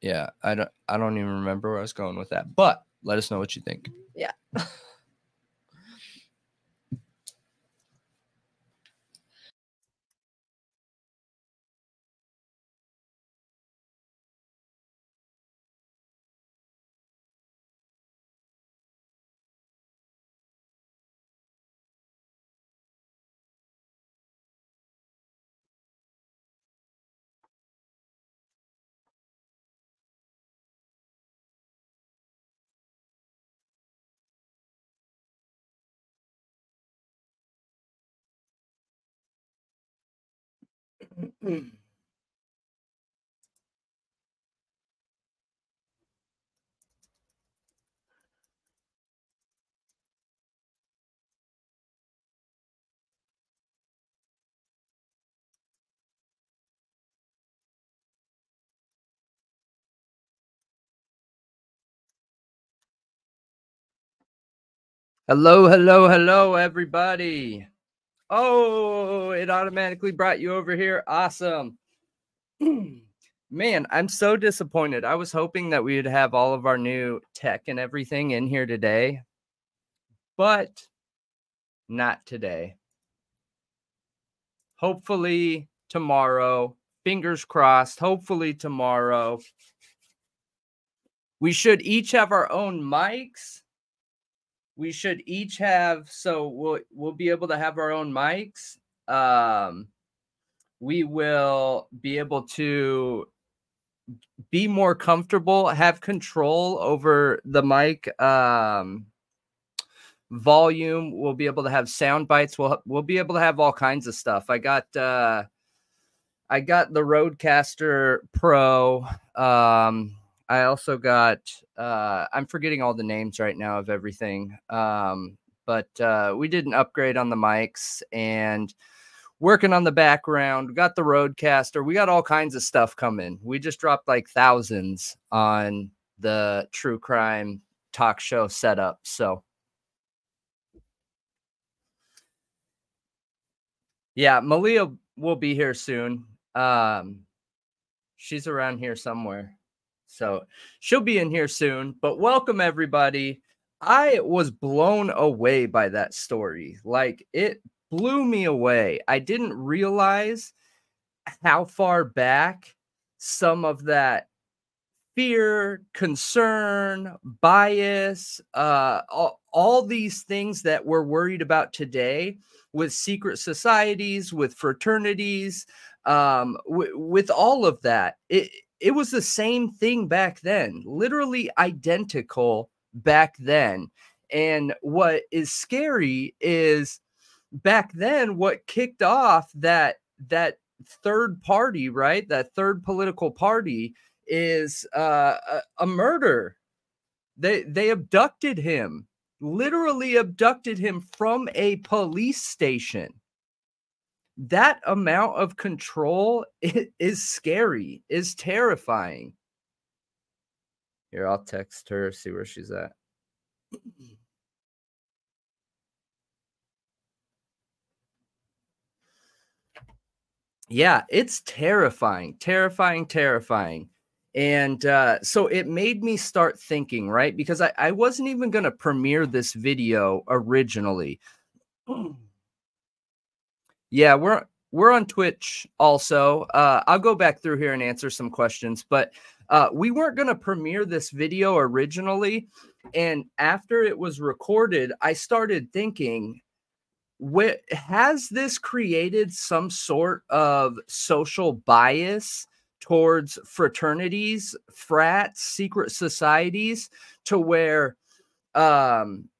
Yeah, I don't I don't even remember where I was going with that. But let us know what you think. Yeah. Hmm. Hello, hello, hello, everybody. Oh, it automatically brought you over here. Awesome. Man, I'm so disappointed. I was hoping that we would have all of our new tech and everything in here today, but not today. Hopefully, tomorrow. Fingers crossed. Hopefully, tomorrow. We should each have our own mics we should each have so we'll we'll be able to have our own mics um we will be able to be more comfortable have control over the mic um volume we'll be able to have sound bites we'll we'll be able to have all kinds of stuff. I got uh i got the rodecaster pro um I also got uh I'm forgetting all the names right now of everything. Um but uh we did an upgrade on the mics and working on the background. Got the rodecaster. We got all kinds of stuff coming. We just dropped like thousands on the true crime talk show setup. So yeah, Malia will be here soon. Um she's around here somewhere. So she'll be in here soon. But welcome, everybody. I was blown away by that story. Like it blew me away. I didn't realize how far back some of that fear, concern, bias, uh, all, all these things that we're worried about today with secret societies, with fraternities, um, w- with all of that. It, it was the same thing back then, literally identical back then. And what is scary is back then what kicked off that that third party, right? That third political party is uh, a, a murder. They they abducted him, literally abducted him from a police station that amount of control is scary, is terrifying. Here, I'll text her, see where she's at. yeah, it's terrifying, terrifying, terrifying. And uh, so it made me start thinking, right? Because I, I wasn't even going to premiere this video originally. Yeah, we're we're on Twitch also. Uh, I'll go back through here and answer some questions, but uh, we weren't going to premiere this video originally, and after it was recorded, I started thinking, what has this created some sort of social bias towards fraternities, frats, secret societies, to where um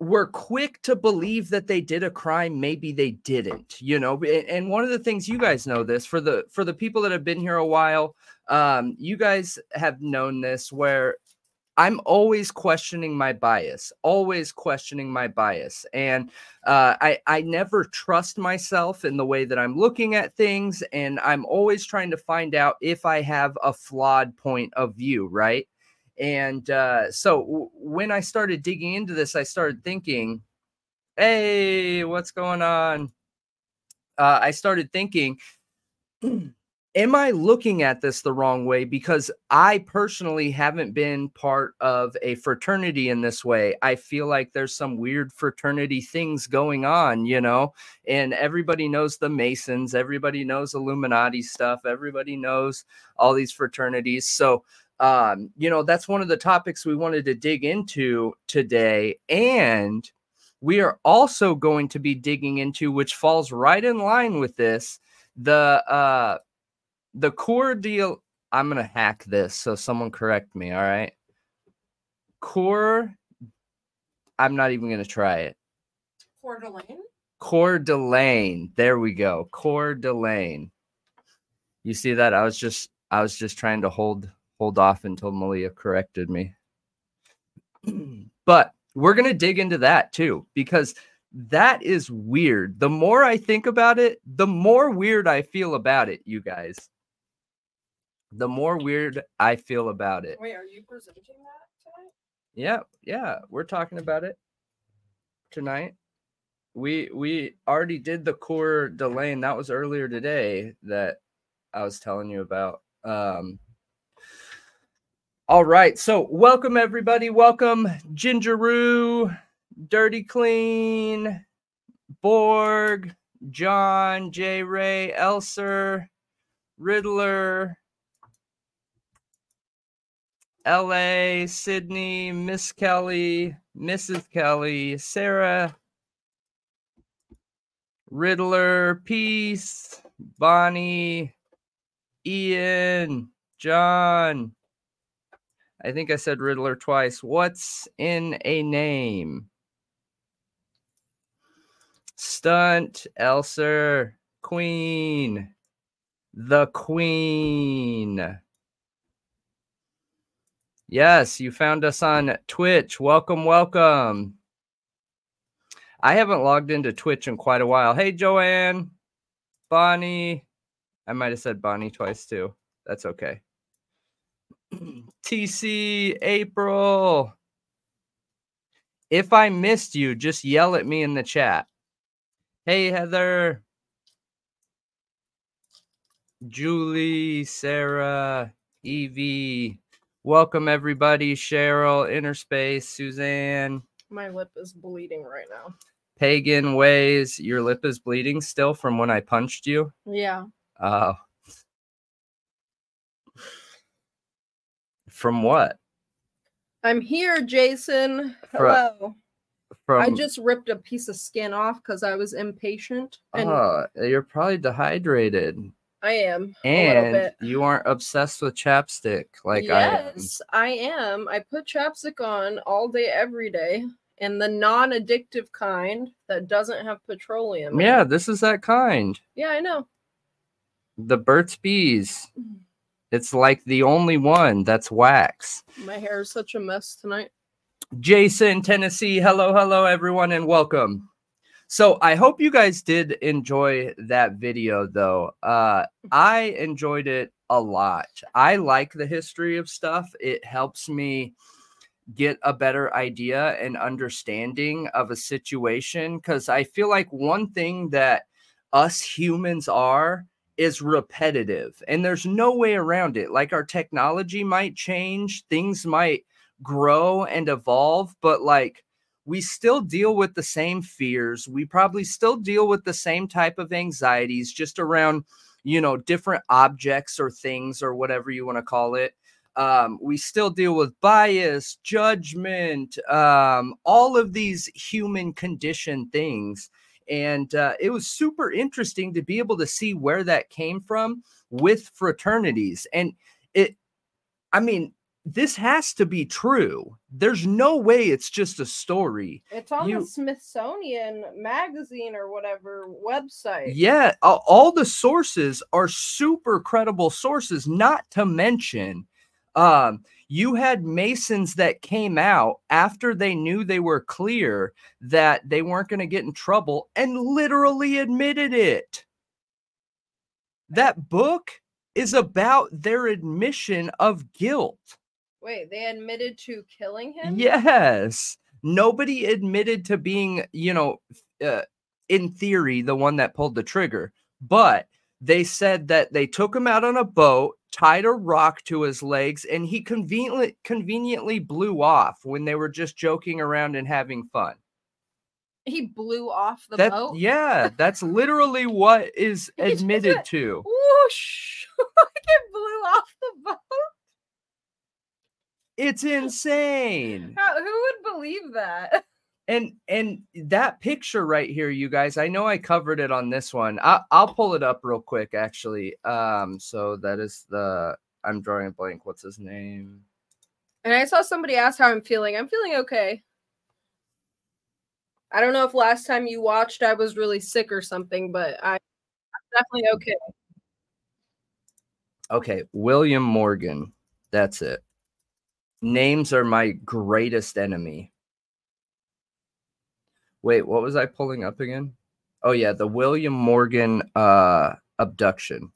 we're quick to believe that they did a crime maybe they didn't you know and one of the things you guys know this for the for the people that have been here a while um you guys have known this where i'm always questioning my bias always questioning my bias and uh, i i never trust myself in the way that i'm looking at things and i'm always trying to find out if i have a flawed point of view right and uh, so w- when I started digging into this, I started thinking, hey, what's going on? Uh, I started thinking, am I looking at this the wrong way? Because I personally haven't been part of a fraternity in this way. I feel like there's some weird fraternity things going on, you know, and everybody knows the Masons, everybody knows Illuminati stuff, everybody knows all these fraternities. So, um, you know, that's one of the topics we wanted to dig into today. And we are also going to be digging into, which falls right in line with this, the uh the core deal. I'm gonna hack this, so someone correct me. All right, core. I'm not even gonna try it. Coeur d'Alene. Coeur d'Alene. There we go. Coeur d'Alene. You see that? I was just I was just trying to hold hold off until Malia corrected me. but we're gonna dig into that too because that is weird. The more I think about it, the more weird I feel about it, you guys the more weird I feel about it. Wait, are you presenting that tonight? Yeah, yeah, we're talking about it tonight. We we already did the Coeur d'Alene. That was earlier today that I was telling you about. Um all right, so welcome everybody. Welcome Ginger Gingeroo, Dirty Clean, Borg, John, J Ray, Elser, Riddler, LA, Sydney, Miss Kelly, Mrs. Kelly, Sarah, Riddler, Peace, Bonnie, Ian, John. I think I said Riddler twice. What's in a name? Stunt, Elser, Queen, the Queen. Yes, you found us on Twitch. Welcome, welcome. I haven't logged into Twitch in quite a while. Hey, Joanne, Bonnie. I might have said Bonnie twice too. That's okay. TC, April. If I missed you, just yell at me in the chat. Hey, Heather. Julie, Sarah, Evie. Welcome everybody, Cheryl, Interspace, Suzanne. My lip is bleeding right now. Pagan ways. Your lip is bleeding still from when I punched you. Yeah. Oh. From what? I'm here, Jason. Hello. From, I just ripped a piece of skin off because I was impatient. And oh, you're probably dehydrated. I am. And you aren't obsessed with chapstick like yes, I am. I am. I put chapstick on all day, every day, and the non addictive kind that doesn't have petroleum. Yeah, this is that kind. Yeah, I know. The Burt's Bees. Mm. It's like the only one that's wax. My hair is such a mess tonight. Jason, Tennessee. Hello, hello, everyone, and welcome. So I hope you guys did enjoy that video though. Uh I enjoyed it a lot. I like the history of stuff. It helps me get a better idea and understanding of a situation cuz I feel like one thing that us humans are is repetitive and there's no way around it. Like our technology might change, things might grow and evolve, but like we still deal with the same fears. We probably still deal with the same type of anxieties just around, you know, different objects or things or whatever you want to call it. Um, we still deal with bias, judgment, um, all of these human condition things. And uh, it was super interesting to be able to see where that came from with fraternities. And it, I mean, this has to be true. There's no way it's just a story. It's on you, the Smithsonian magazine or whatever website. Yeah, all the sources are super credible sources, not to mention um you had masons that came out after they knew they were clear that they weren't going to get in trouble and literally admitted it. That book is about their admission of guilt. Wait, they admitted to killing him? Yes. Nobody admitted to being, you know, uh, in theory, the one that pulled the trigger, but they said that they took him out on a boat, tied a rock to his legs, and he conveniently conveniently blew off when they were just joking around and having fun. He blew off the That boat. yeah, that's literally what is admitted went, to. Whoosh! it blew off the boat. It's insane. How, who would believe that? And and that picture right here, you guys, I know I covered it on this one. I, I'll pull it up real quick, actually. Um, so that is the I'm drawing a blank. What's his name? And I saw somebody ask how I'm feeling. I'm feeling okay. I don't know if last time you watched I was really sick or something, but I, I'm definitely okay. Okay, William Morgan. That's it. Names are my greatest enemy. Wait, what was I pulling up again? Oh yeah, the William Morgan uh abduction.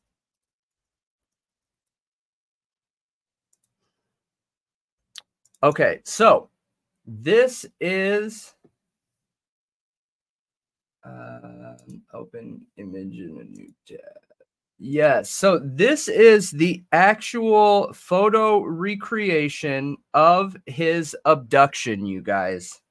Okay, so this is um, open image in a new tab. Yes. So this is the actual photo recreation of his abduction, you guys.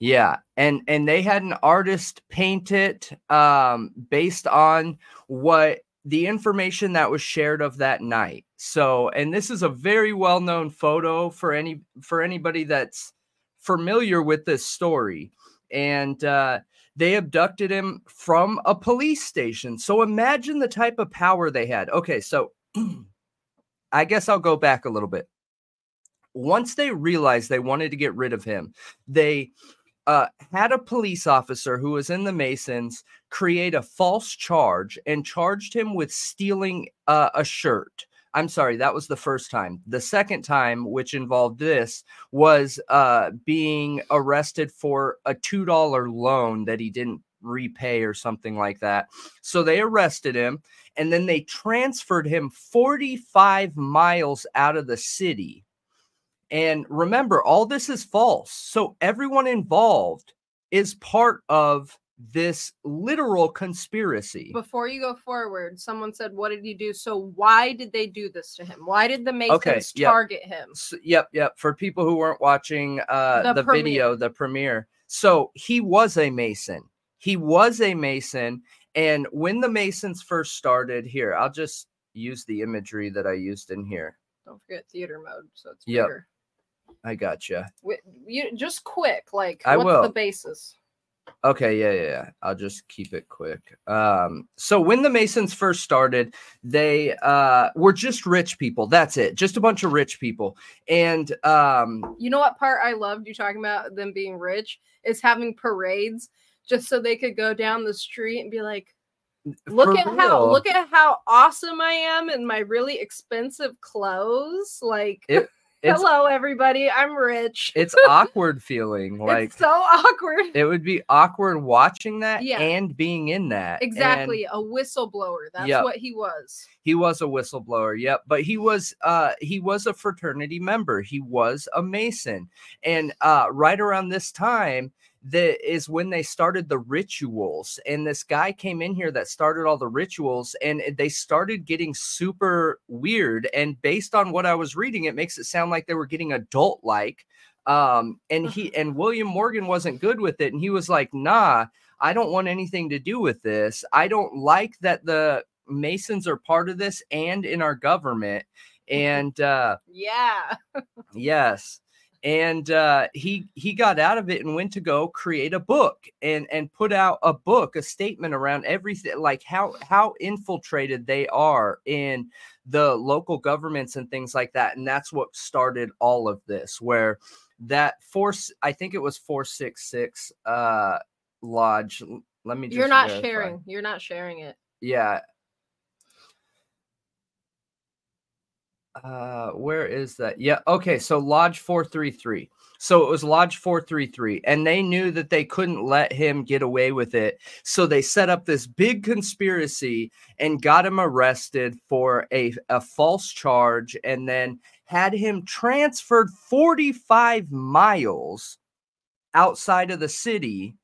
Yeah, and and they had an artist paint it um based on what the information that was shared of that night. So, and this is a very well-known photo for any for anybody that's familiar with this story. And uh they abducted him from a police station. So imagine the type of power they had. Okay, so I guess I'll go back a little bit. Once they realized they wanted to get rid of him, they uh, had a police officer who was in the Masons create a false charge and charged him with stealing uh, a shirt. I'm sorry, that was the first time. The second time, which involved this, was uh, being arrested for a $2 loan that he didn't repay or something like that. So they arrested him and then they transferred him 45 miles out of the city. And remember, all this is false. So everyone involved is part of this literal conspiracy. Before you go forward, someone said, What did he do? So, why did they do this to him? Why did the Masons yep. target him? S- yep, yep. For people who weren't watching uh, The the, premiere. video, the premiere. So he was a Mason. He was a Mason. And when the Masons first started, here, I'll just use the imagery that I used in here. Don't forget theater mode. So it's Yep. bigger. I gotcha. You, just quick, like, I what's will. the basis? Okay, yeah, yeah, yeah. I'll just keep it quick. Um, so when the Masons first started, they uh were just rich people. That's it. Just a bunch of rich people. And um You know what part I loved you talking about them being rich is having parades just so they could go down the street and be like, look at how look at how awesome I am in my really expensive clothes. Like, It- hello everybody, I'm rich. it's awkward feeling like it's so awkward. it would be awkward watching that Yeah. and being in that. And Exactly, a whistleblower. That's Yep. what he was. he was a whistleblower. Yep, but he was uh he was a fraternity member. He was a Mason. And uh right around this time that is when they started the rituals and this guy came in here that started all the rituals and they started getting super weird and based on what i was reading it makes it sound like they were getting adult like um and he and william morgan wasn't good with it and he was like nah i don't want anything to do with this i don't like that the masons are part of this and in our government and uh Yeah. Yes. And uh, he he got out of it and went to go create a book and and put out a book, a statement around everything, like how how infiltrated they are in the local governments and things like that. And that's what started all of this. Where that force, I think it was four six six uh, lodge. Let me. Just You're not verify. sharing. You're not sharing it. Yeah. Uh, where is that? Yeah. Okay. So Lodge 433. So it was Lodge 433, and they knew that they couldn't let him get away with it. So they set up this big conspiracy and got him arrested for a, a false charge and then had him transferred 45 miles outside of the city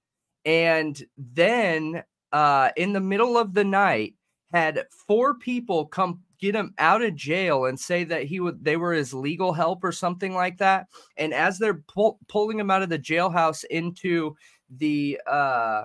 and then uh, in the middle of the night had four people come get him out of jail and say that he would they were his legal help or something like that. And as they're pull, pulling him out of the jailhouse into the uh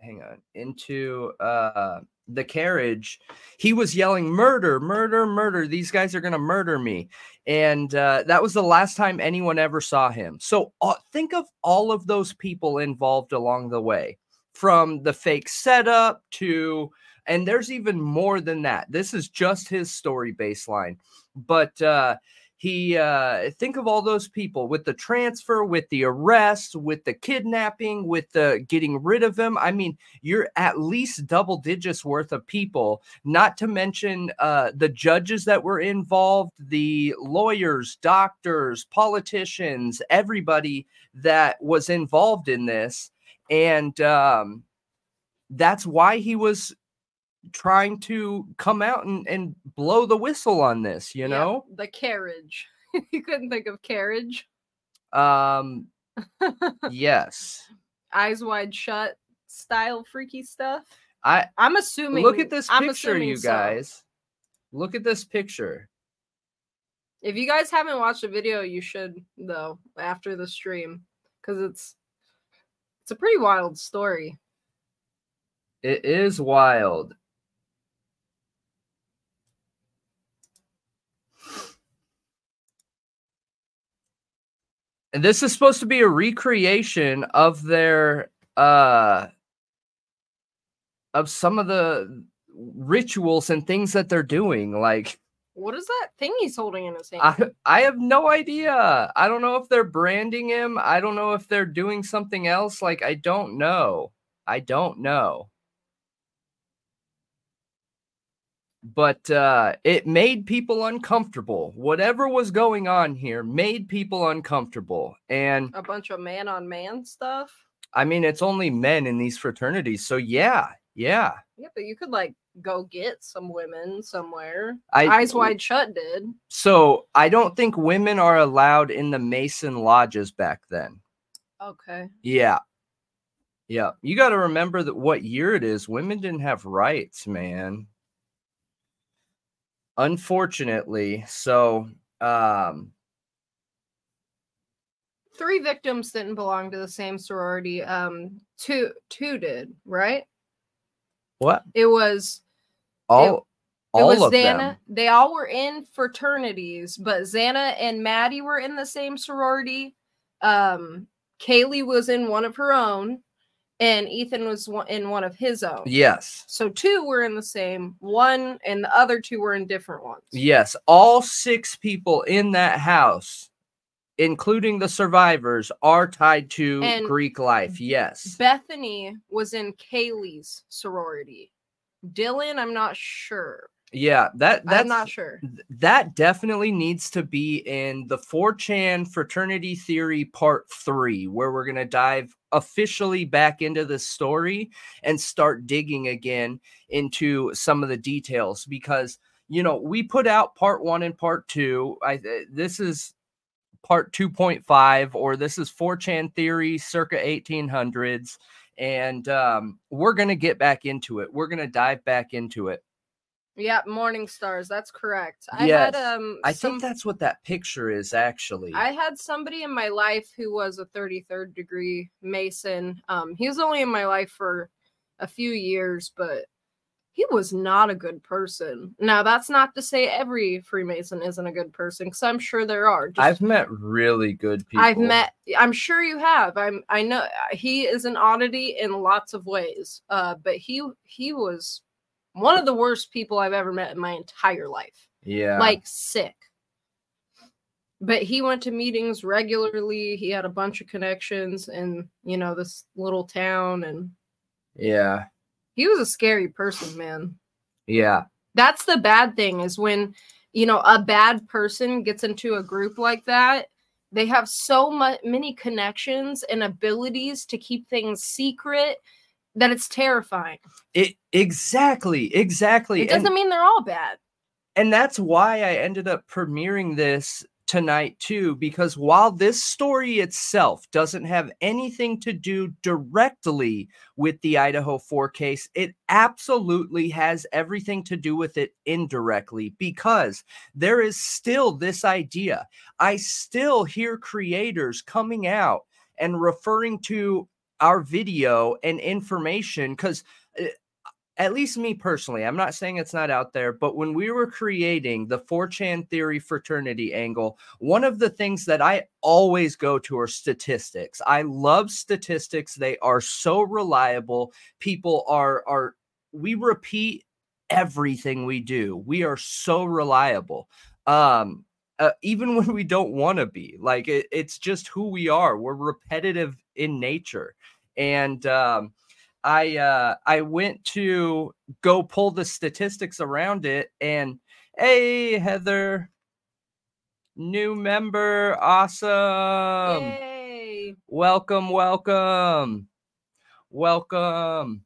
hang on into uh the carriage he was yelling murder murder murder. These guys are going to murder me. And uh, that was the last time anyone ever saw him. So uh, think of all of those people involved along the way from the fake setup to and there's even more than that. This is just his story baseline. But uh he uh think of all those people with the transfer with the arrest with the kidnapping with the getting rid of him. I mean you're at least double digits worth of people not to mention uh the judges that were involved the lawyers doctors politicians everybody that was involved in this. And um that's why he was trying to come out and, and blow the whistle on this, you Yeah, know? the carriage. you couldn't think of carriage. Um yes. Eyes wide shut style freaky stuff. I I'm assuming. look at this picture, you so. guys. Look at this picture. If you guys haven't watched the video, you should though after the stream because it's it's a pretty wild story. It is wild. And this is supposed to be a recreation of their uh of some of the rituals and things that they're doing like What is that thing he's holding in his hand? I I have no idea. I don't know if they're branding him. I don't know if they're doing something else. Like I don't know. I don't know. But uh it made people uncomfortable. Whatever was going on here made people uncomfortable. And a bunch of man on man stuff. I mean it's only men in these fraternities. So yeah. Yeah. Yeah, but you could like go get some women somewhere. I Eyes wide shut did. So I don't think women are allowed in the Mason lodges back then. Okay. Yeah. Yeah. You got to remember that what year it is. Women didn't have rights, man. Unfortunately. So, um, Three victims didn't belong to the same sorority. Um, two two did, right? what? It was All, it all was of Xana. them. They all were in fraternities, but Xana and Maddie were in the same sorority. Um, Kaylee was in one of her own, and Ethan was in one of his own. Yes. So two were in the same one, and the other two were in different ones. Yes. All six people in that house, including the survivors, are tied to And Greek life. Yes. Bethany was in Kaylee's sorority. Dylan, I'm not sure. Yeah. That that's I'm not sure. that definitely needs to be in the 4chan fraternity theory part three, where we're going to dive officially back into the story and start digging again into some of the details because you know we put out part one and part two. I this is part 2.5 or this is 4chan theory circa 1800s and um, we're going to get back into it. We're going to dive back into it Yeah, Morning Stars. That's correct. I Yes. had um i some think that's what that picture is actually I had somebody in my life who was a 33rd degree Mason. Um, he was only in my life for a few years, but he was not a good person. Now, that's not to say every Freemason isn't a good person, because I'm sure there are. Just- I've met really good people. I've met. I'm sure you have. I'm. I know he is an oddity in lots of ways. Uh, but he he was one of the worst people I've ever met in my entire life Yeah. like sick. But he went to meetings regularly. He had a bunch of connections in, you know, this little town and yeah. he was a scary person, man. Yeah. That's the bad thing is when, you know, a bad person gets into a group like that, they have so much many connections and abilities to keep things secret that it's terrifying. It exactly, exactly. It doesn't mean they're all bad. and that's why I ended up premiering this tonight too because while this story itself doesn't have anything to do directly with the Idaho 4 case it absolutely has everything to do with it indirectly because there is still this idea I still hear creators coming out and referring to our video and information cuz eh, at least me personally, I'm not saying it's not out there, but when we were creating the 4chan theory fraternity angle, one of the things that I always go to are statistics. I love statistics. They are so reliable. People are are we repeat everything we do. We are so reliable. Um uh, even when we don't want to be like it, it's just who we are we're repetitive in nature. And um I uh I went to go pull the statistics around it and hey Heather. New member. Awesome. Yay. welcome welcome. Welcome.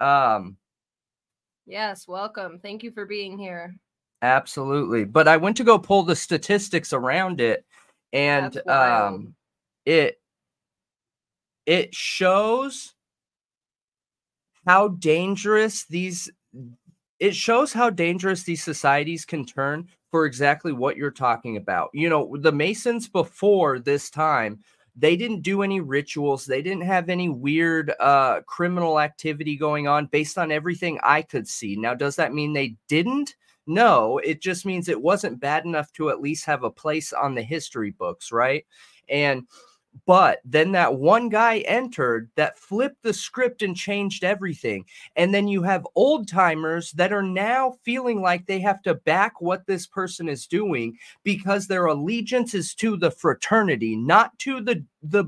Um. Yes, welcome. Thank you for being here. absolutely. But I went to go pull the statistics around it and um it it shows how dangerous these it shows how dangerous these societies can turn for exactly what you're talking about. You know, the Masons before this time, they didn't do any rituals, they didn't have any weird uh criminal activity going on based on everything I could see. Now, does that mean they didn't? No, it just means it wasn't bad enough to at least have a place on the history books, right? And but then that one guy entered that flipped the script and changed everything. And then you have old timers that are now feeling like they have to back what this person is doing because their allegiance is to the fraternity, not to the the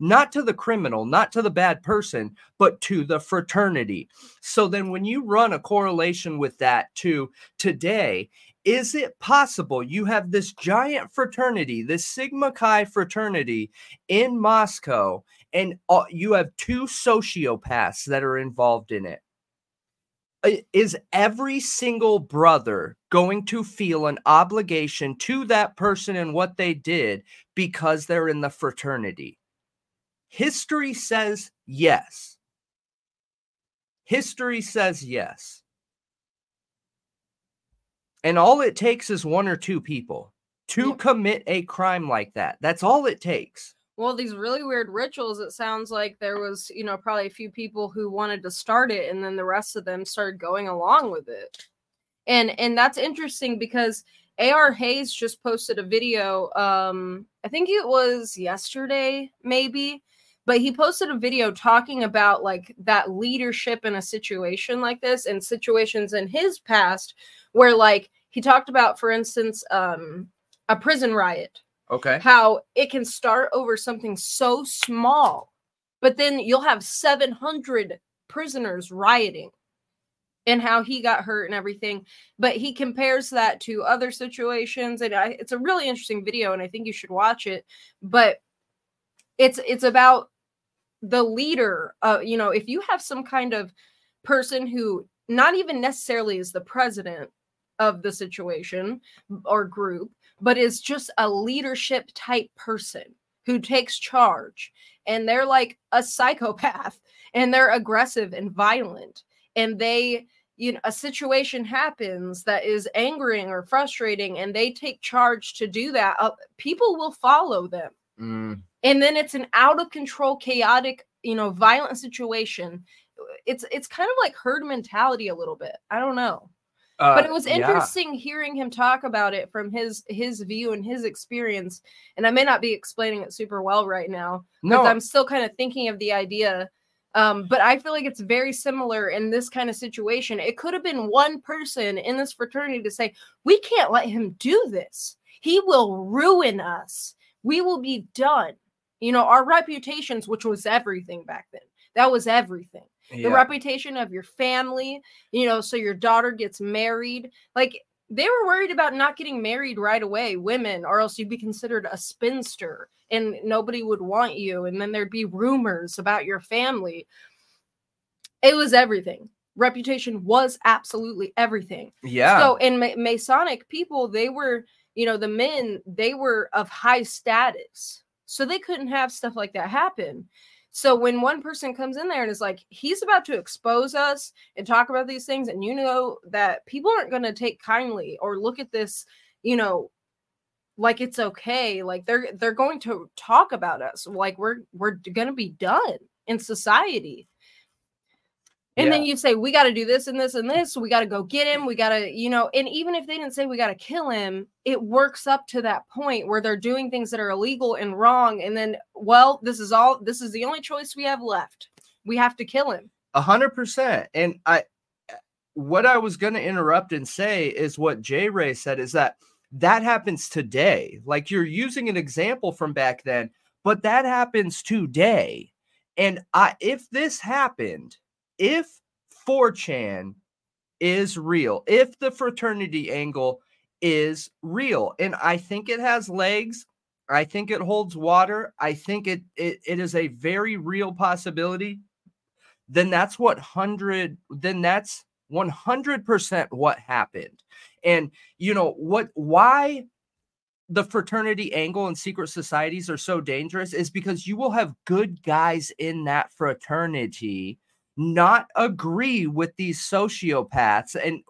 not to the criminal, not to the bad person, but to the fraternity. So then when you run a correlation with that to today, is it possible you have this giant fraternity, this Sigma Chi fraternity in Moscow, and you have two sociopaths that are involved in it? Is every single brother going to feel an obligation to that person and what they did because they're in the fraternity? History says yes. History says yes. And all it takes is one or two people to Yep. commit a crime like that. That's all it takes. Well, these really weird rituals, it sounds like there was, you know, probably a few people who wanted to start it and then the rest of them started going along with it. And and that's interesting because AR Hayes just posted a video um I think it was yesterday maybe, but he posted a video talking about like that leadership in a situation like this and situations in his past where like he talked about for instance um a prison riot Okay. how it can start over something so small, but then you'll have 700 prisoners rioting and how he got hurt and everything. But he compares that to other situations, and I, it's a really interesting video, and I think you should watch it. But it's it's about the leader. Uh, you know, if you have some kind of person who not even necessarily is the president of the situation or group, but is just a leadership type person who takes charge and they're like a psychopath and they're aggressive and violent and they you know a situation happens that is angering or frustrating and they take charge to do that uh, people will follow them. Mm, and then it's an out of control chaotic you know violent situation. It's it's kind of like herd mentality a little bit. I don't know but uh, it was yeah. interesting hearing him talk about it from his his view and his experience and i may not be explaining it super well right now No, i'm still kind of thinking of the idea um, but i feel like it's very similar in this kind of situation. It could have been one person in this fraternity to say we can't let him do this. He will ruin us. We will be done. You know our reputations which was everything back then. That was everything the reputation of your family, you know, so your daughter gets married. Like they were worried about not getting married right away, women, or else you'd be considered a spinster and nobody would want you. And then there'd be rumors about your family. It was everything. Reputation was absolutely everything. yeah. So in Ma- Masonic people, they were you know, the men, they were of high status. So they couldn't have stuff like that happen. So when one person comes in there and is like, he's about to expose us and talk about these things, and you know that people aren't going to take kindly or look at this, you know, like it's okay. Like they're they're going to talk about us. Like we're we're going to be done in society. And yeah. then you say, we got to do this and this and this. We got to go get him. We got to, you know, and even if they didn't say we got to kill him, it works up to that point where they're doing things that are illegal and wrong. And then, well, this is all, this is the only choice we have left. We have to kill him. A hundred percent. And I, what I was going to interrupt and say is what J Ray said is that that happens today. Like you're using an example from back then, but that happens today. And I, if this happened, if 4chan is real, if the fraternity angle is real, and I think it has legs, I think it holds water, I think it it, it is a very real possibility, then that's what 100 then that's 100% what happened. And you know what why the fraternity angle and secret societies are so dangerous is because you will have good guys in that fraternity not agree with these sociopaths and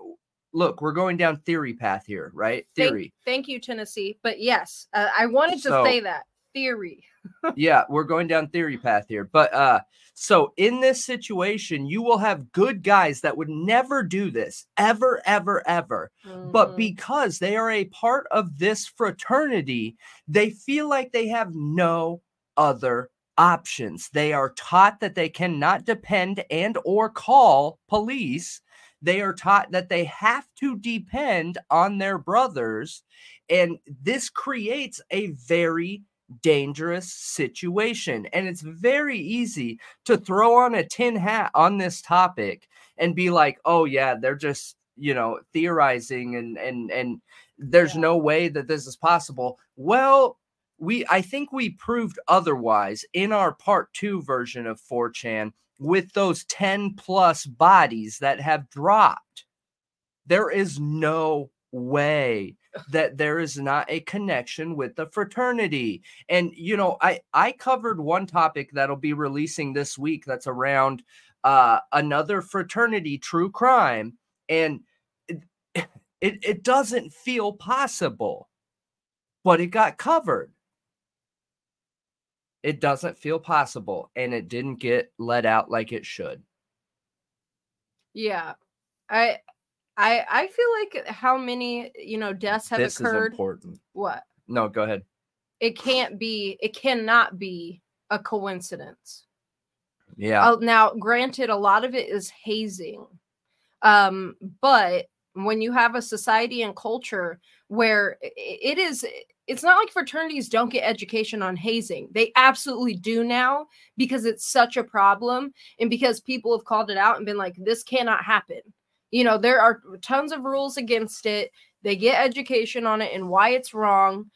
look we're going down theory path here right? Theory. thank, thank you tennessee but yes uh, i wanted to so, say that theory. Yeah we're going down theory path here but uh so in this situation you will have good guys that would never do this ever ever ever mm-hmm. but because they are a part of this fraternity they feel like they have no other options. They are taught that they cannot depend and or call police. They are taught that they have to depend on their brothers and this creates a very dangerous situation. And it's very easy to throw on a tin hat on this topic and be like, "Oh yeah, they're just, you know, theorizing and and and there's yeah. no way that this is possible." Well, we I think we proved otherwise in our part 2 version of 4chan with those 10 plus bodies that have dropped. There is no way that there is not a connection with the fraternity. And you know, I I covered one topic that'll be releasing this week that's around uh another fraternity true crime and it, it, it doesn't feel possible but it got covered it doesn't feel possible and it didn't get let out like it should. Yeah. I I I feel like how many, you know, deaths have this occurred. Is important. What? No, go ahead. It can't be it cannot be a coincidence. Yeah. Uh, now, granted a lot of it is hazing. Um but when you have a society and culture where it is it's not like fraternities don't get education on hazing. They absolutely do now because it's such a problem and because people have called it out and been like, this cannot happen. You know, there are tons of rules against it. They get education on it and why it's wrong,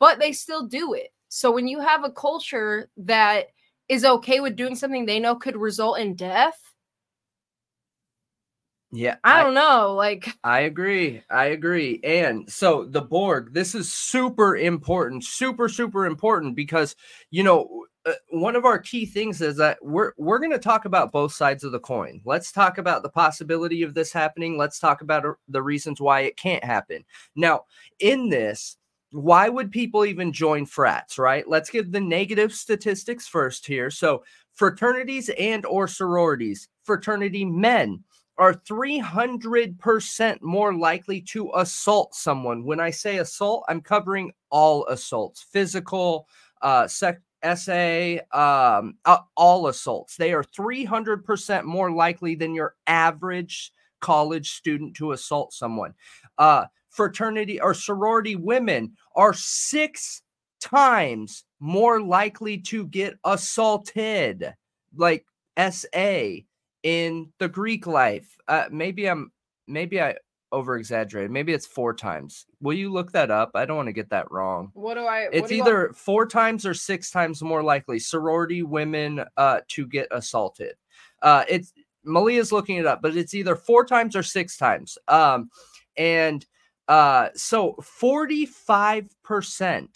but they still do it. So when you have a culture that is okay with doing something they know could result in death, yeah. I, I don't know. Like, I agree. I agree. And so the Borg, this is super important, super, super important because, you know, uh, one of our key things is that we're we're going to talk about both sides of the coin. Let's talk about the possibility of this happening. Let's talk about uh, the reasons why it can't happen. Now, in this, why would people even join frats, right? Let's give the negative statistics first here. So, fraternities and or sororities, fraternity men are 300% more likely to assault someone. When I say assault, I'm covering all assaults physical, uh, SA, um, uh, all assaults. They are 300% more likely than your average college student to assault someone. Uh, fraternity or sorority women are six times more likely to get assaulted, like SA in the Greek life. Uh, maybe I'm maybe I over exaggerated. Maybe it's four times. Will you look that up? I don't want to get that wrong. What do I? It's do either want? four times or six times more likely sorority women uh, to get assaulted. Uh, it's Malia's looking it up, but it's either four times or six times. Um, and Uh, so 45%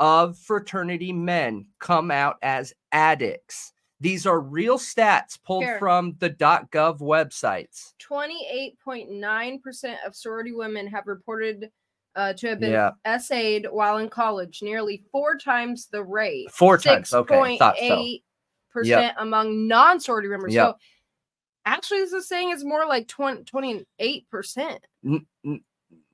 of fraternity men come out as addicts. These are real stats pulled Here. from the .gov websites. 28.9% of sorority women have reported uh, to have been Yeah. essayed while in college, nearly four times the rate. Four times. Okay, thought so. 6.8% among non sorority members. Yep. So actually, this is saying it's more like 20, 28%. N- n-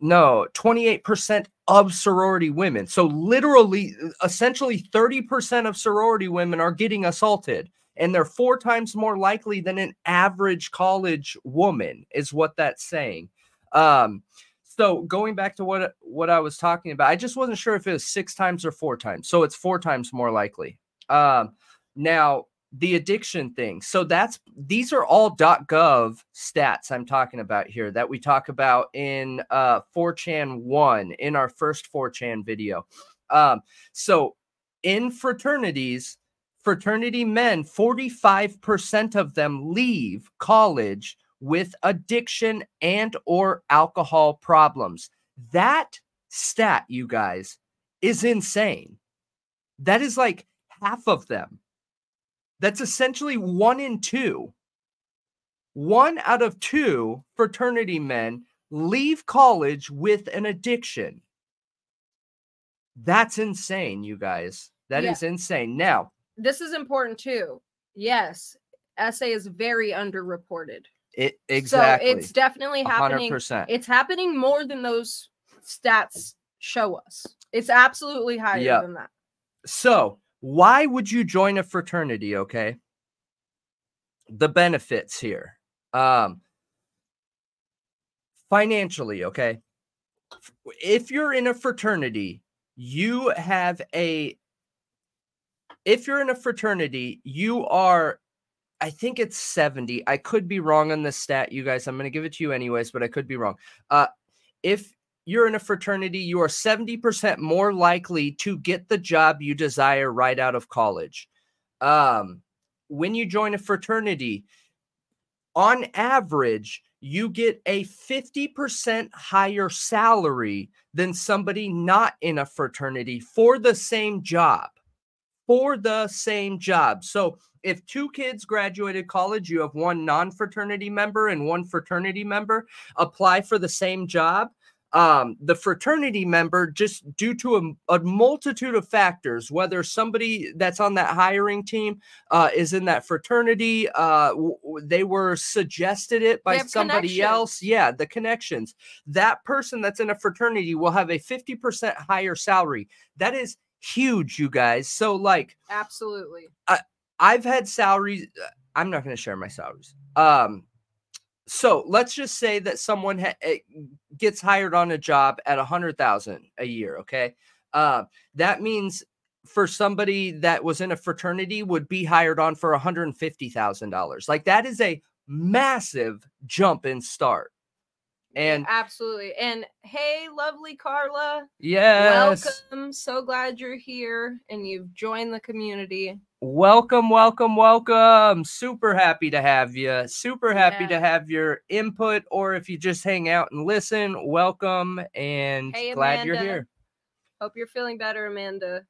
no, 28% of sorority women. So literally, essentially 30% of sorority women are getting assaulted. And they're four times more likely than an average college woman, is what that's saying. Um, so going back to what what I was talking about, I just wasn't sure if it was six times or four times. So it's four times more likely. Um, now the addiction thing. So that's these are all .gov stats I'm talking about here that we talk about in uh 4chan 1 in our first 4chan video. Um so in fraternities, fraternity men, 45% of them leave college with addiction and or alcohol problems. That stat, you guys, is insane. That is like half of them. That's essentially one in two. One out of two fraternity men leave college with an addiction. That's insane, you guys. That is Yeah. insane. Now, This is important too. Yes, SA is very underreported. it exactly So it's definitely happening. 100%. It's happening more than those stats show us. It's absolutely higher Yeah. than that. So, why would you join a fraternity? Okay. The benefits here. Um, financially, okay. If you're in a fraternity, you have a, if you're in a fraternity, you are, I think it's 70. I could be wrong on this stat, you guys. I'm going to give it to you anyways, but I could be wrong. Uh, if you're in a fraternity, you are 70% more likely to get the job you desire right out of college. Um, when you join a fraternity, on average, you get a 50% higher salary than somebody not in a fraternity for the same job. For the same job. So if two kids graduated college, you have one non fraternity member and one fraternity member apply for the same job um, the fraternity member, just due to a, a multitude of factors, whether somebody that's on that hiring team uh, is in that fraternity, uh, w- they were suggested it by somebody else. Yeah, the connections. That person that's in a fraternity will have a 50% higher salary. That is huge, you guys. So, like, Absolutely. I, I've had salaries. uh, I'm not going to share my salaries. Um, so let's just say that someone ha- eh, gets hired on a job at a hundred thousand a year. Okay, uh, that means for somebody that was in a fraternity would be hired on for a hundred and fifty thousand dollars. Like that is a massive jump in start. And Absolutely. And hey, lovely Carla. yes, Welcome. So glad you're here and you've joined the community. Welcome, welcome, welcome. Super happy to have you. Super happy to have your input, or if you just hang out and listen, welcome and Hey, glad you're here. Hope you're feeling better, Amanda.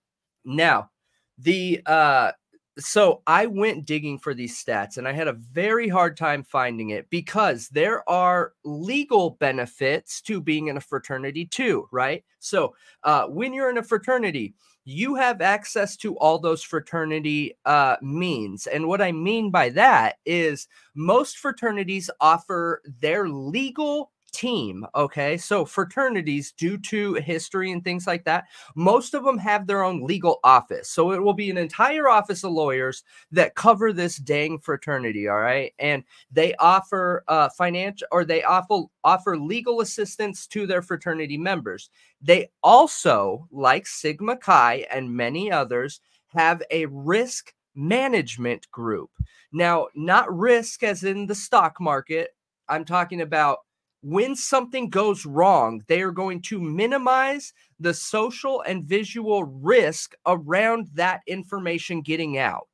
Now, the uh so I went digging for these stats and I had a very hard time finding it because there are legal benefits to being in a fraternity too, right? So, uh when you're in a fraternity, you have access to all those fraternity uh means. And what I mean by that is most fraternities offer their legal team, okay? So fraternities due to history and things like that most of them have their own legal office. So it will be an entire office of lawyers that cover this dang fraternity. All right. And they offer uh, financial or they offer, offer legal assistance to their fraternity members. They also, like Sigma Chi and many others, have a risk management group. Now, not risk as in the stock market. I'm talking about when something goes wrong, they are going to minimize the social and visual risk around that information getting out,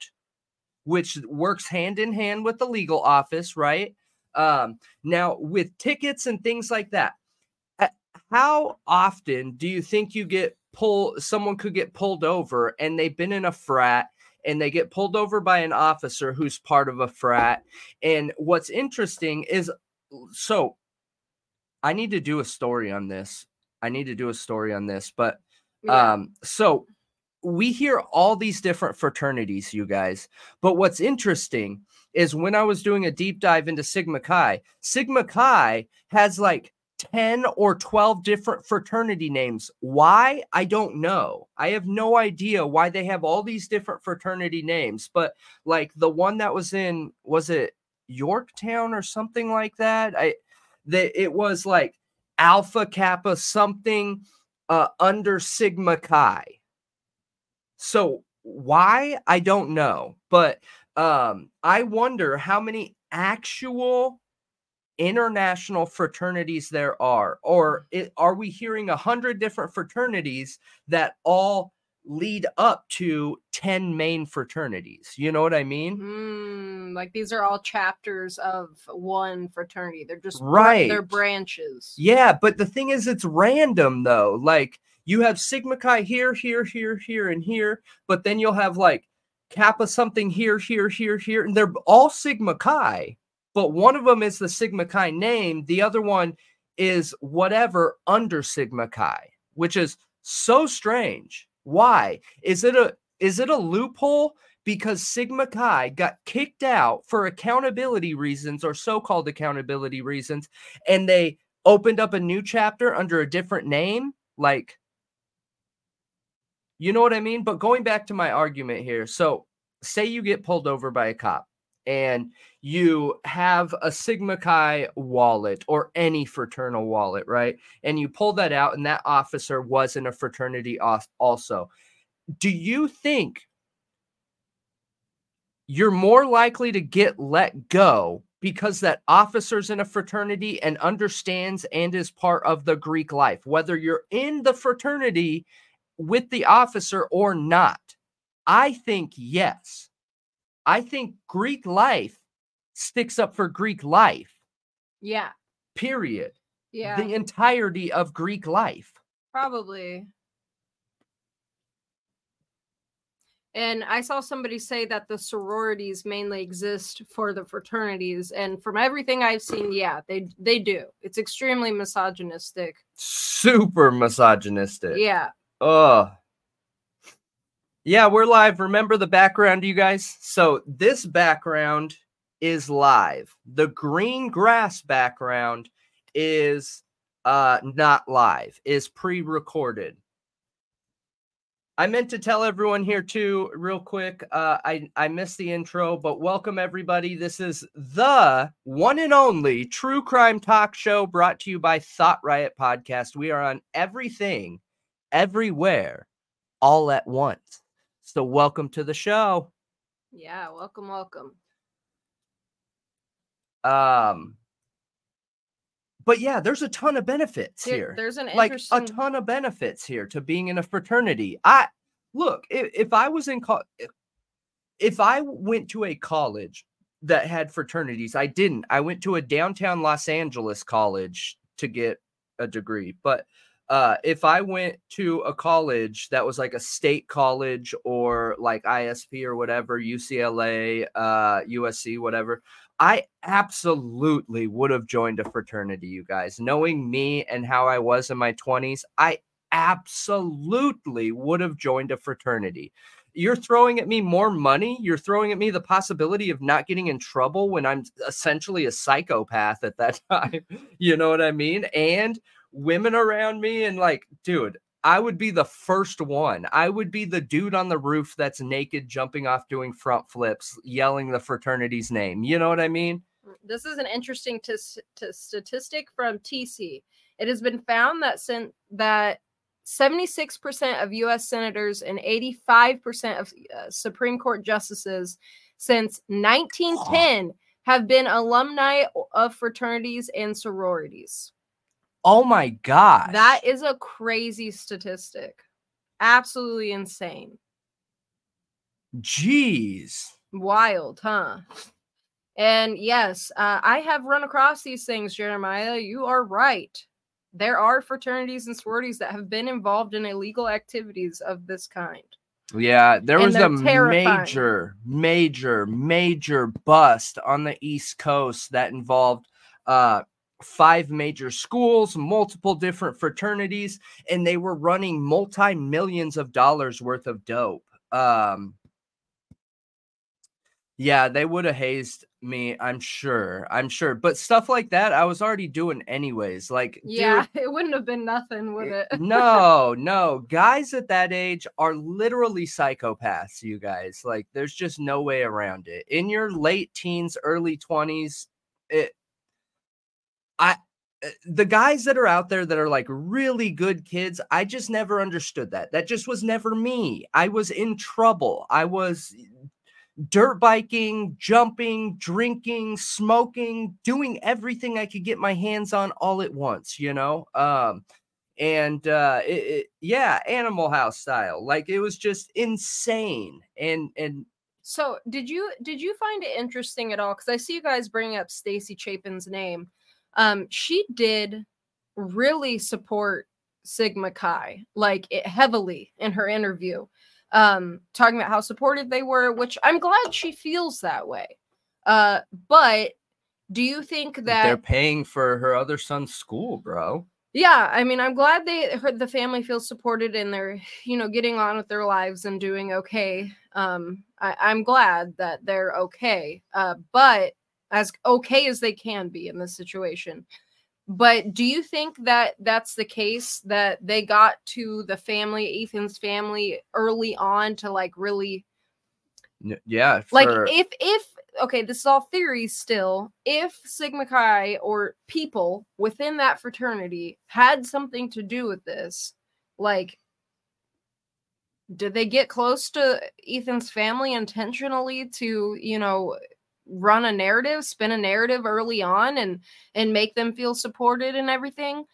which works hand in hand with the legal office, right? Um, now, with tickets and things like that, how often do you think you get pulled someone could get pulled over and they've been in a frat and they get pulled over by an officer who's part of a frat and what's interesting is so i need to do a story on this i need to do a story on this but Yeah. um so we hear all these different fraternities you guys but what's interesting is when i was doing a deep dive into sigma chi sigma chi has like 10 or 12 different fraternity names. Why? I don't know. I have no idea why they have all these different fraternity names, but like the one that was in was it Yorktown or something like that? I that it was like Alpha Kappa something uh under Sigma Chi. So why? I don't know, but um I wonder how many actual international fraternities there are or it, are we hearing a hundred different fraternities that all lead up to 10 main fraternities you know what i mean Mm, like these are all chapters of one fraternity. They're just Right. They're branches. yeah but the thing is it's random though like you have sigma chi here here here here and here but then you'll have like kappa something here here here here and they're all sigma chi but one of them is the sigma chi name the other one is whatever under sigma chi which is so strange why? Is it a is it a loophole? Because sigma chi got kicked out for accountability reasons or so-called accountability reasons and they opened up a new chapter under a different name? Like you know what i mean? But going back to my argument here so say you get pulled over by a cop and you have a sigma chi wallet or any fraternal wallet right and you pull that out and that officer was in a fraternity also do you think you're more likely to get let go because that officer's in a fraternity and understands and is part of the Greek life, whether you're in the fraternity with the officer or not. I think yes. I think Greek life sticks up for Greek life, Yeah. period. Yeah. The entirety of Greek life. Probably. And I saw somebody say that the sororities mainly exist for the fraternities, and from everything I've seen, yeah, they they do. It's extremely misogynistic. Super misogynistic. Yeah. Oh. Yeah, we're live. Remember the background, you guys? So this background is live. The green grass background is uh not live, is pre-recorded. I meant to tell everyone here too, real quick. Uh, I I missed the intro, but welcome everybody. This is the one and only true crime talk show brought to you by Thought Riot Podcast. We are on everything, everywhere, all at once. So welcome to the show. Yeah. Welcome, welcome. Um, but yeah, there's a ton of benefits Here- here. There's an like interesting. a ton of benefits here to being in a fraternity. I look if, if I was in co- if I went to a college that had fraternities, I didn't. I went to a downtown Los Angeles college to get a degree, but uh, if I went to a college that was like a state college or like ISP or whatever, UCLA, uh, USC, whatever, I absolutely would have joined a fraternity, you guys. Knowing me and how I was in my 20s, I absolutely would have joined a fraternity. You're throwing at me more money. You're throwing at me the possibility of not getting in trouble when I'm essentially a psychopath at that time. You know what I mean? And women around me, and like, dude, I would be the first one. I would be the dude on the roof that's naked, jumping off, doing front flips, yelling the fraternity's name. You know what I mean? This is an interesting tis- t- statistic from TC. It has been found that sin- that 76% of US senators and 85% of uh, Supreme Court justices since 1910 have been alumni of fraternities and sororities. Oh my god. That is a crazy statistic. Absolutely insane. jeez. Wild, huh? And yes, uh, I have run across these things, Jeremiah. You are right. there are fraternities and sororities that have been involved in illegal activities of this kind. Yeah, there And was a terrifying. major, major, major bust on the East Coast that involved uh five major schools, multiple different fraternities, and they were running multi millions of dollars worth of dope. Um yeah, they would have hazed me, I'm sure. I'm sure. But stuff like that, I was already doing anyways. Like, dude, Yeah, it wouldn't have been nothing, would it? no, no. Guys at that age are literally psychopaths, you guys. Like, there's just no way around it. In your late teens, early 20s, it I uh, the guys that are out there that are like really good kids, I just never understood that. That just was never me. I was in trouble. I was dirt biking, jumping, drinking, smoking, doing everything I could get my hands on all at once, you know? Um and uh it, it, yeah, Animal House style. Like it was just insane. And and So, did you did you find it interesting at all? Because I see you guys bringing up Stacy Chapin's name. Um, she did really support Sigma Chi, like it heavily in her interview, um, talking about how supportive they were. Which I'm glad she feels that way. Uh, but do you think that they're paying for her other son's school, bro. Yeah, I mean, I'm glad they her, the family feels supported and they're, you know, getting on with their lives and doing okay. Um, I, I'm glad that they're okay. Uh, but as okay as they can be in this situation. But do you think that that's the case that they got to the family, Ethan's family, early on to like really Yeah, like if if okay this is all theory still if sigma chi or people within that fraternity had something to do with this like did they get close to ethan's family intentionally to you know run a narrative spin a narrative early on and and make them feel supported and everything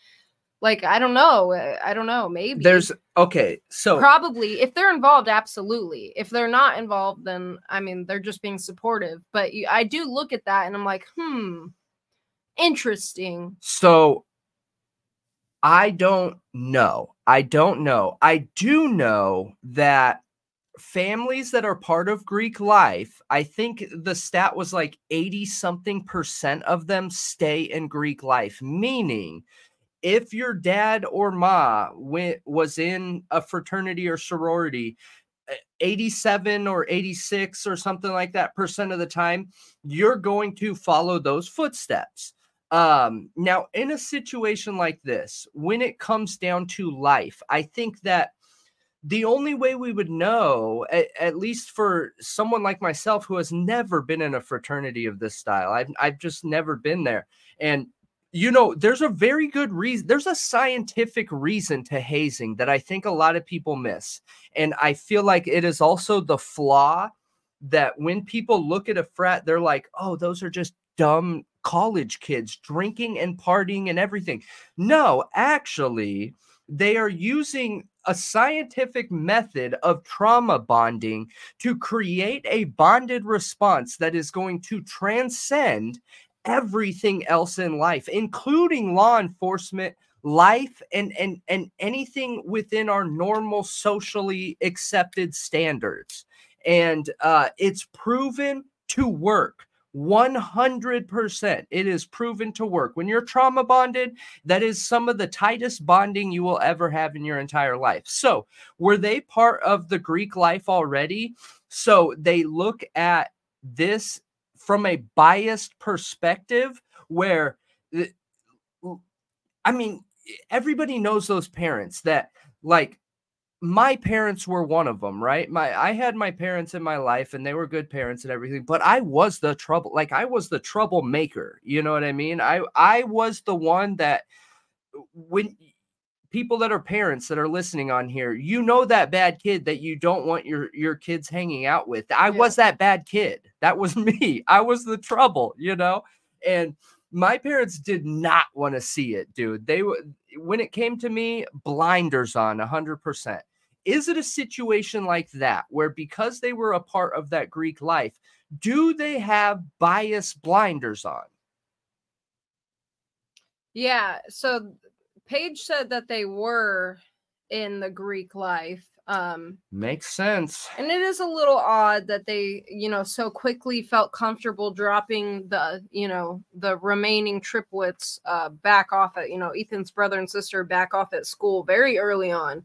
like i don't know uh, i don't know maybe there's okay, so probably if they're involved absolutely if they're not involved then i mean they're just being supportive but you, i do look at that and i'm like hmm interesting So I don't know. I don't know. I do know that families that are part of Greek life, I think the stat was like 80 something percent of them stay in Greek life, meaning if your dad or ma went, was in a fraternity or sorority, eh, 87 or 86 or something like that percent of the time, you're going to follow those footsteps. Um, now, in a situation like this, when it comes down to life, I think that the only way we would know, at, at least for someone like myself who has never been in a fraternity of this style, I've, I've just never been there. And, you know, there's a very good reason, there's a scientific reason to hazing that I think a lot of people miss. And I feel like it is also the flaw that when people look at a frat, they're like, oh, those are just dumb college kids drinking and partying and everything. No, actually, they are using a scientific method of trauma bonding to create a bonded response that is going to transcend everything else in life, including law enforcement, life, and and and anything within our normal socially accepted standards. And uh, it's proven to work. 100% it is proven to work. When you're trauma bonded that is some of the tightest bonding you will ever have in your entire life. So were they part of the greek life already? So they look at this from a biased perspective where eh, i mean everybody knows those parents that like my parents were one of them, right? My I had my parents in my life and they were good parents and everything, but I was the trouble like I was the troublemaker. You know what I mean? I I was the one that when people that are parents that are listening on here, you know that bad kid that you don't want your your kids hanging out with. I Yeah. was that bad kid. That was me. I was the trouble, you know? And my parents did not want to see it, dude. They were when it came to me, blinders on 100%. Is it a situation like that where because they were a part of that Greek life, do they have bias blinders on? Yeah. So Paige said that they were in the Greek life. Um, Makes sense. and it is a little odd that they, you know, so quickly felt comfortable dropping the, you know, the remaining triplets uh, back off at, you know, Ethan's brother and sister back off at school very early on.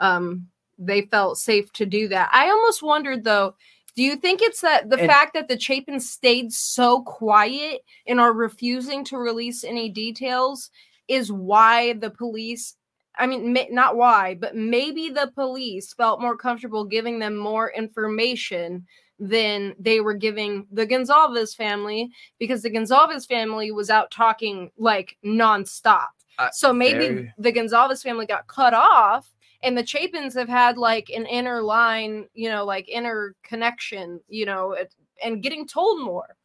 Um, they felt safe to do that. I almost wondered though, do you think it's that the And- fact that the Chapins stayed so quiet and are refusing to release any details is why the police I mean, not why, but maybe the police felt more comfortable giving them more information than they were giving the Gonzalez family because the Gonzalez family was out talking like nonstop. Uh, so maybe very- the Gonzalez family got cut off and the Chapins have had like an inner line, you know, like inner connection, you know, and getting told more.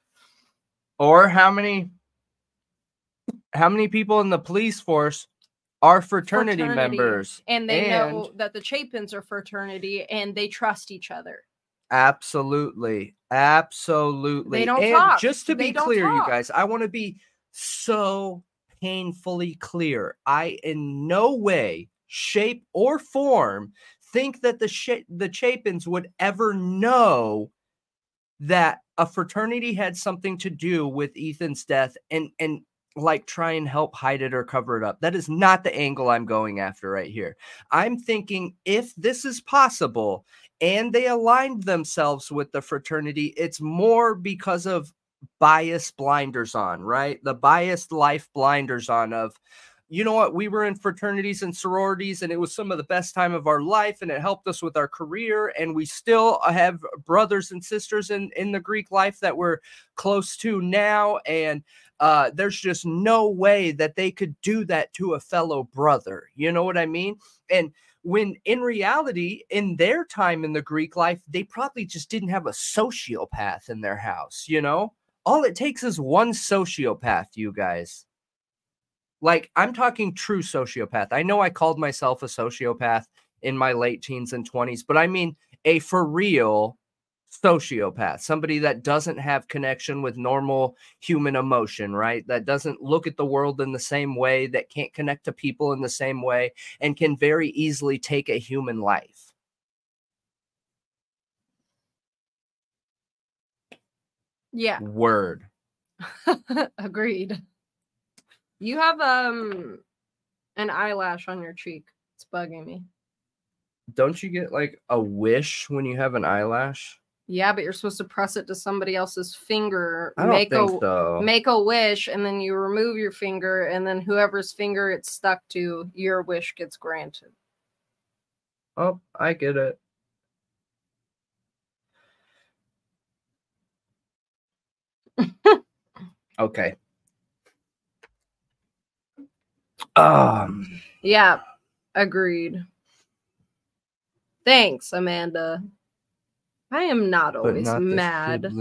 Or how many how many people in the police force are fraternity, Fraternity. members? And they know that the Chapins are fraternity and they trust each other. Absolutely. Absolutely. They don't and talk. just to They be clear, talk. you guys, I want to be so painfully clear. I in no way, shape, or form think that the sh- the Chapins would ever know that a fraternity had something to do with Ethan's death and and like try and help hide it or cover it up. That is not the angle I'm going after right here. I'm thinking if this is possible and they aligned themselves with the fraternity, it's more because of bias blinders on, right? The biased life blinders on of you know what? We were in fraternities and sororities and it was some of the best time of our life and it helped us with our career and we still have brothers and sisters in in the greek life that we're close to now and uh there's just no way that they could do that to a fellow brother you know what i mean? And when in reality in their time in the greek life they probably just didn't have a sociopath in their house you know? All it takes is one sociopath you guys like I'm talking true sociopath. I know I called myself a sociopath in my late teens and 20s, but I mean a for real sociopath, somebody that doesn't have connection with normal human emotion, right? That doesn't look at the world in the same way, that can't connect to people in the same way, and can very easily take a human life. Yeah. Word. Agreed. You have um an eyelash on your cheek. It's bugging me. Don't you get like a wish when you have an eyelash? Yeah, but you're supposed to press it to somebody else's finger, I don't make think a so. make a wish, and then you remove your finger, and then whoever's finger it's stuck to, your wish gets granted. Oh, I get it. okay. Um, Yeah, agreed. Thanks, Amanda. I am not always not mad.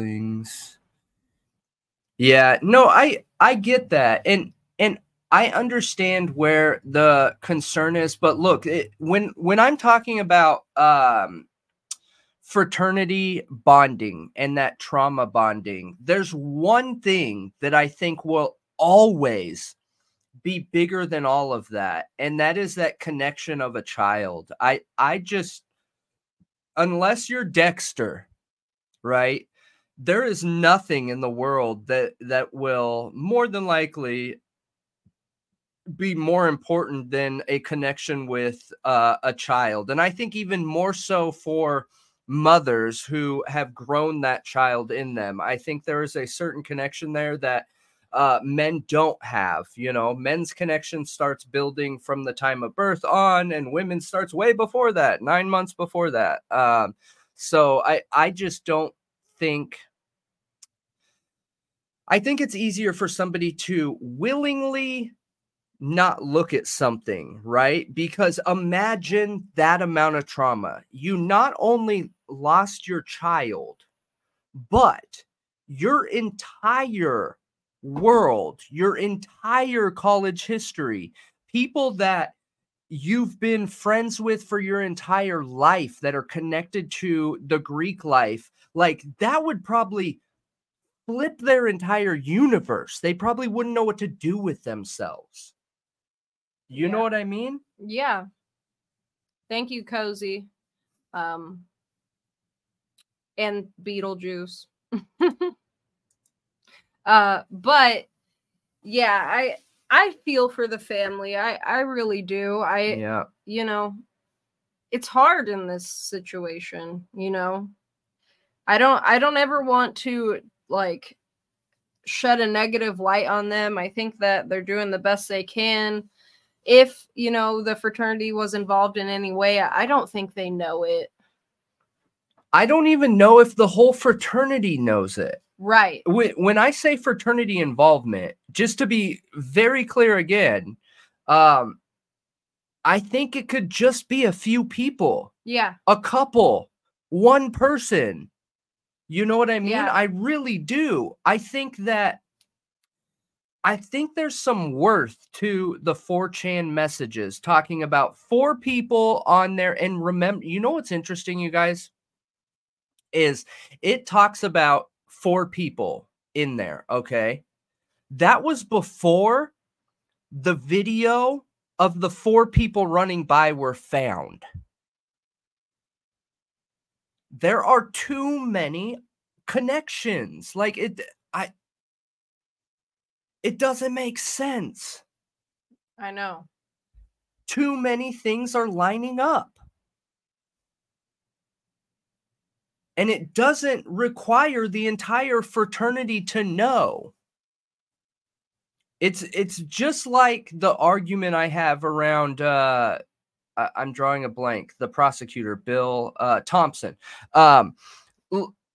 Yeah, no, I I get that, and and I understand where the concern is, but look, it, when when I'm talking about um fraternity bonding and that trauma bonding, there's one thing that I think will always be bigger than all of that, and that is that connection of a child. I I just unless you're Dexter, right? There is nothing in the world that that will more than likely be more important than a connection with uh, a child, and I think even more so for mothers who have grown that child in them. I think there is a certain connection there that uh, men don't have. You know, men's connection starts building from the time of birth on, and women starts way before that, nine months before that. Um, so I I just don't think. I think it's easier for somebody to willingly not look at something, right? Because imagine that amount of trauma. You not only lost your child, but your entire world, your entire college history, people that you've been friends with for your entire life that are connected to the Greek life, like that would probably flip their entire universe. They probably wouldn't know what to do with themselves. You know what I mean? Yeah. Thank you, Cozy. Um and Beetlejuice. uh but yeah, I I feel for the family. I I really do. I Yeah. you know, it's hard in this situation, you know. I don't I don't ever want to like shed a negative light on them. I think that they're doing the best they can. If, you know, the fraternity was involved in any way, I don't think they know it. I don't even know if the whole fraternity knows it. Right. Wh- When I say fraternity involvement, just to be very clear again, um, I think it could just be a few people, Yeah. a couple, one person. You know what I mean? Yeah. I really do. I think that I think there's some worth to the 4chan messages talking about four people on there. And remember, you know what's interesting, you guys? Is it talks about four people in there, okay? That was before the video of the four people running by were found. There are too many connections. Like it I it doesn't make sense. I know. Too many things are lining up. And it doesn't require the entire fraternity to know. It's it's just like the argument I have around uh I, I'm drawing a blank, the prosecutor, Bill uh Thompson. Um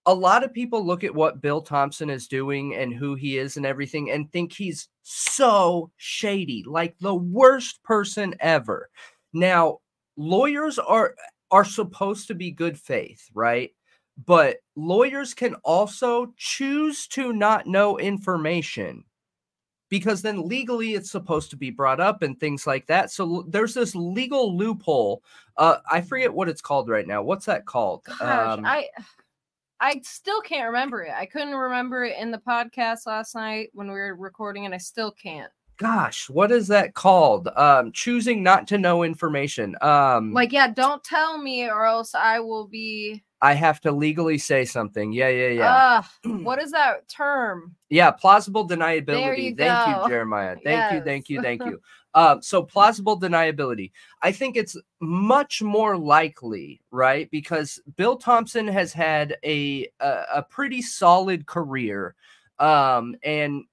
a lot of people look at what Bill Thompson is doing and who he is and everything and think he's so shady, like the worst person ever. Now, lawyers are are supposed to be good faith, right? But lawyers can also choose to not know information because then legally it's supposed to be brought up and things like that. So there's this legal loophole. Uh, I forget what it's called right now. What's that called? Gosh, Um, I I still can't remember it. I couldn't remember it in the podcast last night when we were recording, and I still can't. gosh, what is that called? Um, choosing not to know information. Um, Like, yeah, don't tell me, or else I will be. I have to legally say something. Yeah, yeah, yeah. Ugh, what is that term? Yeah, plausible deniability. There you thank go. you, Jeremiah. Thank you, thank you, thank you. Um, so plausible deniability. I think it's much more likely, right? Because Bill Thompson has had a a, a pretty solid career, um, and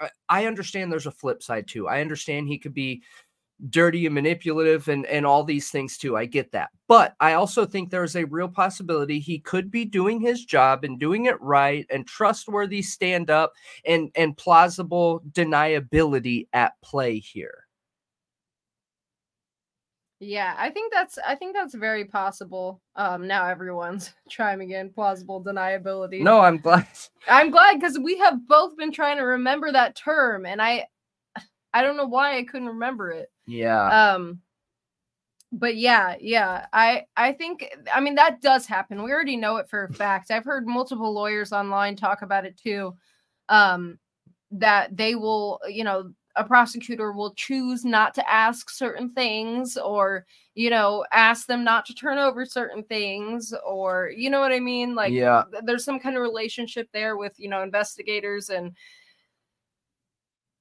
I- I understand there's a flip side too. I understand he could be dirty and manipulative and and all these things too. I get that. But I also think there's a real possibility he could be doing his job and doing it right and trustworthy stand up and and plausible deniability at play here. Yeah, I think that's I think that's very possible. Um, now everyone's chiming in plausible deniability. No, I'm glad. I'm glad because we have both been trying to remember that term, and I I don't know why I couldn't remember it. Yeah. Um, but yeah, yeah, I I think I mean that does happen. We already know it for a fact. I've heard multiple lawyers online talk about it too. Um, that they will, you know, a prosecutor will choose not to ask certain things or you know ask them not to turn over certain things or you know what i mean like yeah. there's some kind of relationship there with you know investigators and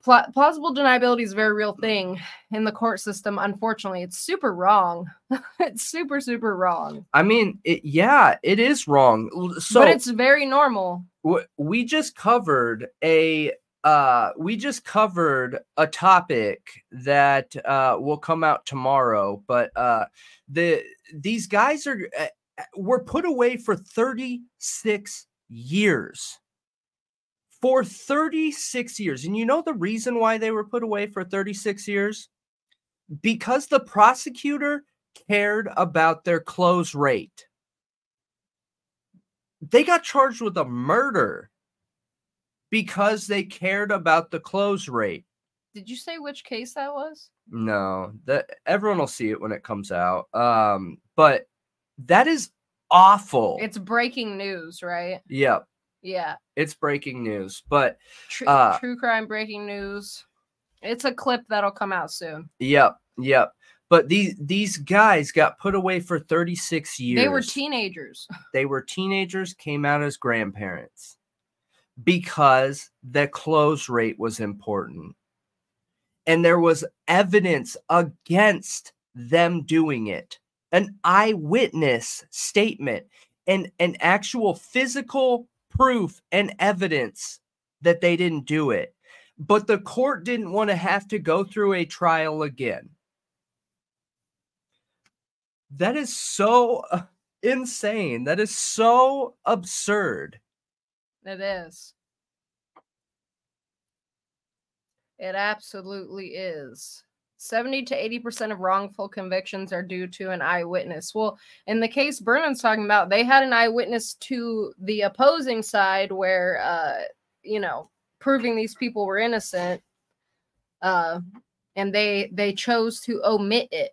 pla- plausible deniability is a very real thing in the court system unfortunately. It's super wrong. It's super super wrong. I mean, it, yeah, it is wrong. So but it's very normal. w- we just covered a uh we just covered a topic that uh will come out tomorrow but uh the these guys are uh, uh, were put away for 36 years for 36 years and you know the reason why they were put away for 36 years because the prosecutor cared about their close rate they got charged with a murder because they cared about the close rate. did you say which case that was No, that everyone will see it when it comes out. Um, but that is awful. it's breaking news right yep, yeah it's breaking news. But True, Uh, true crime breaking news It's a clip that'll come out soon. Yep, yep. But these these guys got put away for 36 years. They were teenagers. They were teenagers, came out as grandparents because the close rate was important. And there was evidence against them doing it. An eyewitness statement and an actual physical proof and evidence that they didn't do it. But the court didn't want to have to go through a trial again. That is so uh, insane. That is so absurd. It is. It absolutely is. 70 to 80% of wrongful convictions are due to an eyewitness. Well, in the case Brennan's talking about, they had an eyewitness to the opposing side where, uh, you know, proving these people were innocent. Uh, and they they chose to omit it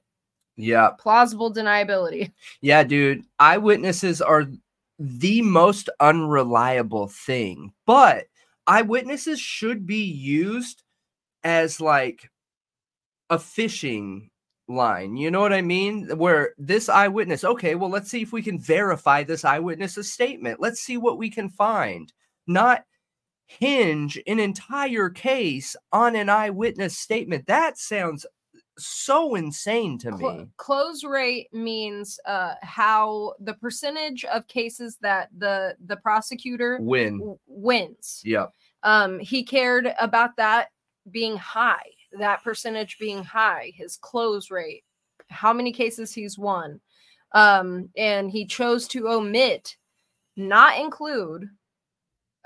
Yeah. plausible deniability Yeah, dude. Eyewitnesses are the most unreliable thing, but eyewitnesses should be used as like a fishing line. You know what I mean? Where this eyewitness, okay, well, let's see if we can verify this eyewitness's statement. Let's see what we can find. Not hinge an entire case on an eyewitness statement. That sounds so insane to me. close rate means uh how the percentage of cases that the the prosecutor Win. w- wins Yep. um he cared about that being high that percentage being high his close rate how many cases he's won. Um and he chose to omit not include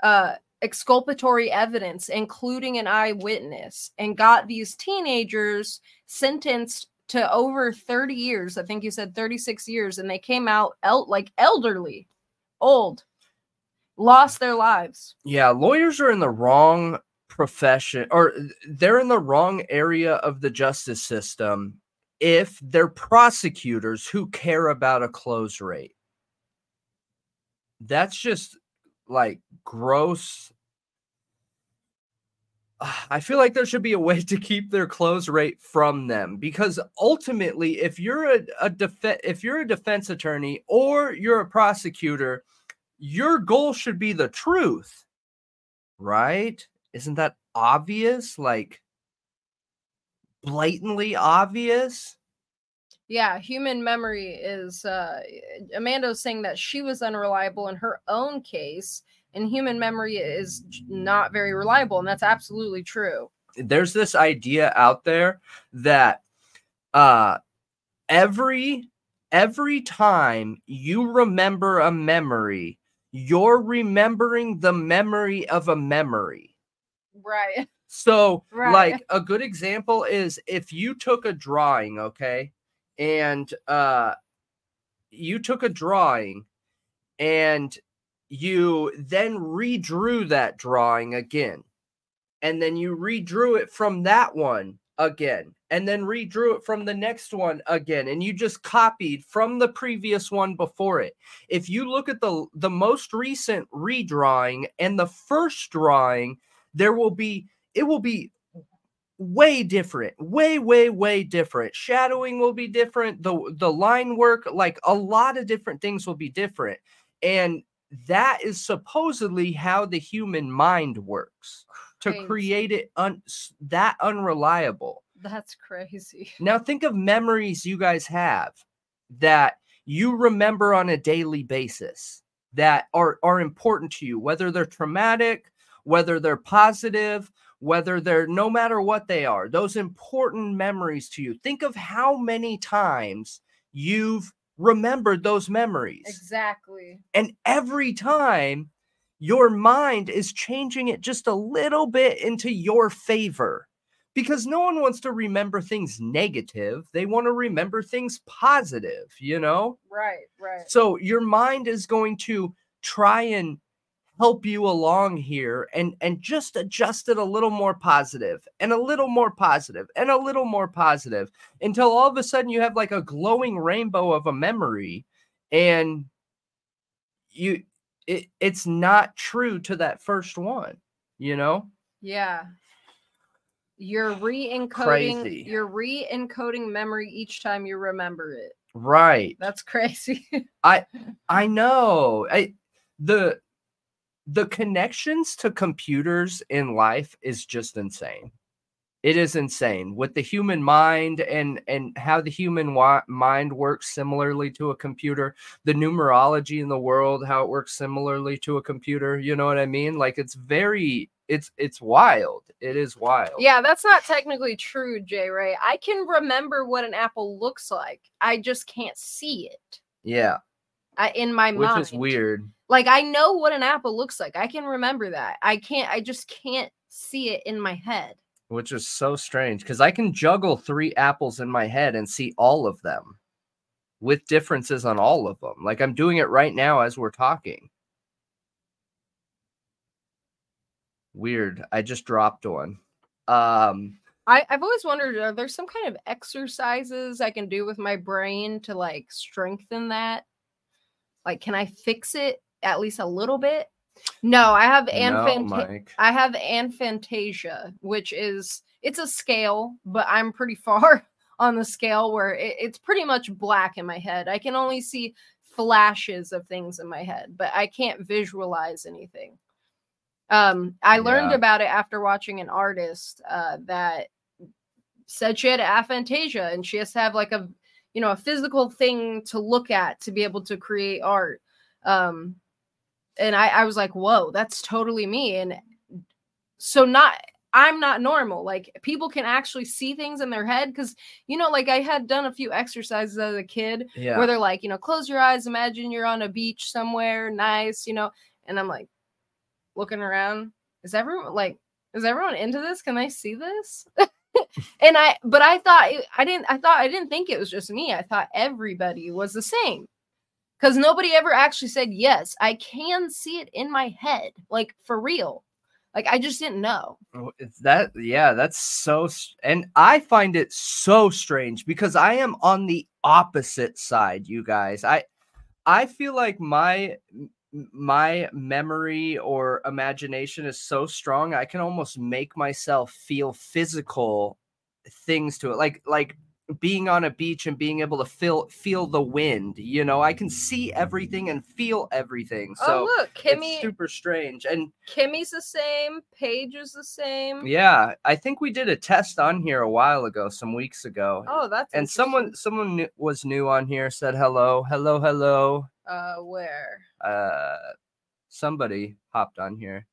uh exculpatory evidence including an eyewitness and got these teenagers sentenced to over 30 years. I think you said 36 years and they came out el- like elderly old lost their lives. Yeah, lawyers are in the wrong profession or they're in the wrong area of the justice system if they're prosecutors who care about a close rate. That's just like gross. I feel like there should be a way to keep their close rate from them because ultimately, if you're a, a def- if you're a defense attorney or you're a prosecutor, your goal should be the truth, right? Isn't that obvious? Like blatantly obvious? Yeah, human memory is uh Amanda's saying that she was unreliable in her own case and human memory is not very reliable and that's absolutely true. There's this idea out there that uh every every time you remember a memory, you're remembering the memory of a memory. Right. So, Right. like a good example is if you took a drawing, okay, and uh, you took a drawing, and you then redrew that drawing again, and then you redrew it from that one again, and then redrew it from the next one again, and you just copied from the previous one before it. If you look at the the most recent redrawing and the first drawing, there will be it will be way different way way way different. Shadowing will be different. The the line work like a lot of different things will be different. And that is supposedly how the human mind works to create it un- that unreliable. That's crazy. now think of memories you guys have that you remember on a daily basis that are are important to you, whether they're traumatic, whether they're positive, whether they're no matter what they are, those important memories to you. Think of how many times you've remembered those memories. Exactly. And every time your mind is changing it just a little bit into your favor because no one wants to remember things negative. They want to remember things positive, you know? Right, right. So your mind is going to try and help you along here and and just adjust it a little more positive and a little more positive and a little more positive until all of a sudden you have like a glowing rainbow of a memory and you it, it's not true to that first one you know Yeah. You're re-encoding. Crazy. You're re-encoding memory each time you remember it. Right. That's crazy. I, I know. I the the connections to computers in life is just insane. It is insane with the human mind and and how the human wa- mind works similarly to a computer, the numerology in the world how it works similarly to a computer, you know what I mean? Like it's very it's it's wild. It is wild. yeah, that's not technically true, jay Ray. I can remember what an apple looks like. I just can't see it. Yeah, I, in my which mind. Which is weird. Like I know what an apple looks like. I can remember that. I can't. I just can't see it in my head. which is so strange because I can juggle three apples in my head and see all of them with differences on all of them. Like I'm doing it right now as we're talking. Weird. I just dropped one. Um, I, I've always wondered are there some kind of exercises I can do with my brain to like strengthen that? Like, can I fix it at least a little bit? No, I have no. I have aphantasia, which is it's a scale, but I'm pretty far on the scale where it, it's pretty much black in my head. I can only see flashes of things in my head, but I can't visualize anything. Um, I learned Yeah. about it after watching an artist uh, that said she had aphantasia and she has to have like a you know a physical thing to look at to be able to create art. Um, and I, I was like, whoa, that's totally me. And so not I'm not normal. Like people can actually see things in their head because you know, like I had done a few exercises as a kid Yeah. where they're like, you know, close your eyes, imagine you're on a beach somewhere nice, you know, and I'm like looking around. Is everyone like is everyone into this? Can I see this? and I but I thought I didn't I thought I didn't think it was just me. I thought everybody was the same. Cuz nobody ever actually said, "Yes, I can see it in my head." Like for real. Like I just didn't know. Oh, that yeah, that's so and I find it so strange because I am on the opposite side, you guys. I I feel like my my memory or imagination is so strong I can almost make myself feel physical things to it. Like like being on a beach and being able to feel feel the wind, you know, I can see everything and feel everything. Oh, so oh, look, it's Kimmy super strange. And Kimmy's the same, Paige is the same. yeah, I think we did a test on here a while ago, some weeks ago. Oh, that's and someone someone was new on here, said hello, hello, hello. Uh where? Uh somebody hopped on here.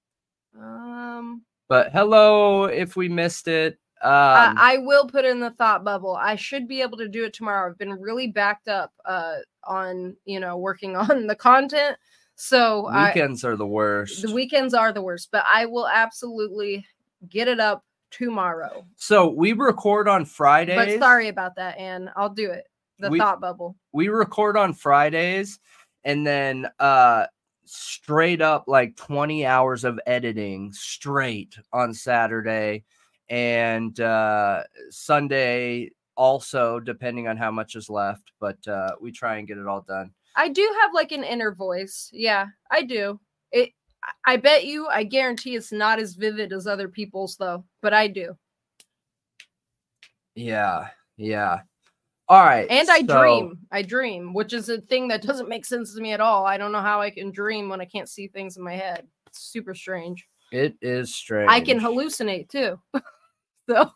Um But hello if we missed it. Um uh, I will put in the thought bubble. I should be able to do it tomorrow. I've been really backed up uh on, you know, working on the content. So I, weekends are the worst. the weekends are the worst, but I will absolutely get it up tomorrow. so we record on Fridays. But sorry about that, Anne. I'll do it. The We- thought bubble. we record on Fridays and then uh straight up like 20 hours of editing straight on Saturday and uh Sunday also depending on how much is left but uh we try and get it all done. I do have like an inner voice. Yeah, I do. It I- I bet you, I guarantee it's not as vivid as other people's though, but I do. Yeah. Yeah. All right. And I so- dream. I dream, which is a thing that doesn't make sense to me at all. I don't know how I can dream when I can't see things in my head. It's super strange. It is strange. I can hallucinate too. so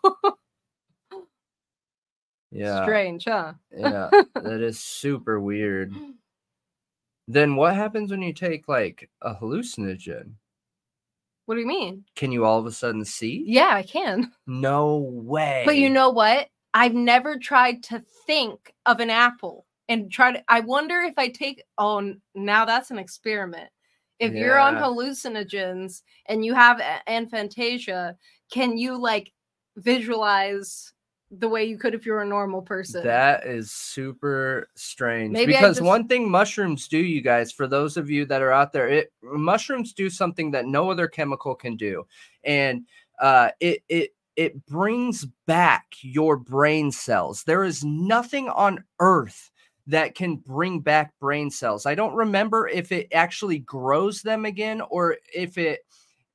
Yeah. strange, huh? Yeah. that is super weird. Then what happens when you take like a hallucinogen? What do you mean? Can you all of a sudden see? Yeah, I can. No way. But you know what? I've never tried to think of an apple and try to. I wonder if I take. Oh, now that's an experiment. If you're on hallucinogens and you have aphantasia, can you like visualize the way you could if you were a normal person? That is super strange Maybe because just- one thing mushrooms do, you guys, for those of you that are out there, it mushrooms do something that no other chemical can do, and uh, it it it brings back your brain cells. There is nothing on earth that can bring back brain cells. I don't remember if it actually grows them again or if it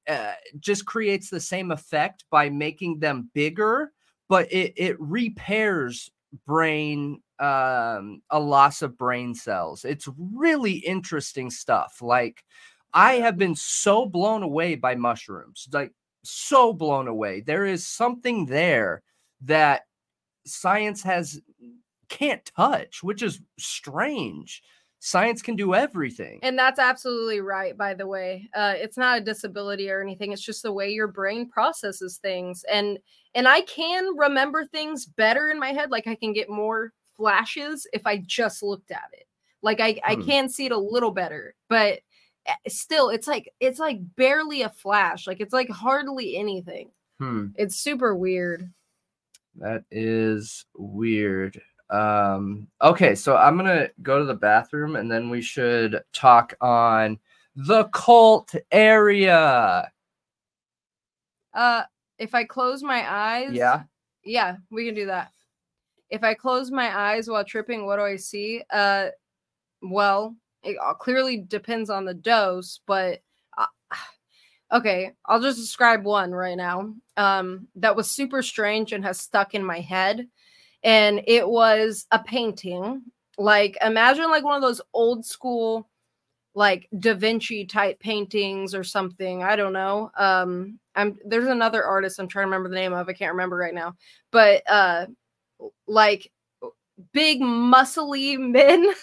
uh, just creates the same effect by making them bigger, but it, it repairs brain um, a loss of brain cells. It's really interesting stuff. Like I have been so blown away by mushrooms, like so blown away. There is something there that science has can't touch, which is strange. Science can do everything. And that's absolutely right, by the way. Uh, it's not a disability or anything. It's just the way your brain processes things. And and I can remember things better in my head. Like I can get more flashes if I just looked at it. Like I, I hmm. can see it a little better, but still it's like it's like barely a flash. Like it's like hardly anything. Hmm. It's super weird. That is weird. Um, okay, so I'm gonna go to the bathroom and then we should talk on the cult area. Uh, if I close my eyes, yeah, yeah, we can do that. If I close my eyes while tripping, what do I see? Uh, well, it clearly depends on the dose, but uh, okay, I'll just describe one right now. Um, that was super strange and has stuck in my head and it was a painting. Like imagine like one of those old school like Da Vinci type paintings or something. I don't know. Um I'm there's another artist I'm trying to remember the name of. I can't remember right now. But uh like big muscly men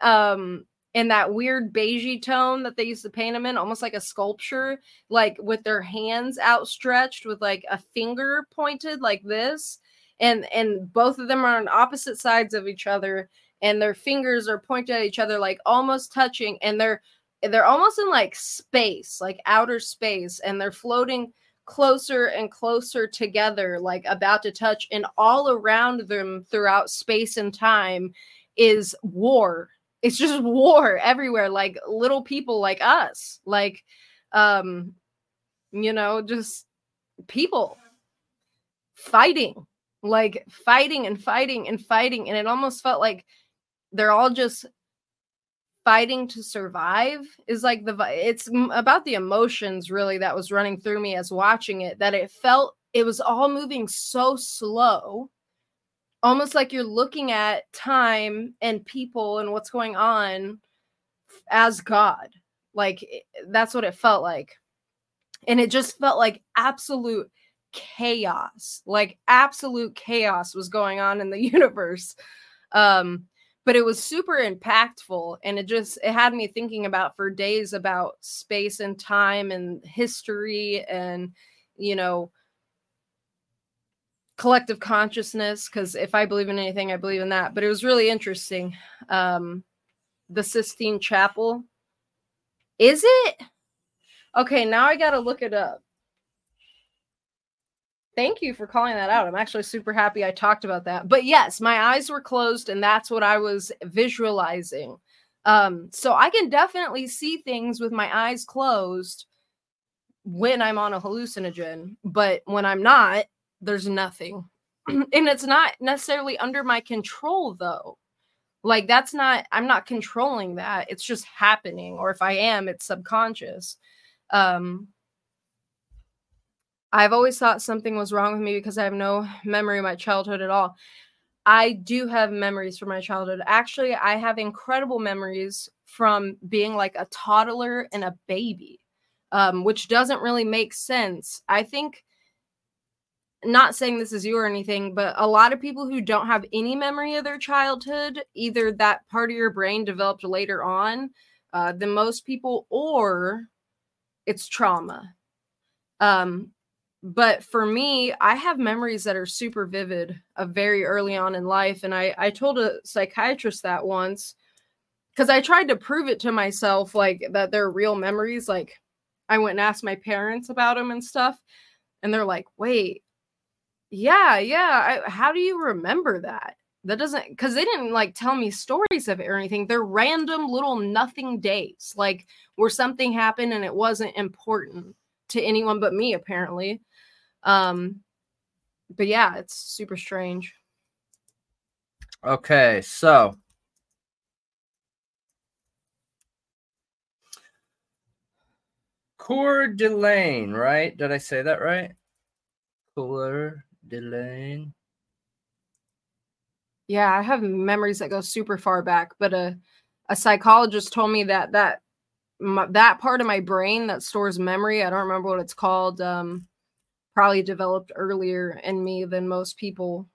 um in that weird beigey tone that they used to paint them in, almost like a sculpture, like with their hands outstretched with like a finger pointed like this and and both of them are on opposite sides of each other and their fingers are pointed at each other like almost touching and they're they're almost in like space like outer space and they're floating closer and closer together like about to touch and all around them throughout space and time is war it's just war everywhere like little people like us like um you know just people fighting like fighting and fighting and fighting and it almost felt like they're all just fighting to survive is like the it's about the emotions really that was running through me as watching it that it felt it was all moving so slow almost like you're looking at time and people and what's going on as god. Like that's what it felt like. And it just felt like absolute chaos like absolute chaos was going on in the universe. Um but it was super impactful and it just it had me thinking about for days about space and time and history and you know collective consciousness because if i believe in anything i believe in that but it was really interesting um the sistine chapel is it okay now i gotta look it up Thank you for calling that out. I'm actually super happy I talked about that. But yes, my eyes were closed and that's what I was visualizing. Um, so I can definitely see things with my eyes closed when I'm on a hallucinogen, but when I'm not, there's nothing. and it's not necessarily under my control though. Like that's not I'm not controlling that. It's just happening or if I am, it's subconscious. Um I've always thought something was wrong with me because I have no memory of my childhood at all. I do have memories from my childhood. Actually, I have incredible memories from being like a toddler and a baby, um, which doesn't really make sense. I think, not saying this is you or anything, but a lot of people who don't have any memory of their childhood, either that part of your brain developed later on uh, than most people, or it's trauma. Um, but for me i have memories that are super vivid of very early on in life and i i told a psychiatrist that once because i tried to prove it to myself like that they're real memories like i went and asked my parents about them and stuff and they're like wait yeah yeah I, how do you remember that that doesn't because they didn't like tell me stories of it or anything they're random little nothing days like where something happened and it wasn't important to anyone but me apparently um, but yeah, it's super strange. Okay, so Coeur d'Alene, right? Did I say that right? Coeur d'Alene. Yeah, I have memories that go super far back, but a a psychologist told me that that my, that part of my brain that stores memory, I don't remember what it's called, um probably developed earlier in me than most people.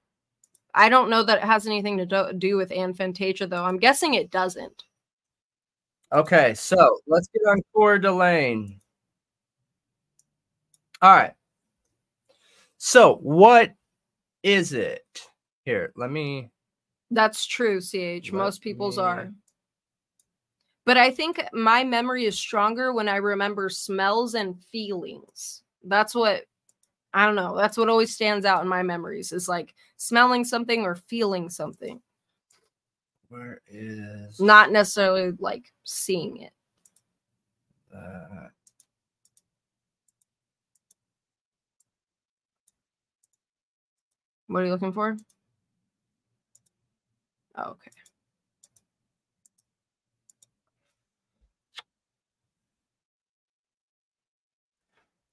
I don't know that it has anything to do, do with aphantasia though. I'm guessing it doesn't. Okay, so let's get on Coeur d'Alene. All right. So, what is it? Here, let me. That's true, CH. Most people's me- are. But I think my memory is stronger when I remember smells and feelings. That's what I don't know. That's what always stands out in my memories is like smelling something or feeling something, Where is not necessarily like seeing it. that? What are you looking for? Oh, okay.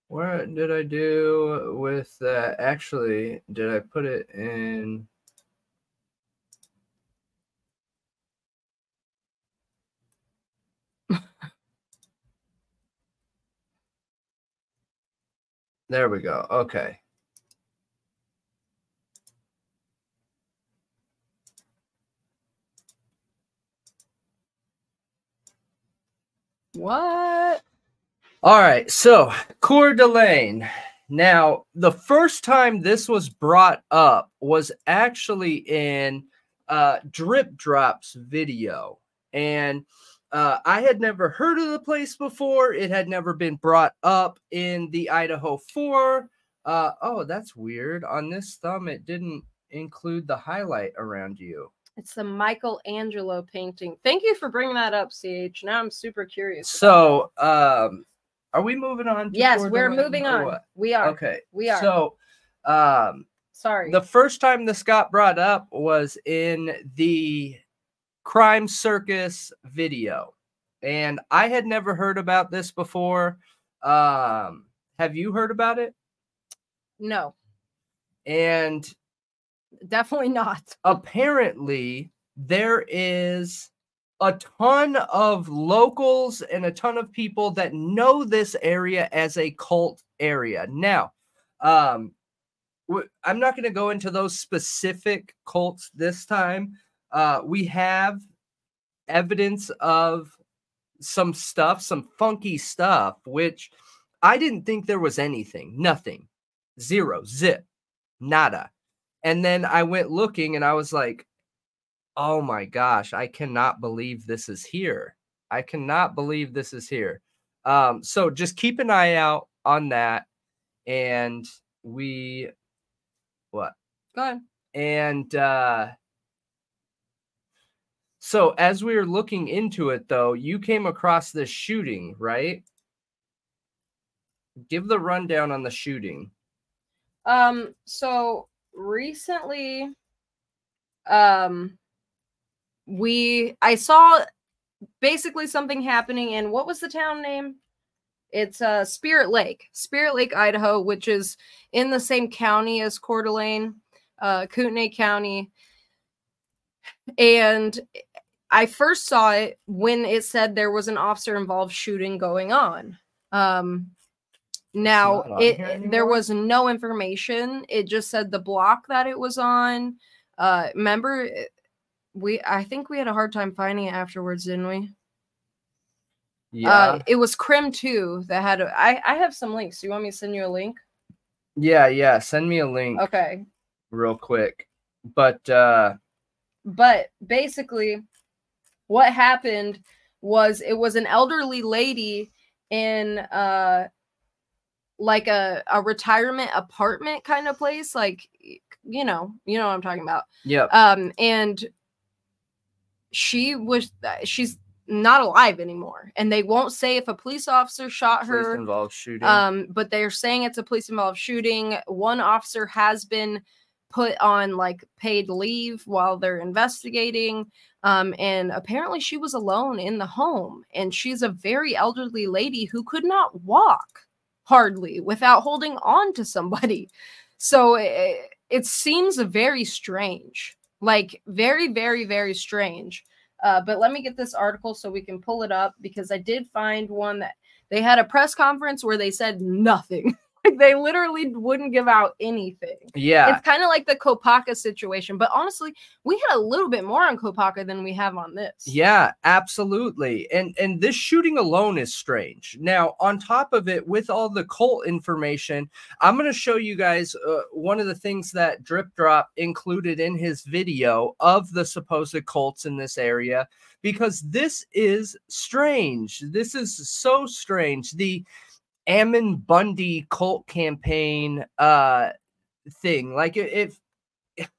What did I do with that? Actually, did I put it in? There we go. Okay. What? All right, so Coeur d'Alene. Now, the first time this was brought up was actually in uh, Drip Drops video, and uh, I had never heard of the place before. It had never been brought up in the Idaho Four. Uh, oh, that's weird. On this thumb, it didn't include the highlight around you. It's the Michelangelo painting. Thank you for bringing that up, CH. Now I'm super curious. So, um, are we moving on? yes, we're moving on. what? We are. Okay, We are. So, um, Sorry. the first time this got brought up was in the crime circus video and i had never heard about this before um have you heard about it no, and definitely not. apparently there is a ton of locals and a ton of people that know this area as a cult area. Now um i'm not going to go into those specific cults this time. Uh we have evidence of some stuff some funky stuff which i didn't think there was anything nothing. Zero zip nada and then I went looking and I was like, oh my gosh, I cannot believe this is here. I cannot believe this is here. Um, so just keep an eye out on that. And we, what? Go ahead. And uh, so as we were looking into it, though, you came across this shooting, right? Give the rundown on the shooting. Um, so recently, um, we I saw basically something happening in what was the town name? It's uh Spirit Lake, Spirit Lake, Idaho, which is in the same county as Coeur d'Alene, uh, County. And I first saw it when it said there was an officer involved shooting going on. Um, now it there was no information. It just said the block that it was on. Uh, remember, we I think we had a hard time finding it afterwards, didn't we? Yeah. Uh, it was Crim too that had. A, I I have some links. Do you want me to send you a link? yeah. Yeah. Send me a link. Okay, real quick. But uh but basically what happened was it was an elderly lady in uh like a, a retirement apartment kind of place like you know you know what i'm talking about yeah um and she was uh, she's not alive anymore and they won't say if a police officer shot police her involved shooting. um, but they're saying it's a police involved shooting. One officer has been put on like paid leave while they're investigating. Um, and apparently she was alone in the home, and she's a very elderly lady who could not walk hardly without holding on to somebody. So it, it seems very strange, like very, very, very strange. Uh, but let me get this article so we can pull it up because I did find one that they had a press conference where they said nothing. Like they literally wouldn't give out anything. Yeah. It's kind of like the Kopaka situation, but honestly, we had a little bit more on Kopaka than we have on this. Yeah, absolutely. And and this shooting alone is strange. Now, on top of it with all the cult information, I'm going to show you guys uh, one of the things that Drip Drop included in his video of the supposed cults in this area because this is strange. This is so strange. The Ammon Bundy cult campaign uh thing. Like if, if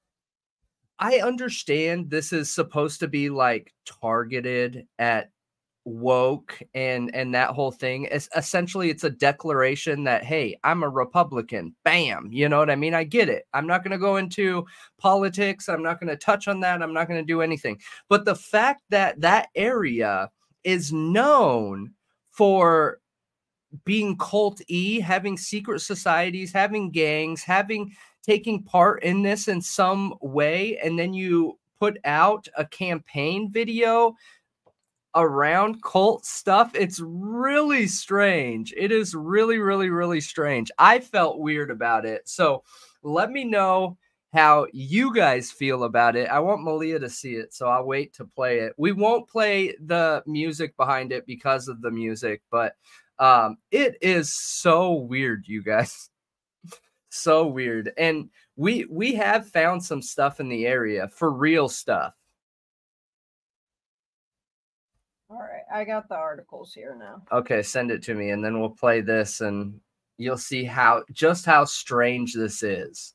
I understand this is supposed to be like targeted at woke and and that whole thing. Is essentially it's a declaration that hey i'm a republican. Bam! You know what i mean? I get it. I'm not going to go into politics. I'm not going to touch on that. I'm not going to do anything. But the fact that that area is known for being cult e, having secret societies, having gangs, having taking part in this in some way, and then you put out a campaign video around cult stuff. It's really strange. It is really, really, really strange. I felt weird about it. So let me know how you guys feel about it. I want Malia to see it, so I'll wait to play it. We won't play the music behind it because of the music, but um, it is so weird, you guys. so weird. And we we have found some stuff in the area for real stuff. All right, I got the articles here now. Okay, send it to me and then we'll play this and you'll see how just how strange this is.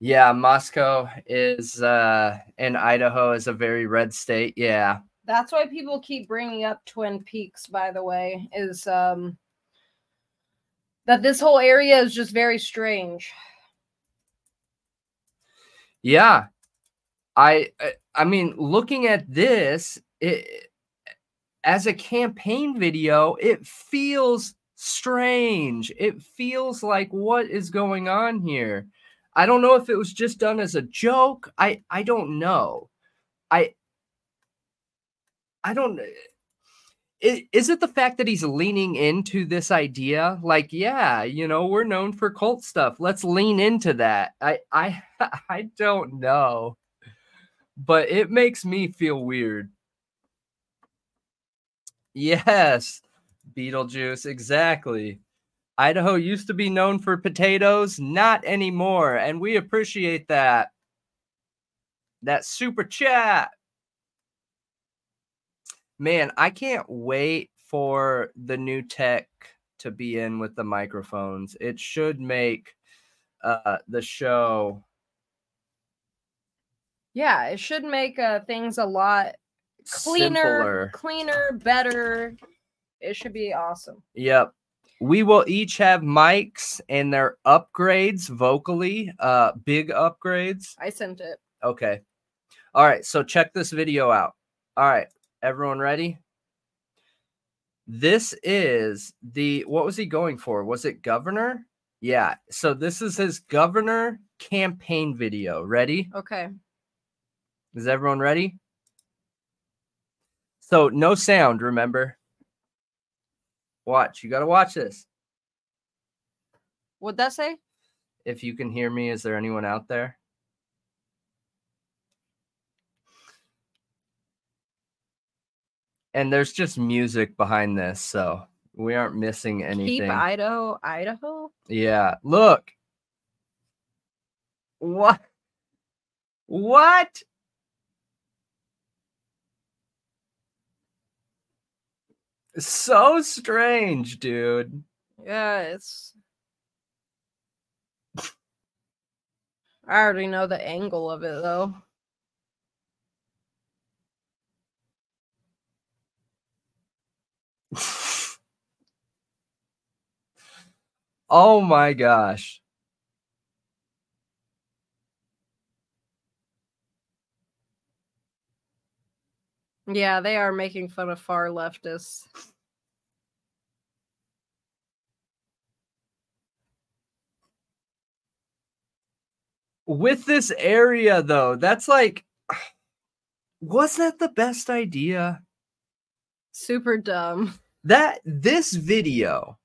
Yeah, Moscow is uh in Idaho is a very red state. Yeah. That's why people keep bringing up Twin Peaks, by the way, is um that this whole area is just very strange. Yeah. I I mean, looking at this, it as a campaign video, it feels strange. It feels like what is going on here? I don't know if it was just done as a joke. I I don't know. I I don't. Is it the fact that he's leaning into this idea? Like, yeah, you know, we're known for cult stuff. Let's lean into that. I, I, I don't know, but it makes me feel weird. Yes, Beetlejuice, exactly. Idaho used to be known for potatoes, not anymore, and we appreciate that. That super chat man, I can't wait for the new tech to be in with the microphones. It should make uh, the show. Yeah, it should make uh, things a lot cleaner, Simpler. cleaner, better. It should be awesome. Yep. We will each have mics and their upgrades vocally, uh big upgrades. I sent it. Okay. All right, so check this video out. All right. Everyone ready? This is the what was he going for? Was it governor? Yeah. So this is his governor campaign video. Ready? Okay. Is everyone ready? So no sound, remember? Watch. You got to watch this. What'd that say? If you can hear me, is there anyone out there? And there's just music behind this, so we aren't missing anything. Keep Idaho, Idaho. Yeah, look. What? What? So strange, dude. Yeah, it's. I already know the angle of it though. Oh my gosh. Yeah, they are making fun of far leftists. With this area though, that's like was that the best idea? Super dumb. That this video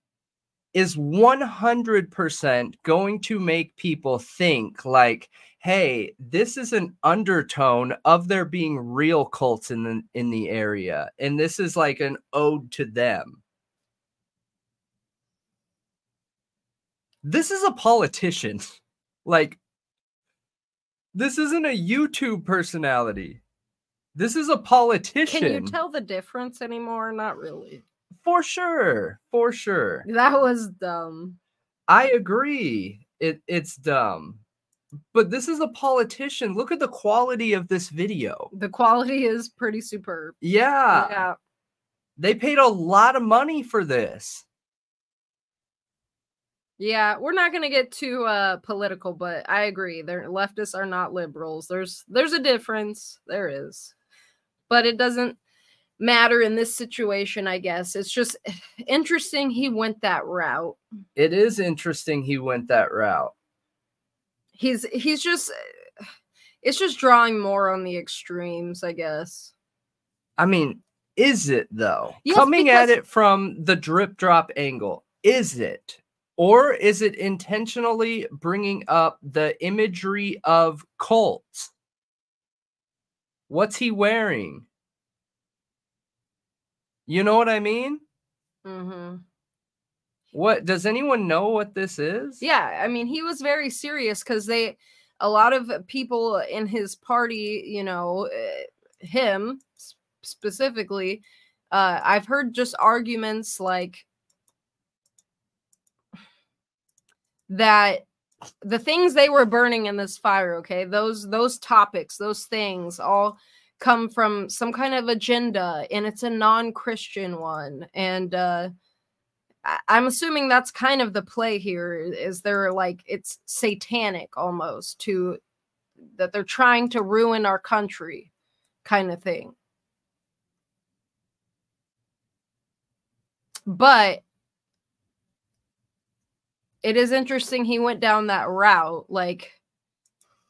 is 100% going to make people think like hey this is an undertone of there being real cults in the in the area and this is like an ode to them this is a politician like this isn't a youtube personality this is a politician Can you tell the difference anymore? Not really. For sure for sure That was dumb. I agree. It it's dumb. But this is a politician. Look at the quality of this video. The quality is pretty superb. Yeah. yeah. They paid a lot of money for this. Yeah, we're not gonna get too uh political, but I agree. They're leftists are not liberals. There's there's a difference. There is. But it doesn't matter in this situation, I guess. It's just interesting he went that route. It is interesting he went that route. He's he's just it's just drawing more on the extremes, I guess. I mean, is it though? Yes, Coming at it from the drip drop angle, is it? Or is it intentionally bringing up the imagery of cults? What's he wearing? You know what I mean? Mm-hmm. What does anyone know what this is? Yeah, I mean, he was very serious because they, a lot of people in his party, you know, uh, him specifically, uh, I've heard just arguments like that the things they were burning in this fire, okay, those those topics, those things all come from some kind of agenda and it's a non-Christian one. And uh I'm assuming that's kind of the play here is they're like it's satanic almost to that they're trying to ruin our country kind of thing. But it is interesting he went down that route like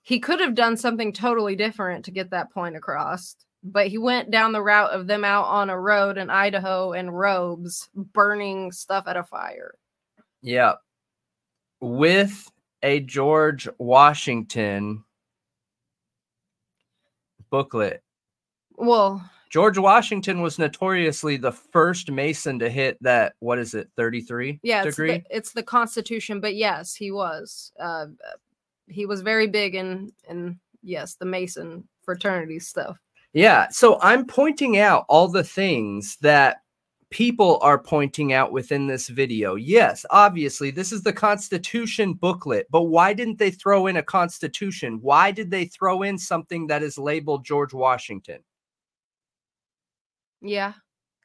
he could have done something totally different to get that point across but he went down the route of them out on a road in Idaho in robes burning stuff at a fire. Yeah. With a George Washington booklet. Well, George Washington was notoriously the first Mason to hit that, what is it, 33 yeah, it's the, it's the Constitution, but yes, he was. Uh, he was very big in in yes, the Mason fraternity stuff. Yeah. So I'm pointing out all the things that people are pointing out within this video. Yes, obviously, this is the Constitution booklet, but why didn't they throw in a Constitution? Why did they throw in something that is labeled George Washington? Yeah,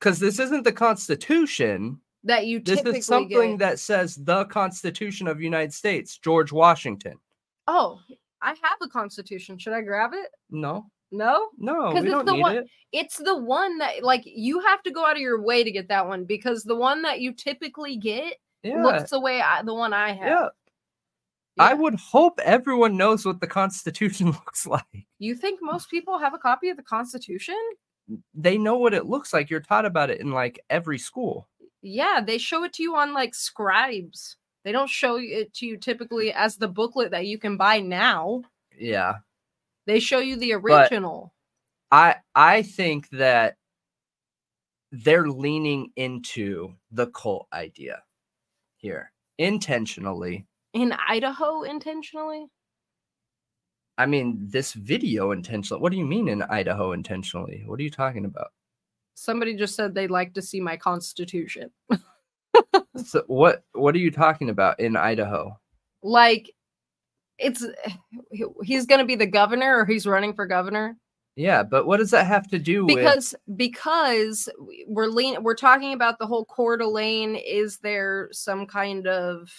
Because this isn't the Constitution. that you This is something get. that says the Constitution of United States, George Washington. Oh, I have a Constitution. Should I grab it? No, No. no, 'Cause we it's don't the need one- it. It's the one that like you have to go out of your way to get that one because the one that you typically get Yeah, looks the way I, the one I have. yeah. I Yeah. would hope everyone knows what the Constitution looks like. You think most people have a copy of the Constitution? They know what it looks like. You're taught about it in like every school. Yeah, they show it to you on like scribes. They don't show it to you typically as the booklet that you can buy now. Yeah. They show you the But- original. I I think that they're leaning into the cult idea here intentionally. In Idaho intentionally? I mean, this video intentionally. What do you mean in Idaho intentionally? What are you talking about? Somebody just said they'd like to see my constitution. So what what are you talking about in Idaho? Like it's he's going to be the governor or he's running for governor Yeah, but what does that have to do with because because we- we're lean we're talking about the whole Coeur d'Alene is there some kind of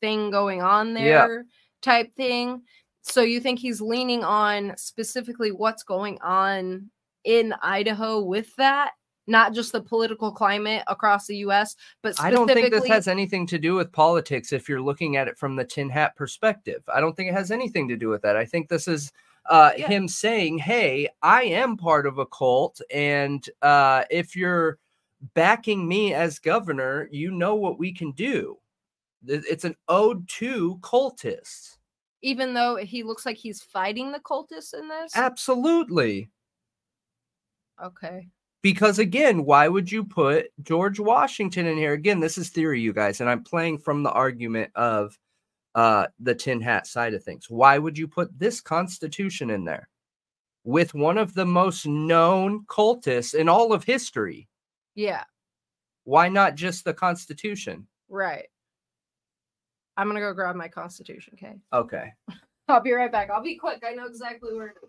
thing going on there type thing. So you think he's leaning on specifically what's going on in Idaho with that? Not just the political climate across the US, but I don't think this has anything to do with politics if you're looking at it from the tin hat perspective. I don't think it has anything to do with that. I think this is uh, Yeah. him saying, Hey, I am part of a cult. And uh, if you're backing me as governor, you know what we can do. It's an ode to cultists. even though he looks like he's fighting the cultists in this. Absolutely. Okay. Because again why would you put george washington in here again this is theory you guys and i'm playing from the argument of uh the tin hat side of things why would you put this constitution in there with one of the most known cultists in all of history Yeah, why not just the constitution right. I'm gonna go grab my constitution, okay? okay I'll be right back. I'll be quick. I know exactly where it is.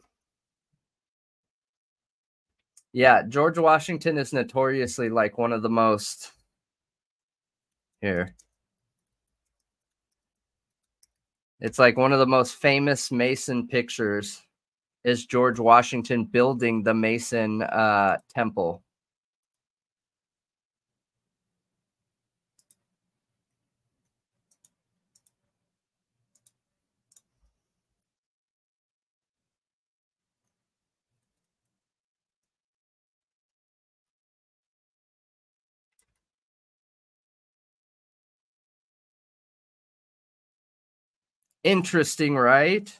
Yeah george washington is notoriously like one of the most here. It's like one of the most famous mason pictures is george washington building the mason uh temple interesting right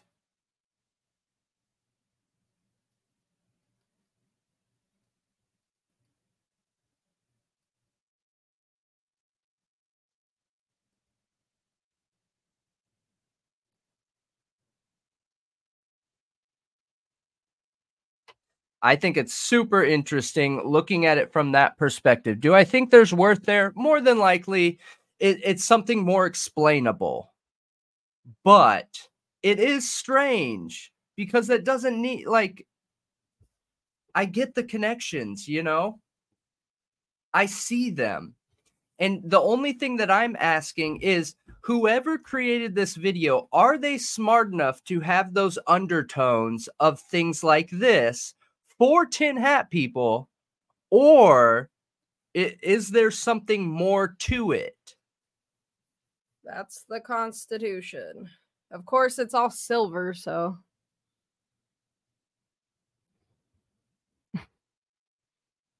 I think it's super interesting looking at it from that perspective. Do I think there's worth there? More than likely, it, it's something more explainable. But it is strange because that doesn't need, like, I get the connections, you know? I see them. And the only thing that I'm asking is whoever created this video, are they smart enough to have those undertones of things like this for tin hat people? Or is there something more to it? That's the Constitution. Of course, it's all silver, so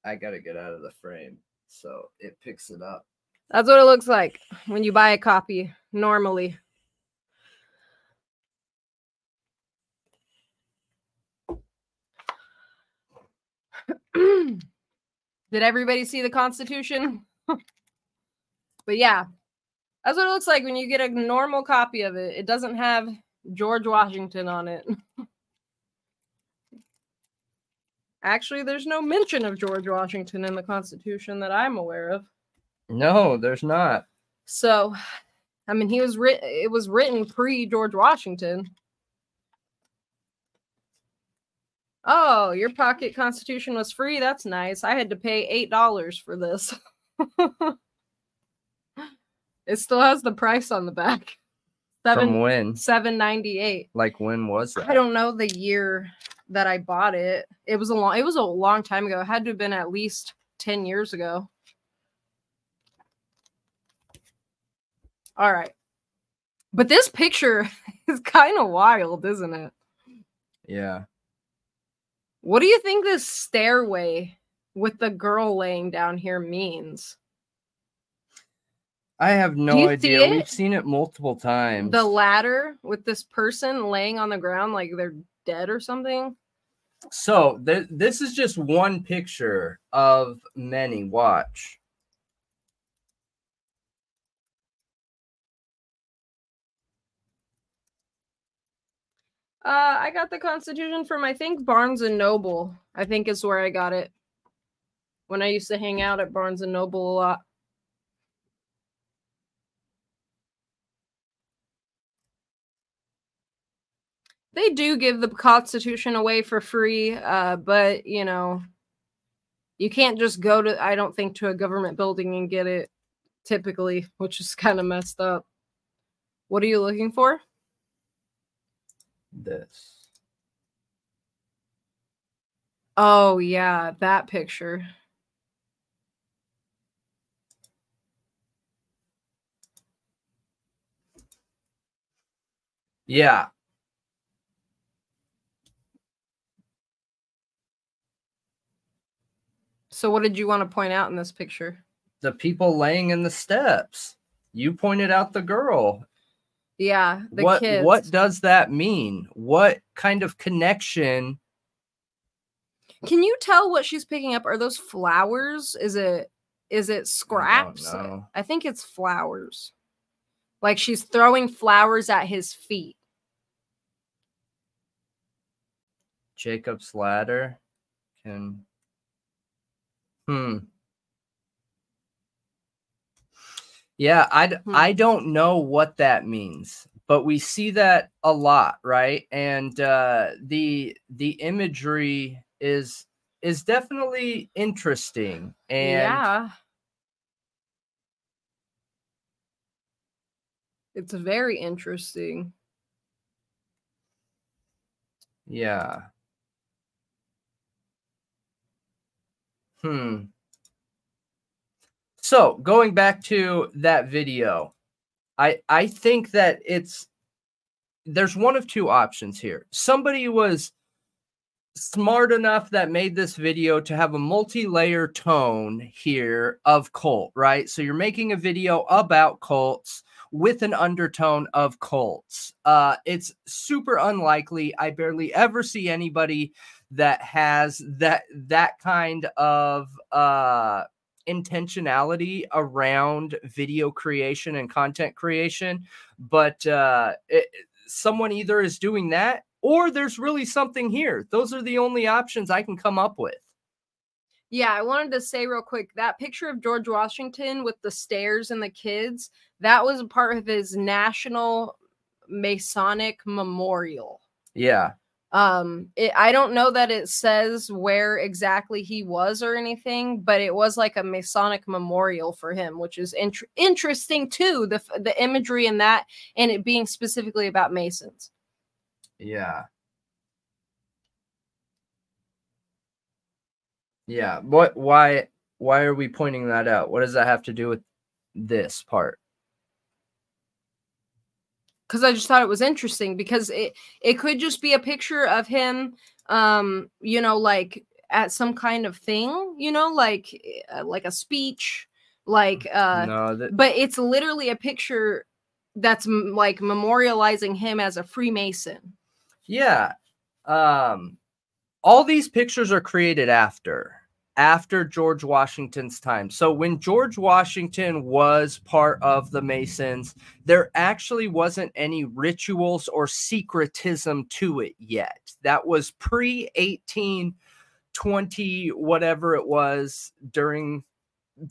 I got to get out of the frame so it picks it up. that's what it looks like when you buy a copy normally. Did everybody see the Constitution? but yeah, that's what it looks like when you get a normal copy of it. It doesn't have George Washington on it. Actually, there's no mention of George Washington in the Constitution that I'm aware of. No, there's not. So, I mean, he was written. It was written pre George Washington. Oh, your pocket constitution was free. That's nice. I had to pay eight dollars for this. it still has the price on the back. From Seven when? seven ninety eight. Like when was that? I don't know the year that I bought it. It was a long. It was a long time ago. It had to have been at least ten years ago. All right. But this picture is kind of wild, isn't it? Yeah. What do you think this stairway with the girl laying down here means? I have no you see idea. We've seen it multiple times. The ladder with this person laying on the ground like they're dead or something? So th- this is just one picture of many. Watch. Uh, I got the Constitution from I think Barnes and Noble. I think is where I got it when I used to hang out at Barnes and Noble a lot. They do give the Constitution away for free, uh, but you know, you can't just go to I don't think to a government building and get it typically, which is kind of messed up. What are you looking for? This. Oh yeah, that picture. Yeah. So what did you want to point out in this picture? The people laying in the steps. You pointed out the girl. Yeah, the what kids. what does that mean? What kind of connection? Can you tell what she's picking up? Are those flowers? Is it is it scraps? know. I think it's flowers. Like she's throwing flowers at his feet. Jacob's ladder can Hmm. Yeah, I Hmm. I don't know what that means, but we see that a lot, right? And uh the the imagery is is definitely interesting and yeah. It's very interesting. yeah. Hmm. So going back to that video, I I think that it's there's one of two options here. Somebody was smart enough that made this video to have a multi-layer tone here of cult, right? So you're making a video about cults with an undertone of cults. Uh it's super unlikely. I barely ever see anybody that has that that kind of uh intentionality around video creation and content creation. But uh it, someone either is doing that or there's really something here. Those are the only options i can come up with. Yeah, I wanted to say real quick that picture of George Washington with the stairs and the kids, that was a part of his National Masonic Memorial. yeah Um, it, I don't know that it says where exactly he was or anything, but it was like a Masonic memorial for him, which is int- interesting too. The the imagery in that and it being specifically about Masons. yeah yeah what why why are we pointing that out what does that have to do with this part because I just thought it was interesting because it it could just be a picture of him, um, you know, like at some kind of thing, you know, like uh, like a speech, like uh, no that, but it's literally a picture that's m- like memorializing him as a Freemason. Yeah. Um all these pictures are created after after George Washington's time. So when George Washington was part of the Masons, there actually wasn't any rituals or secretism to it yet. That was pre 1820 whatever it was during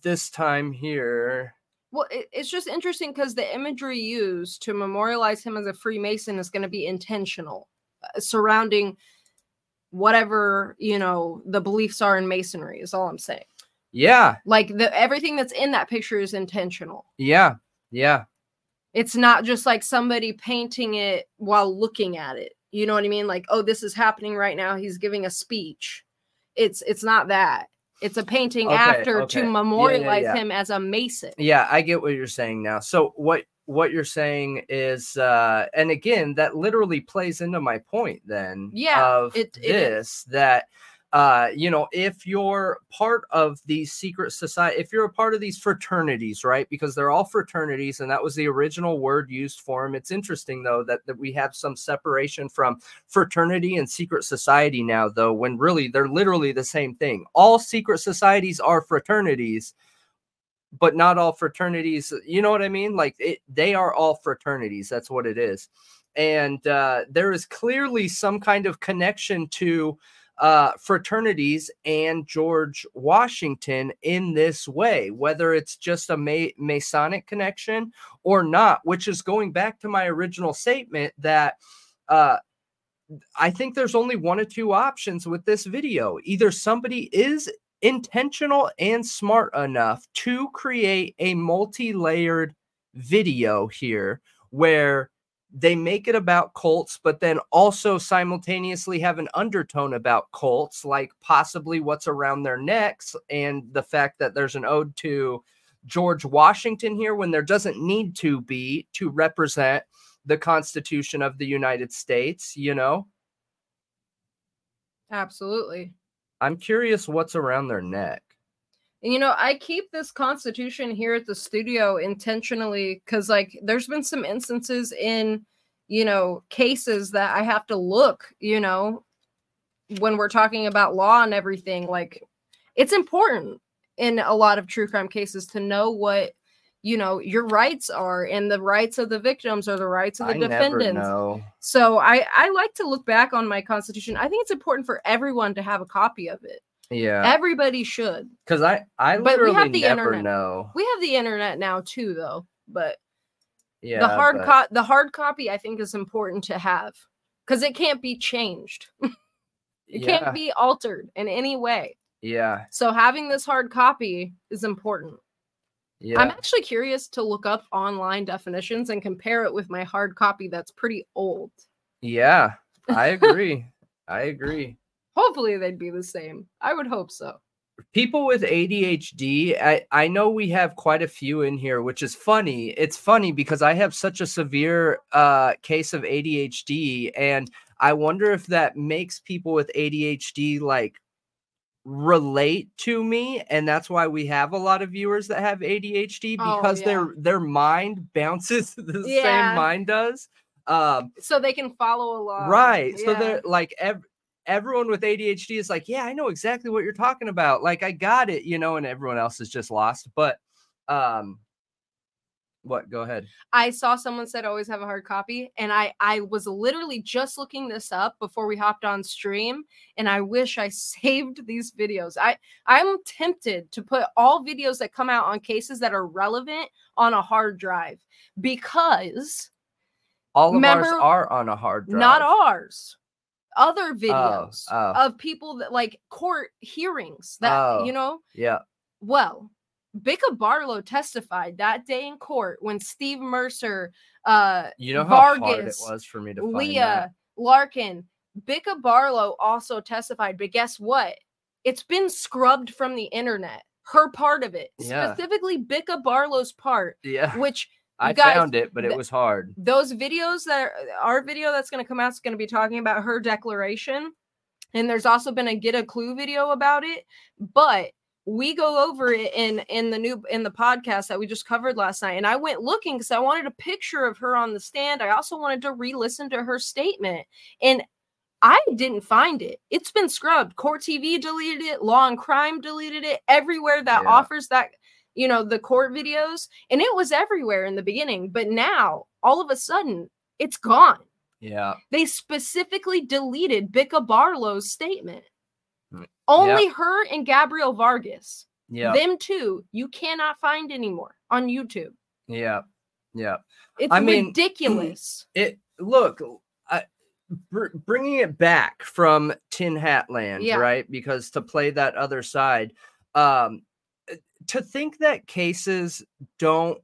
this time here. Well, it's just interesting because the imagery used to memorialize him as a Freemason is going to be intentional, uh, surrounding whatever you know the beliefs are in Masonry. Is all I'm saying. Yeah. Like the everything that's in that picture is intentional. Yeah. Yeah. It's not just like somebody painting it while looking at it. You know what I mean? Like, oh, this is happening right now. He's giving a speech. It's it's not that. It's a painting Okay, after okay. to Yeah, yeah, memorialize yeah. him as a Mason. Yeah, I get what you're saying now. So what what you're saying is uh and again that literally plays into my point then Yeah, of it- it this that uh you know if you're part of these secret society if you're a part of these fraternities right because they're all fraternities and that was the original word used for them it's interesting though that, that we have some separation from fraternity and secret society now though when really they're literally the same thing. All secret societies are fraternities but not all fraternities you know what i mean like it, they are all fraternities that's what it is and uh, there is clearly some kind of connection to uh, fraternities and george washington in this way whether it's just a Ma- masonic connection or not which is going back to my original statement that uh, I think there's only one or two options with this video. Either somebody is intentional and smart enough to create a multi layered video here where they make it about cults, but then also simultaneously have an undertone about cults, like possibly what's around their necks and the fact that there's an ode to George Washington here when there doesn't need to be to represent the Constitution of the United States, you know? Absolutely. I'm curious what's around their neck. You know, I keep this constitution here at the studio intentionally because, like, there's been some instances in, you know, cases that I have to look, you know, when we're talking about law and everything. Like, it's important in a lot of true crime cases to know what you know your rights are and the rights of the victims or the rights of the I defendants. never know. so i i like to look back on my constitution. I think it's important for everyone to have a copy of it. Yeah, everybody should. Because I I But we literally have the never internet. know. we have the internet now too though but Yeah, the hard but- co- the hard copy i think is important to have because it can't be changed. It yeah, can't be altered in any way. Yeah, so having this hard copy is important yeah. i'm actually curious to look up online definitions and compare it with my hard copy that's pretty old Yeah, I agree. I agree. hopefully they'd be the same i would hope so People with ADHD, I, I know we have quite a few in here, which is funny. It's funny because I have such a severe uh, case of ADHD, and I wonder if that makes people with ADHD like relate to me, and that's why we have a lot of viewers that have ADHD Oh, because yeah. their their mind bounces the Yeah. same mind does. Um, so they can follow along right so they're like ev- everyone with adhd is like yeah i know exactly what you're talking about like i got it you know and everyone else is just lost but um what go ahead I saw someone said always have a hard copy, and I I was literally just looking this up before we hopped on stream, and I wish I saved these videos. I I'm tempted to put all videos that come out on cases that are relevant on a hard drive because all of ours are on a hard drive not ours, other oh, videos oh. of people that like court hearings that Oh. you know. yeah Well, Bicka Barlow testified that day in court when Steve Mercer, uh, you know how hard it Vargas, was for me to find that. Leah Larkin, Bicka Barlow also testified, but guess what? It's been scrubbed from the internet. Her part of it, Yeah. specifically Bicka Barlow's part, yeah which i guys, found it but it was hard those videos that are, our video that's going to come out is going to be talking about her declaration and there's also been a get a clue video about it but we go over it in in the new in the podcast that we just covered last night and i went looking because i wanted a picture of her on the stand. I also wanted to re-listen to her statement and i didn't find it. It's been scrubbed. Court tv deleted it. Law and crime deleted it. Everywhere that Yeah. offers that you know the court videos and it was everywhere in the beginning but now all of a sudden it's gone. Yeah. They specifically deleted Bicka Barlow's statement Mm, only her and Gabriel Vargas. Yeah them two you cannot find anymore on YouTube. Yeah yeah it's I mean, ridiculous. it look I, br- bringing it back from tin hat land Yeah. right? Because to play that other side um uh, to think that cases don't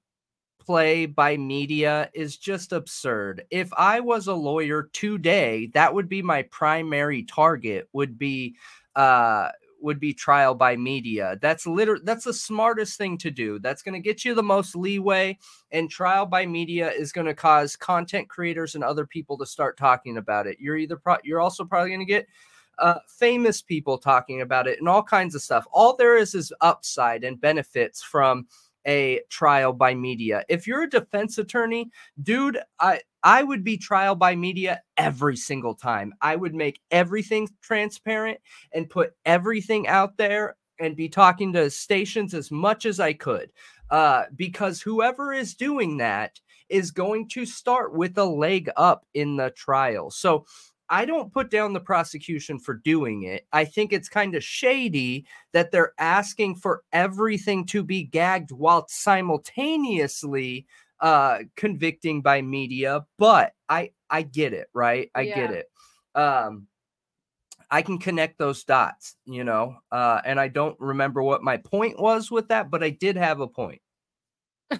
play by media is just absurd. If i was a lawyer today that would be my primary target would be uh would be trial by media. That's literally that's the smartest thing to do. That's going to get you the most leeway and trial by media is going to cause content creators and other people to start talking about it. You're either pro- you're also probably going to get uh, famous people talking about it and all kinds of stuff. All there is is upside and benefits from a trial by media. If you're a defense attorney dude i i would be trial by media every single time. I would make everything transparent and put everything out there and be talking to stations as much as i could. Uh, because whoever is doing that is going to start with a leg up in the trial. So I don't put down the prosecution for doing it. I think it's kind of shady that they're asking for everything to be gagged while simultaneously uh convicting by media but i i get it right i get it um I can connect those dots, you know. Uh, and I don't remember what my point was with that, but I did have a point.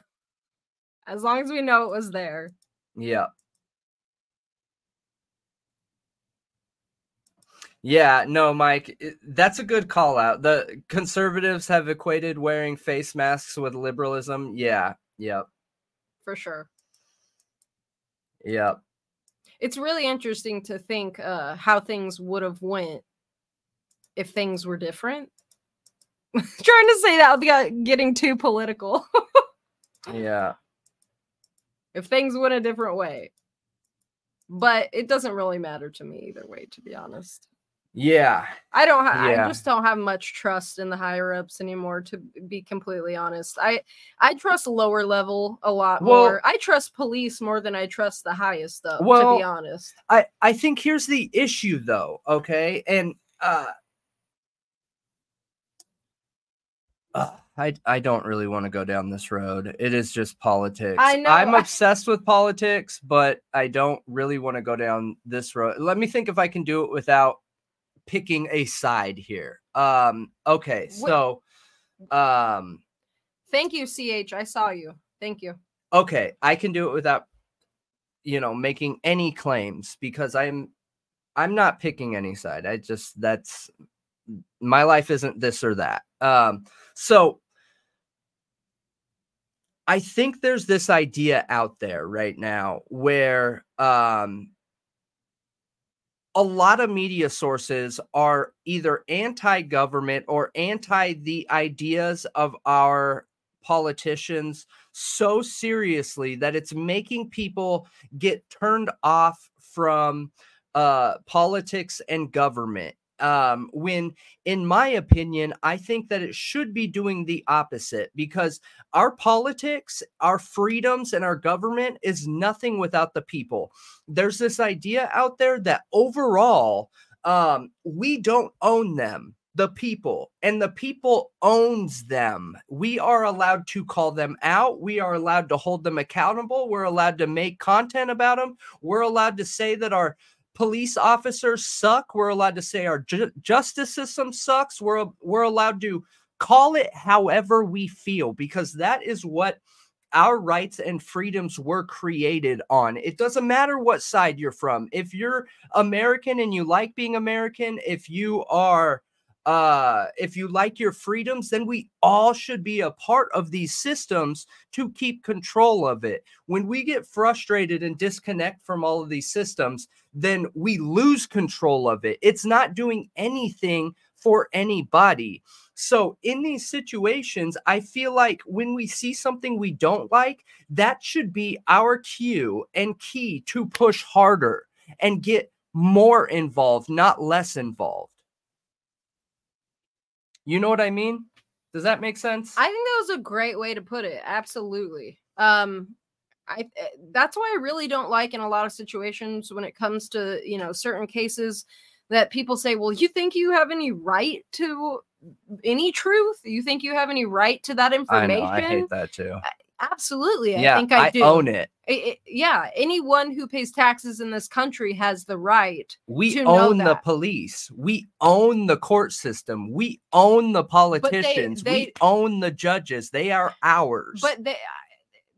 as long as we know it was there Yeah. Yeah, no, Mike, that's a good call out. The conservatives have equated wearing face masks with liberalism. Yeah, yep, for sure. yep. It's really interesting to think uh, how things would have went if things were different. Trying to say that without getting too political. Yeah. if things went a different way. But it doesn't really matter to me either way, to be honest. Yeah. I don't. Ha- Yeah. I just don't have much trust in the higher ups anymore. To be completely honest, I I trust lower level a lot Well- more. I trust police more than I trust the highest, though. to be honest, I I think here's the issue though, okay? And uh uh, I I don't really want to go down this road. It is just politics. I know, I'm obsessed with politics, but I don't really want to go down this road. Let me think if I can do it without picking a side here. Um okay, so um thank you, Ch. I saw you. Thank you. okay, I can do it without you know making any claims because I'm I'm not picking any side. I just that's my life isn't this or that. Um so I think there's this idea out there right now where um a lot of media sources are either anti-government or anti the ideas of our politicians so seriously that it's making people get turned off from uh politics and government um when in my opinion i think that it should be doing the opposite because our politics our freedoms and our government is nothing without the people. There's this idea out there that overall um we don't own them the people and the people owns them. We are allowed to call them out. We are allowed to hold them accountable. We're allowed to make content about them we're allowed to say that our police officers suck we're allowed to say our ju- justice system sucks we're we're allowed to call it however we feel because that is what our rights and freedoms were created on. It doesn't matter what side you're from. If you're American and you like being American, if you are uh if you like your freedoms then we all should be a part of these systems to keep control of it when we get frustrated and disconnect from all of these systems then we lose control of it it's not doing anything for anybody so in these situations, I feel like when we see something we don't like, that should be our cue and key to push harder and get more involved, not less involved. You know what I mean? Does that make sense? I think that was a great way to put it. Absolutely. Um, I eh, that's why I really don't like in a lot of situations when it comes to you know certain cases that people say, "Well, you think you have any right to any truth? You think you have any right to that I information?" know. I hate that too. Absolutely, I yeah, think I, do. own it. I- I- yeah, anyone who pays taxes in this country has the right. We to know own the police. We own the court system. We own the they- politicians. they- we own the judges. They are ours. But they,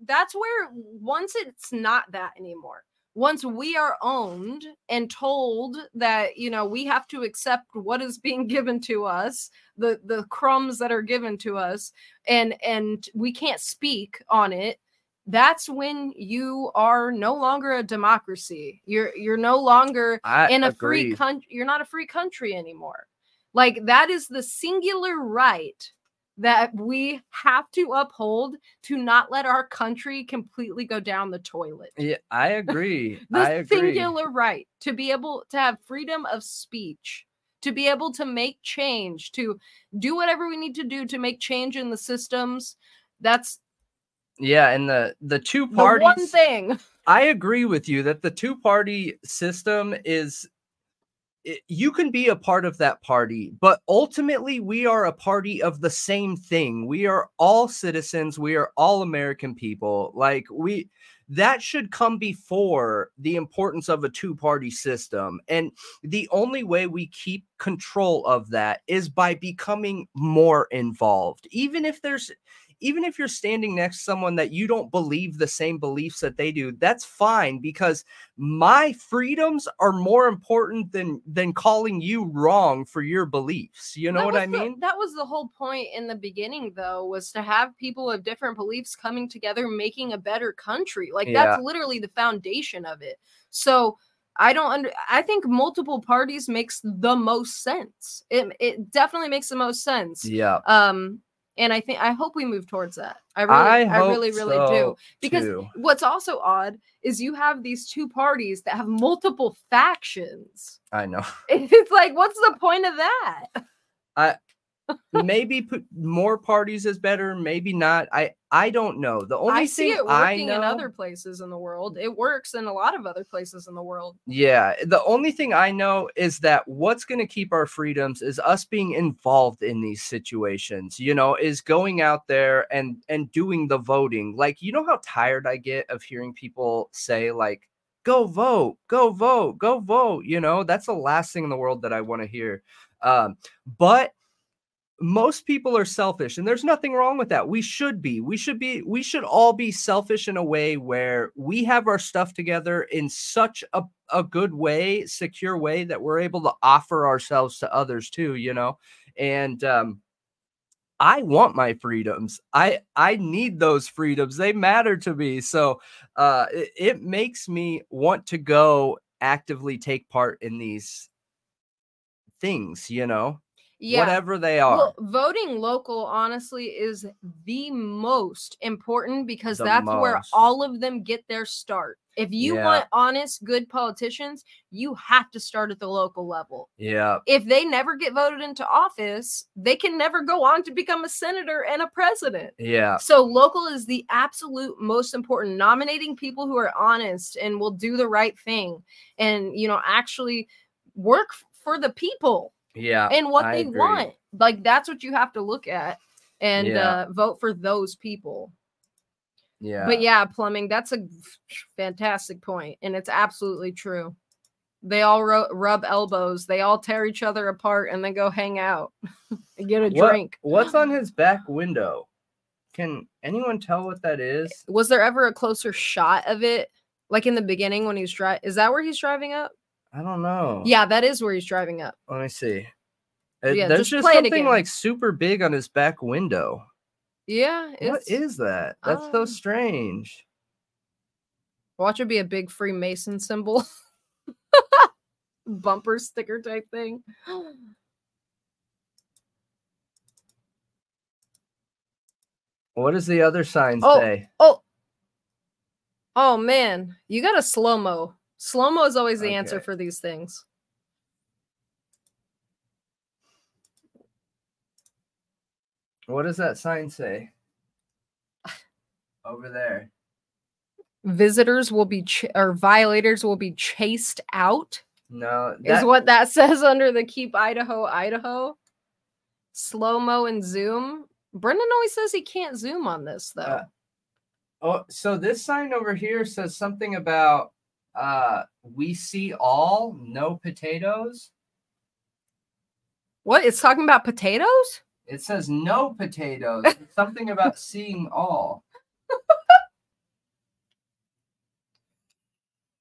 that's where once it's not that anymore. Once we are owned and told that you know we have to accept what is being given to us, the the crumbs that are given to us, and and we can't speak on it. That's when you are no longer a democracy. You're you're no longer I in a agree. free country you're not a free country anymore like that is the singular right that we have to uphold to not let our country completely go down the toilet Yeah, I agree. the I agree. singular right to be able to have freedom of speech to be able to make change to do whatever we need to do to make change in the systems that's Yeah, and the the two the one thing I agree with you that the two party system is. You can be a part of that party, but ultimately, we are a party of the same thing. We are all citizens. We are all American people. Like, we, that should come before the importance of a two party system. And the only way we keep control of that is by becoming more involved. Even if there's, even if you're standing next to someone that you don't believe the same beliefs that they do, that's fine because my freedoms are more important than than calling you wrong for your beliefs. You know That what I the- mean? that was the whole point in the beginning, though, was to have people of different beliefs coming together, making a better country. Like Yeah. that's literally the foundation of it. So I don't under. I think multiple parties makes the most sense. It it definitely makes the most sense. yeah. Um, and I think I hope we move towards that. I really, I I, really, really so, do. Because too. what's also odd is you have these two parties that have multiple factions. I know. It's like, what's the point of that? I maybe put more parties is better, maybe not. I I don't know. The only thing I see it I working know, in other places in the world. It works in a lot of other places in the world. Yeah, the only thing I know is that what's going to keep our freedoms is us being involved in these situations. You know, is going out there and and doing the voting. Like, you know how tired I get of hearing people say like go vote, go vote, go vote, you know? That's the last thing in the world that I want to hear. Um but most people are selfish and there's nothing wrong with that. We should be. We should be we should all be selfish in a way where we have our stuff together in such a, a good way secure way that we're able to offer ourselves to others too you know? And um i want my freedoms. I i need those freedoms. They matter to me. So uh it, it makes me want to go actively take part in these things you know Yeah. whatever they are Well, voting local honestly is the most important because The that's where all of them get their start. If you Yeah. want honest, good politicians, you have to start at the local level. yeah If they never get voted into office, they can never go on to become a senator and a president. yeah So local is the absolute most important. Nominating people who are honest and will do the right thing and you know actually work for the people yeah and what I they agree. want. Like that's what you have to look at and Yeah. uh, vote for those people. yeah But yeah, plumbing, that's a fantastic point and it's absolutely true. They all ru- rub elbows, they all tear each other apart and then go hang out and get a What- drink. what's on his back window can anyone tell what that is Was there ever a closer shot of it? Like in the beginning when he's driving, is that where he's driving up? I don't know. Yeah, that is where he's driving up. let me see. Uh, Yeah, there's just just something like super big on his back window. Yeah, what is that? That's so um, strange. Watch it be a big Freemason symbol, bumper sticker type thing. what does the other sign Oh. say? Oh, oh man, you got a slow mo. Slow mo is always the answer for these things. what does that sign say over there Visitors will be ch- or violators will be chased out. no is what that says under the keep Idaho, Idaho. Slow mo and zoom. Brendan always says he can't zoom on this though. Uh, Oh, so this sign over here says something about uh we see all, no potatoes. what? It's talking about potatoes? It says no potatoes. It's something about seeing all.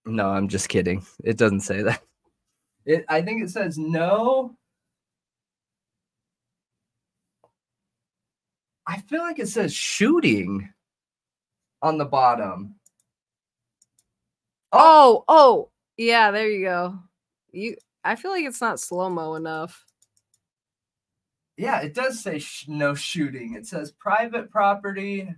no, I'm just kidding. It doesn't say that. It I think it says no. I feel like it says shooting on the bottom. Oh, oh, yeah, there you go. You I feel like it's not slow-mo enough. Yeah, it does say sh- no shooting. It says private property.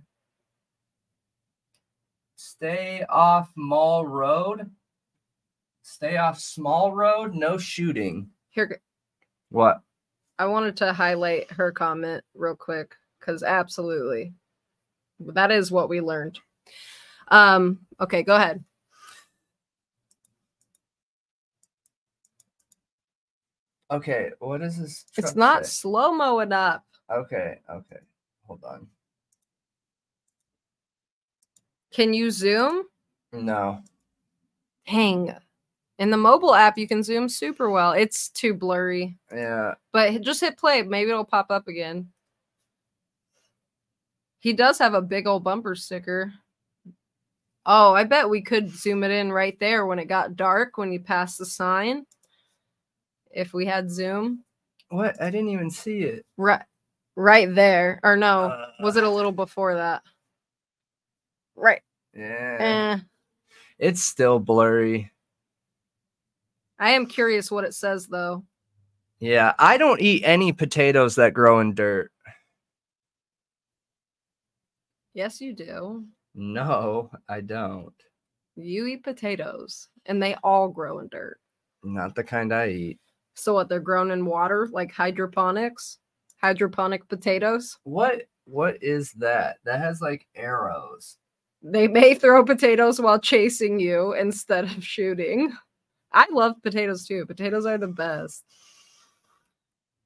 Stay off Mall Road. Stay off Small Road. No shooting. Here What? I wanted to highlight her comment real quick cuz absolutely. That is what we learned. Um okay, go ahead. Okay, what is this? It's not slow-mo enough. Okay, okay. Hold on. Can you zoom? No. Dang. In the mobile app you can zoom super well. It's too blurry. Yeah. But just hit play, maybe it'll pop up again. He does have a big old bumper sticker. Oh, I bet we could zoom it in right there when it got dark when you passed the sign. If we had zoom. What? I didn't even see it. Right right there. Or no, Uh. was it a little before that? Right. Yeah. Eh. It's still blurry. I am curious what it says though. Yeah, I don't eat any potatoes that grow in dirt. Yes, you do. No, I don't. You eat potatoes and they all grow in dirt. Not the kind I eat. So what they're grown in water like hydroponics? Hydroponic potatoes? What what is that? That has like arrows. They may throw potatoes while chasing you instead of shooting. I love potatoes too. Potatoes are the best.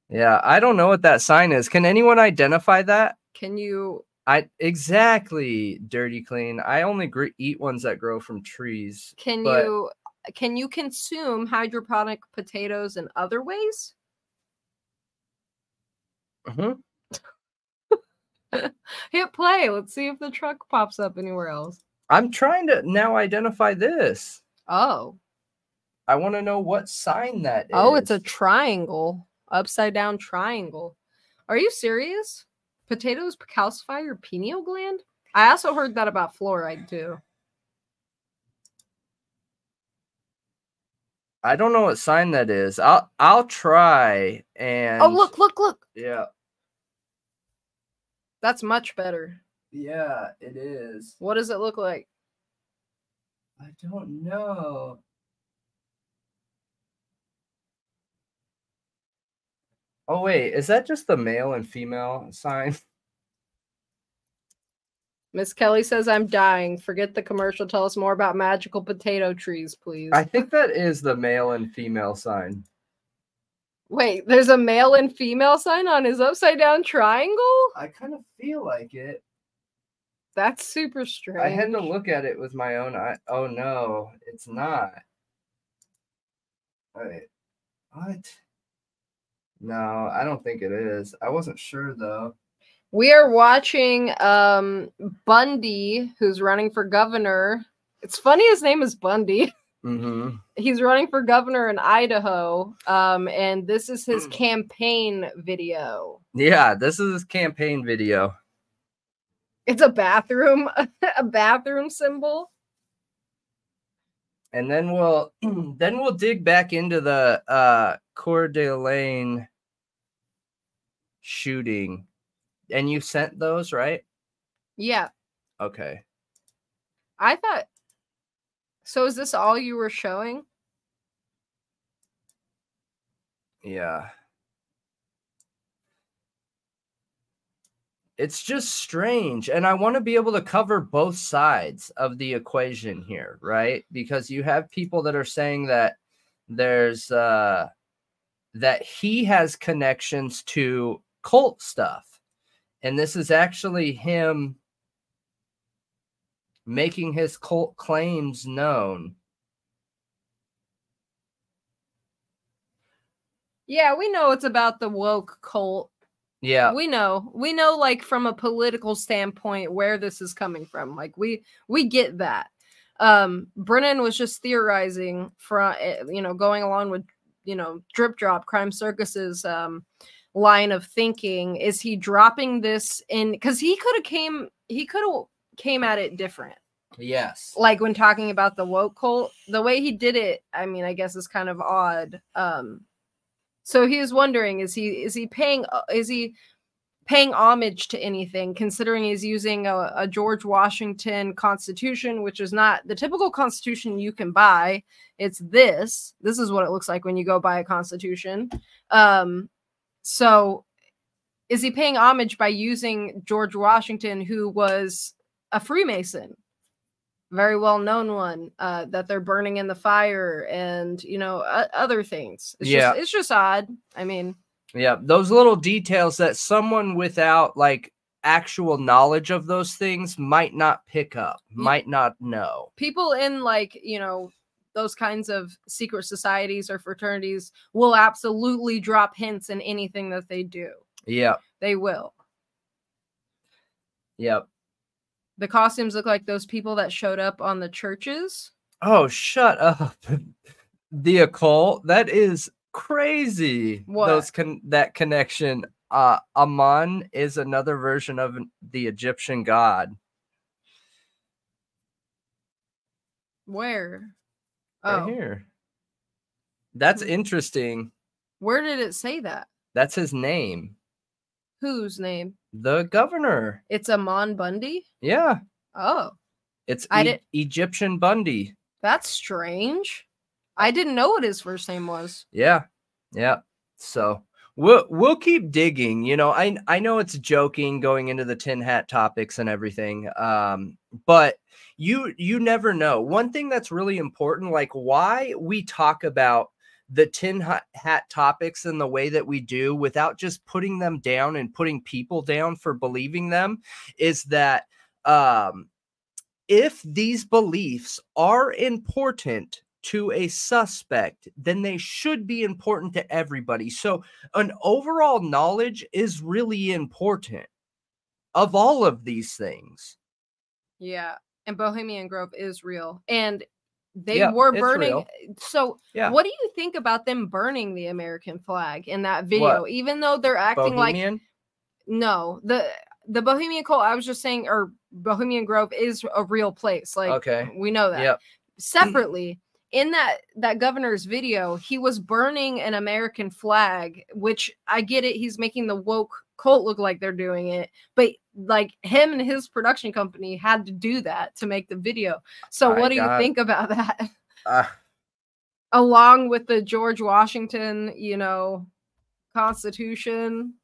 Yeah, I don't know what that sign is. Can anyone identify that? Can you I exactly dirty clean. I only gr- eat ones that grow from trees. can But- you can you consume hydroponic potatoes in other ways? Mhm. Hit play. Let's see if the truck pops up anywhere else. I'm trying to now identify this. Oh. I want to know what sign that is. Oh, it's a triangle. Upside down triangle. Are you serious? Potatoes calcify your pineal gland? I also heard that about fluoride too. I don't know what sign that is. I'll I'll try oh, and Oh, look, look, look. Yeah. That's much better. Yeah, it is. What does it look like? I don't know. Oh wait, is that just the male and female sign? Miss Kelly says I'm dying. Forget the commercial. Tell us more about magical potato trees, please. I think that is the male and female sign. Wait, there's a male and female sign on his upside down triangle? I kind of feel like it. That's super strange. I had to look at it with my own eye. Oh no, it's not. Wait, what? No, I don't think it is. I wasn't sure though. We are watching um Bundy, who's running for governor. It's funny his name is Bundy. Mm-hmm. He's running for governor in Idaho. Um, and this is his campaign video. Yeah, this is his campaign video. It's a bathroom, a bathroom symbol. and then we'll then we'll dig back into the uh Coeur d'Alene shooting. And you sent those, right? Yeah. Okay. I thought so is this all you were showing? Yeah. It's just strange. And I want to be able to cover both sides of the equation here, right? Because you have people that are saying that there's uh that he has connections to cult stuff. And this is actually him making his cult claims known. Yeah, we know it's about the woke cult. Yeah. We know. We know like from a political standpoint where this is coming from. Like we we get that. Um Brennan was just theorizing from you know going along with you know drip drop crime circuses um line of thinking is he dropping this in cuz he could have came he could have came at it different Yes. like when talking about the woke cult the way he did it i mean i guess is kind of odd um so he is wondering is he is he paying uh, is he paying homage to anything considering he's using a, a george washington constitution which is not the typical constitution you can buy it's this this is what it looks like when you go buy a constitution um so is he paying homage by using george washington who was a freemason very well known one uh, that they're burning in the fire and you know uh, other things it's Yeah. just, it's just odd i mean Yeah, those little details that someone without like actual knowledge of those things might not pick up, might not know. people in like you know those kinds of secret societies or fraternities will absolutely drop hints in anything that they do Yeah. they will Yep. The costumes look like those people that showed up on the churches. Oh, shut up. the occult. That is crazy. What? Those con- that connection. Uh Ammon is another version of the Egyptian god. Where? Right Oh, here. That's Hmm. interesting. where did it say that? That's his name. Whose name? The governor. It's Ammon Bundy. Yeah. Oh, It's I E- did- Egyptian Bundy. that's strange. I didn't know what his first name was. Yeah. Yeah. So we'll we'll keep digging. You know, I I know it's joking going into the tin hat topics and everything. Um, but you you never know. One thing that's really important, like why we talk about the tin hat, topics in the way that we do without just putting them down and putting people down for believing them is that um if these beliefs are important to a suspect, then they should be important to everybody. So, an overall knowledge is really important of all of these things. Yeah, and Bohemian Grove is real, and they Yeah, were burning. Eh, so, Yeah. what do you think about them burning the American flag in that video? What? Even though they're acting like no, the the Bohemian Cult. I was just saying, or Bohemian Grove is a real place. Like, Okay. we know that. Yep. Mm. Separately, in that that governor's video, he was burning an American flag, which I get it. He's making the woke cult look like they're doing it, but like him and his production company had to do that to make the video. So, My what do you think about that? Uh, Along with the George Washington, you know, Constitution.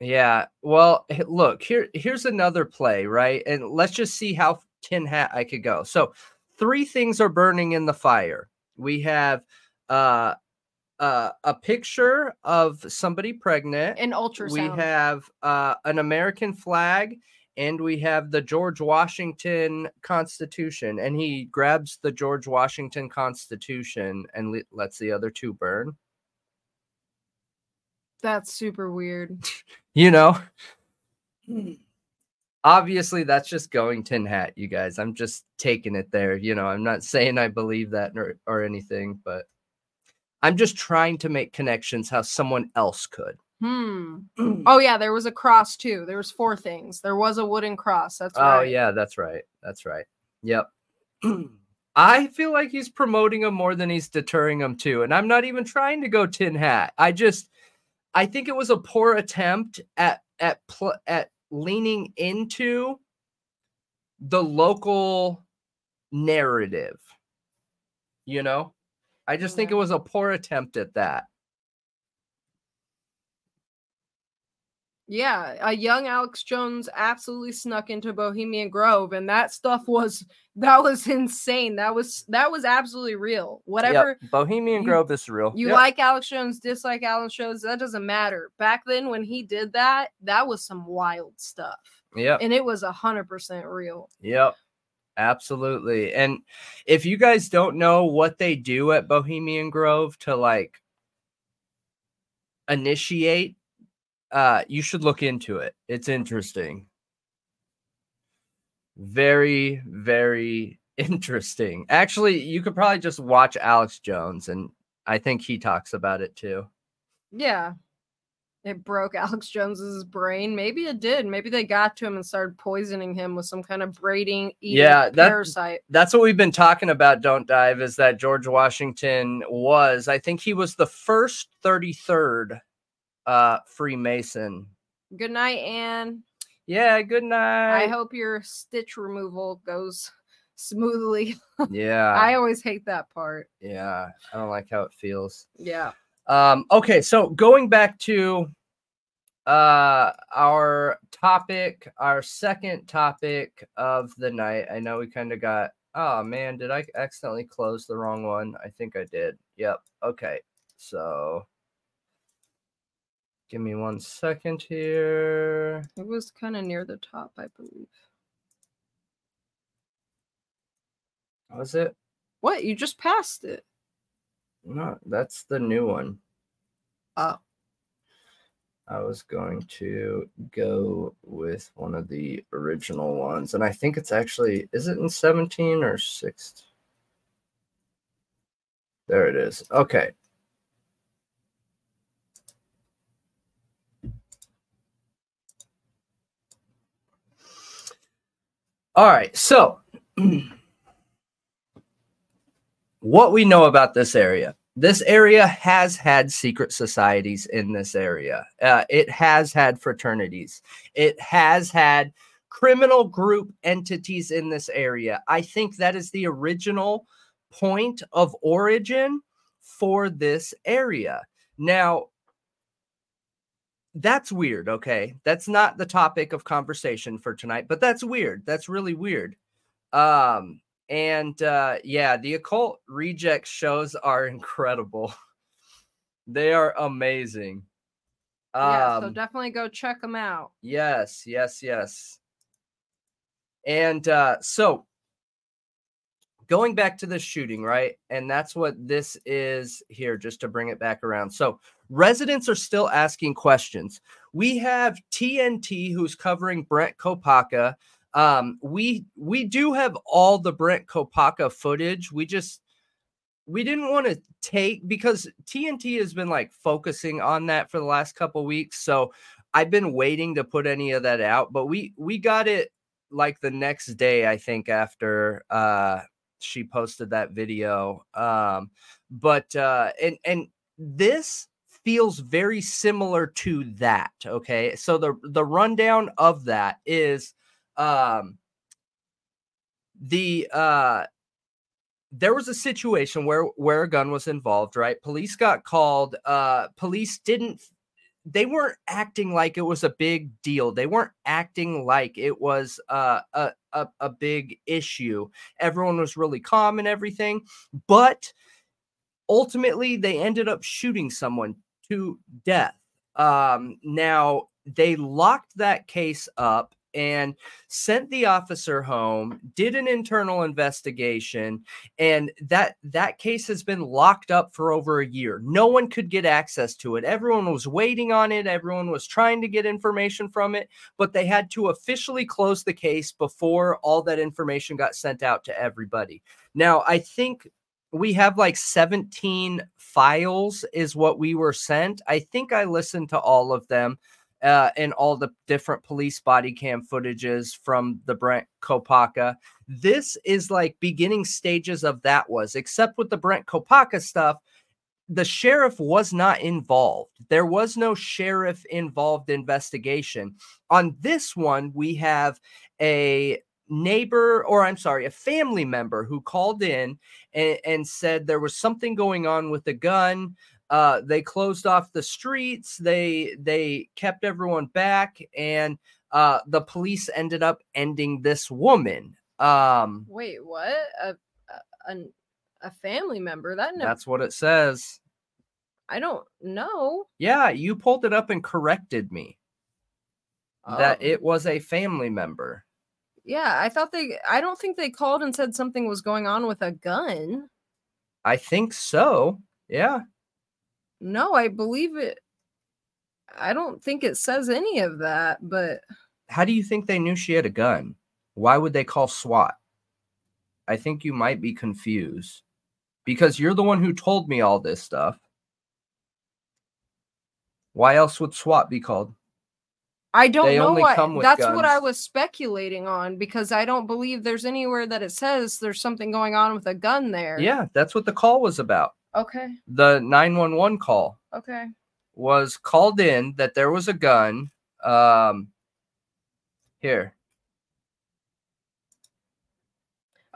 yeah. Well, look, here here's another play, right? And let's just see how tin hat I could go. So, three things are burning in the fire. We have uh uh, a picture of somebody pregnant. An ultrasound. we have uh, an American flag and we have the George Washington Constitution. And he grabs the George Washington Constitution and le- lets the other two burn. That's super weird. You know, obviously that's just going tin hat, you guys. I'm just taking it there. You know, I'm not saying I believe that or, or anything, but I'm just trying to make connections how someone else could. Hmm. Oh yeah, there was a cross too. There was four things. There was a wooden cross. That's right. Oh right. yeah, that's right. That's right. Yep. I feel like he's promoting him more than he's deterring him too. And I'm not even trying to go tin hat. I just I think it was a poor attempt at at pl- at leaning into the local narrative. You know? I just think it was a poor attempt at that. Yeah, a young Alex Jones absolutely snuck into Bohemian Grove, and that stuff was that was insane. That was that was absolutely real. Whatever Yep. Bohemian you- Grove is real. you Yep. like Alex Jones, dislike Alex Jones, that doesn't matter. Back then, when he did that, that was some wild stuff, Yeah. and it was a hundred percent real. Yep. Absolutely. And if you guys don't know what they do at Bohemian Grove to like initiate, uh, you should look into it. It's interesting. Very, very interesting. Actually, you could probably just watch Alex Jones, and I think he talks about it too. Yeah. It broke Alex Jones's brain. Maybe it did. Maybe they got to him and started poisoning him with some kind of braiding Yeah, that- parasite. that's what we've been talking about don't dive is that george washington was i think he was the first 33rd uh freemason Good night, Anne. yeah good night I hope your stitch removal goes smoothly. yeah I always hate that part. yeah i don't like how it feels Yeah. um okay so going back to uh our topic our second topic of the night i know we kind of got oh man did i accidentally close the wrong one i think i did yep okay so give me one second here It was kind of near the top, I believe. was it What? You just passed it. no that's the new one Oh. I was going to go with one of the original ones, and I think it's actually is it in 17 or 16? There it is. Okay. All right. So, what we know about this area this area has had secret societies in this area. Uh, it has had fraternities. It has had criminal group entities in this area. I think that is the original point of origin for this area. Now, that's weird. Okay. That's not the topic of conversation for tonight, but that's weird. That's really weird. Um, and uh, yeah, the occult reject shows are incredible. they are amazing. Yeah, so um, definitely go check them out. Yes, yes, yes. And uh, so going back to the shooting, right? And that's what this is here, just to bring it back around. So residents are still asking questions. We have TNT who's covering Brent Kopacka um, we we do have all the Brent Kopacka footage. We just we didn't want to take because TNT has been like focusing on that for the last couple weeks. So I've been waiting to put any of that out, but we we got it like the next day, I think, after uh she posted that video. Um, but uh and and this feels very similar to that. Okay. So the the rundown of that is um the uh there was a situation where where a gun was involved right police got called uh police didn't they weren't acting like it was a big deal they weren't acting like it was uh, a, a a big issue everyone was really calm and everything but ultimately they ended up shooting someone to death. Um now they locked that case up and sent the officer home did an internal investigation and that that case has been locked up for over a year. No one could get access to it. Everyone was waiting on it. Everyone was trying to get information from it but they had to officially close the case before all that information got sent out to everybody. Now i think we have like 17 files is what we were sent i think i listened to all of them uh, and all the different police body cam footages from the Brent Kopacka. This is like beginning stages of that was, except with the Brent Kopacka stuff, the sheriff was not involved. There was no sheriff involved investigation. On this one, we have a neighbor, or I'm sorry, a family member who called in and, and said there was something going on with the gun. Uh, they closed off the streets. They they kept everyone back, and uh, the police ended up ending this woman. Um, Wait, what? A a, a family member? That never... that's what it says. I don't know. Yeah, you pulled it up and corrected me. Oh. That it was a family member. Yeah, I thought they. I don't think they called and said something was going on with a gun. I think so. Yeah. No, I believe it. I don't think it says any of that, but how do you think they knew she had a gun? Why would they call SWAT? I think you might be confused because you're the one who told me all this stuff. Why else would SWAT be called? I don't they know what that's guns. what I was speculating on because I don't believe there's anywhere that it says there's something going on with a gun there. Yeah, that's what the call was about. Okay. The 911 call. Okay. Was called in that there was a gun. Um, here.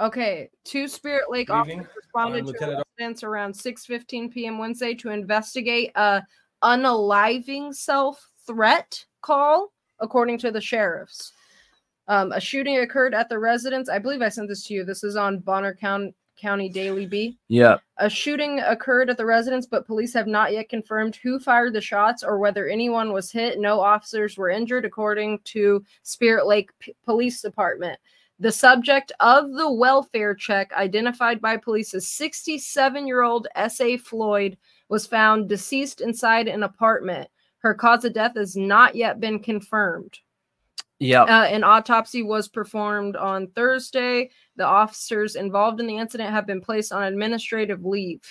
Okay, two Spirit Lake officers responded to residents around 6:15 p.m. Wednesday to investigate a unaliving self threat call, according to the sheriffs. Um, a shooting occurred at the residence. I believe I sent this to you. This is on Bonner County, County Daily Bee. Yeah. A shooting occurred at the residence, but police have not yet confirmed who fired the shots or whether anyone was hit. No officers were injured, according to Spirit Lake P- Police Department. The subject of the welfare check, identified by police as 67 year old S.A. Floyd, was found deceased inside an apartment. Her cause of death has not yet been confirmed. Yeah. Uh, an autopsy was performed on Thursday. The officers involved in the incident have been placed on administrative leave.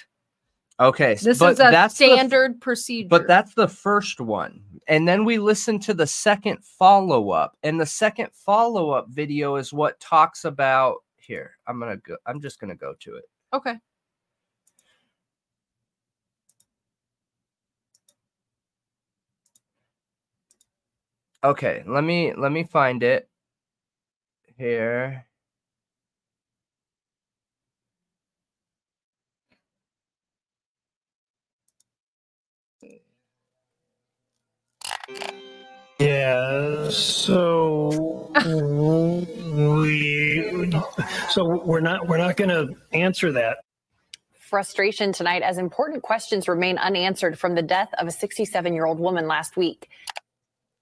Okay. This but is a that's the standard procedure. But that's the first one. And then we listen to the second follow up. And the second follow up video is what talks about here. I'm going to go, I'm just going to go to it. okay. Okay. Let me, let me find it here. Yeah, so we so we're not we're not going to answer that. frustration tonight as important questions remain unanswered from the death of a 67 year old woman last week.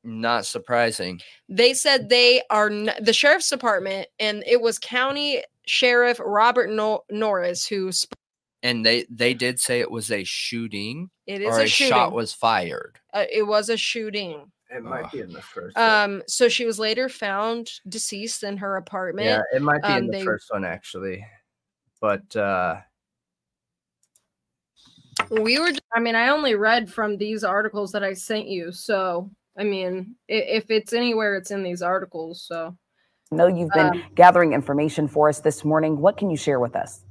Not surprising. They said they are n- the sheriff's department, and it was County Sheriff Robert Nor- Norris who. Sp- And they, they did say it was a shooting it is or a, a, shooting. shot was fired. uh, it was a shooting. It might be in the first. Um, so she was later found deceased in her apartment. yeah, it might be in um, the they- first one actually. But uh We were. I mean, I only read from these articles that I sent you. So, I mean, if it's anywhere, it's in these articles. So, I know you've been Um, gathering information for us this morning. What can you share with us?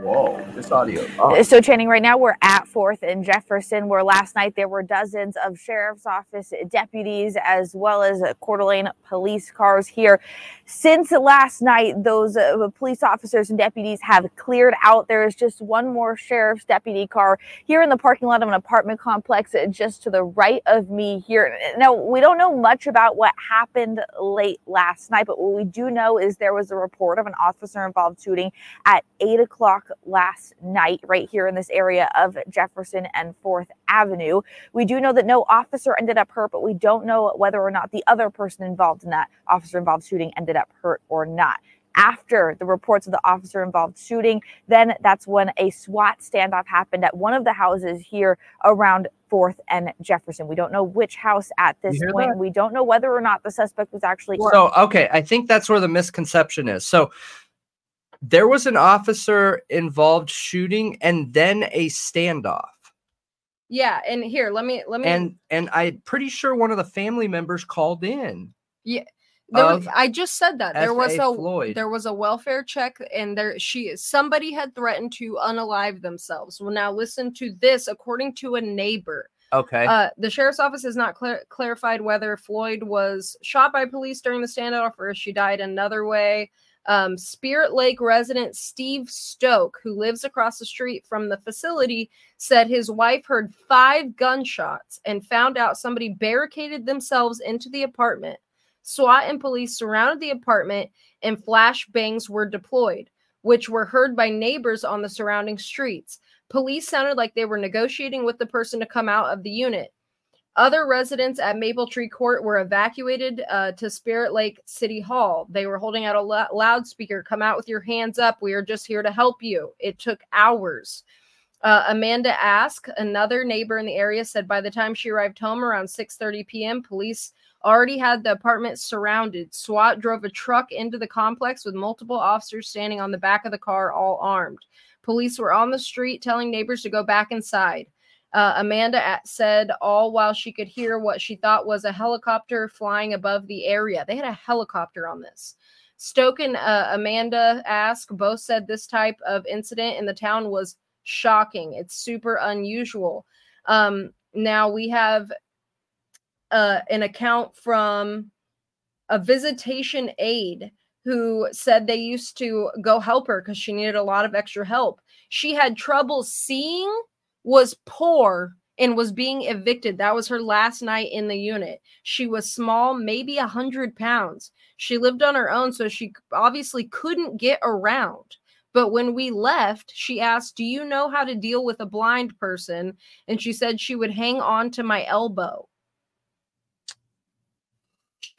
Whoa, this audio. Oh, So, Channing, right now we're at Fourth and Jefferson, where last night there were dozens of sheriff's office deputies as well as Coeur d'Alene police cars here. Since last night, those uh, police officers and deputies have cleared out. There is just one more sheriff's deputy car here in the parking lot of an apartment complex just to the right of me here. Now, we don't know much about what happened late last night, but what we do know is there was a report of an officer involved shooting at 8 o'clock last night, right here in this area of Jefferson and 4th Avenue. We do know that no officer ended up hurt, but we don't know whether or not the other person involved in that officer involved shooting ended up hurt or not. After the reports of the officer involved shooting, then that's when a SWAT standoff happened at one of the houses here around 4th and Jefferson. We don't know which house at this point. that? We don't know whether or not the suspect was actually So okay, I think that's where the misconception is. So there was an officer involved shooting and then a standoff. yeah. And here, let me let me. And and I'm pretty sure one of the family members called in. there was, I just said that there was a Floyd. there was a welfare check, and there she somebody had threatened to unalive themselves. Well, now listen to this. According to a neighbor, Okay. Uh, the sheriff's office has not clar- clarified whether Floyd was shot by police during the standoff or if she died another way. Um, Spirit Lake resident Steve Stoke, who lives across the street from the facility, said his wife heard five gunshots and found out somebody barricaded themselves into the apartment. SWAT and police surrounded the apartment and flash bangs were deployed, which were heard by neighbors on the surrounding streets. Police sounded like they were negotiating with the person to come out of the unit. Other residents at Maple Tree Court were evacuated uh, to Spirit Lake City Hall. They were holding out a lou- loudspeaker. Come out with your hands up. We are just here to help you. It took hours. Uh, Amanda Ask, another neighbor in the area, said by the time she arrived home around 6:30 p.m., police already had the apartment surrounded. SWAT drove a truck into the complex with multiple officers standing on the back of the car, all armed. Police were on the street telling neighbors to go back inside. Uh, Amanda at- said, all while she could hear what she thought was a helicopter flying above the area. They had a helicopter on this. Stoke and uh, Amanda Ask both said this type of incident in the town was shocking. It's super unusual. Um, now we have uh, an account from a visitation aide who said they used to go help her because she needed a lot of extra help. She had trouble seeing, was poor, and was being evicted. That was her last night in the unit. She was small, maybe a hundred pounds. She lived on her own, so she obviously couldn't get around. But when we left, she asked, Do you know how to deal with a blind person? And she said she would hang on to my elbow.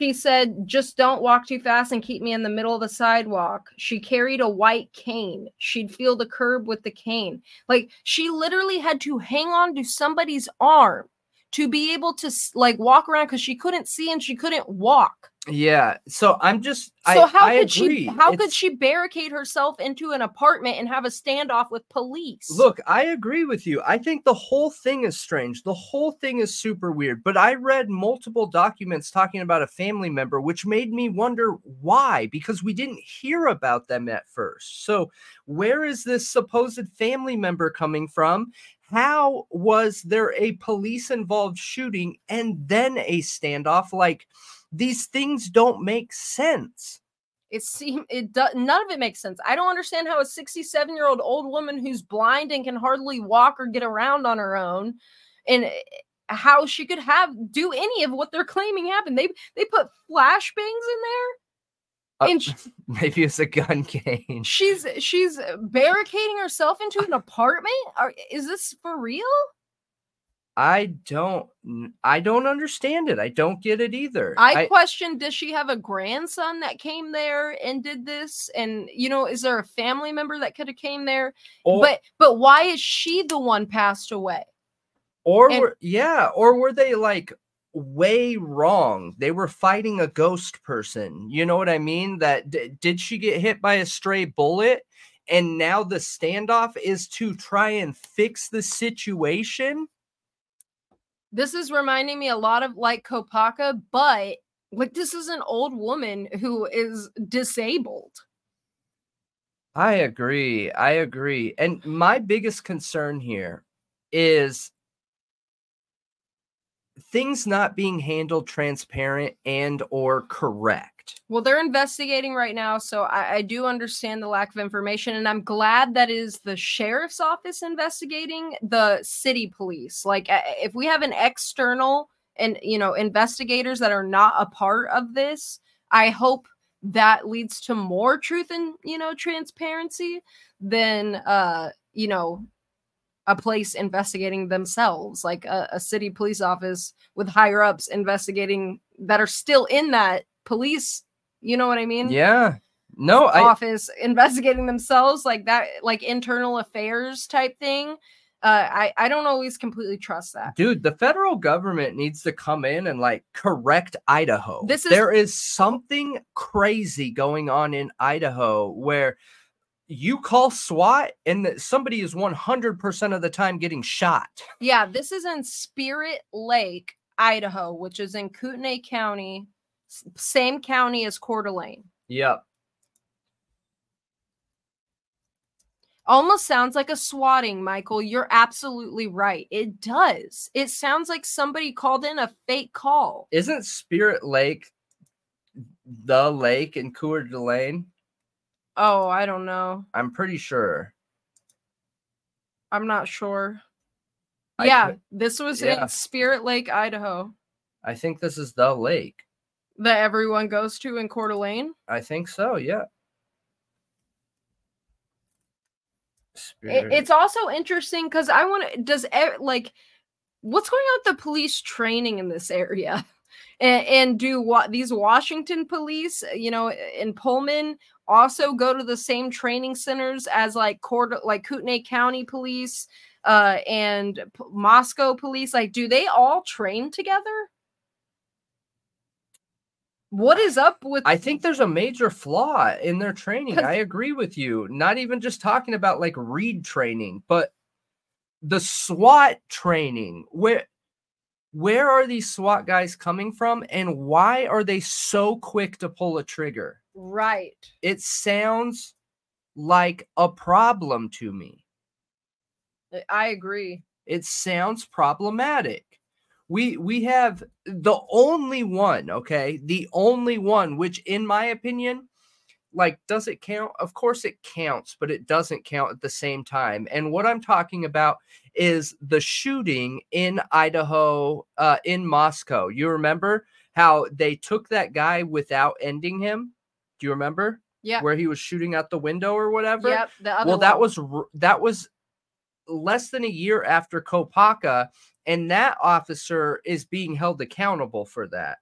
She said, just don't walk too fast and keep me in the middle of the sidewalk. She carried a white cane. She'd feel the curb with the cane. Like she literally had to hang on to somebody's arm to be able to like walk around because she couldn't see and she couldn't walk. Yeah. So I'm just. So I, how I could agree. she how could she barricade herself into an apartment and have a standoff with police? Look, I agree with you. I think the whole thing is strange. The whole thing is super weird. But I read multiple documents talking about a family member, which made me wonder why, because we didn't hear about them at first. So, where is this supposed family member coming from? How was there a police involved shooting and then a standoff? Like, these things don't make sense. it seem it does none of it makes sense. I don't understand how a 67 year old old woman who's blind and can hardly walk or get around on her own, and eh, how she could have do any of what they're claiming happened. They they put flashbangs in there, Uh, and maybe it's a gun game. she's she's barricading herself into an apartment. Are, is this for real? I don't I don't understand it. I don't get it either. I, question does she have a grandson that came there and did this and you know is there a family member that could have came there or, but but why is she the one passed away or and- were, yeah, or were they like way wrong? They were fighting a ghost person. You know what I mean? That d- did she get hit by a stray bullet? And now the standoff is to try and fix the situation. This is reminding me a lot of like kopacka but like this is an old woman who is disabled I agree. I agree. And my biggest concern here is things not being handled transparent and or correct. well they're investigating right now so I, I do understand the lack of information and i'm glad that is the sheriff's office investigating the city police like if we have an external and you know investigators that are not a part of this i hope that leads to more truth and you know transparency than uh you know a place investigating themselves like a, a city police office with higher ups investigating that are still in that police you know what i mean Yeah. No, I office investigating themselves like that like internal affairs type thing uh i i don't always completely trust that dude, the federal government needs to come in and like correct Idaho. This is- there is something crazy going on in Idaho where you call SWAT and that somebody is 100% of the time getting shot. yeah this is in spirit lake idaho which is in kootenai county same county as Coeur d'Alene. Yep. Almost sounds like a swatting, Michael. You're absolutely right. It does. It sounds like somebody called in a fake call. Isn't Spirit Lake the lake in Coeur d'Alene? Oh, I don't know. I'm pretty sure. I'm not sure. I yeah, could- this was yeah. in Spirit Lake, Idaho, I think this is the lake. that everyone goes to in Coeur d'Alene. I think so. Yeah. It, it's also interesting because I want to. Does like what's going on with the police training in this area? And, and do what these Washington police, you know, in Pullman, also go to the same training centers as like Court, like Kootenai County Police, uh, and P- Moscow Police? Like, do they all train together? What is up with? I think there's a major flaw in their training. I agree with you. Not even just talking about like read training, but the SWAT training. Where where are these SWAT guys coming from and why are they so quick to pull a trigger? Right. It sounds like a problem to me. I agree. it sounds problematic we we have the only one okay the only one which in my opinion like does it count of course it counts but it doesn't count at the same time and what i'm talking about is the shooting in idaho uh in moscow you remember how they took that guy without ending him do you remember Yeah. where he was shooting out the window or whatever Yep. The other well, that was that was less than a year after Kopacka, and that officer is being held accountable for that,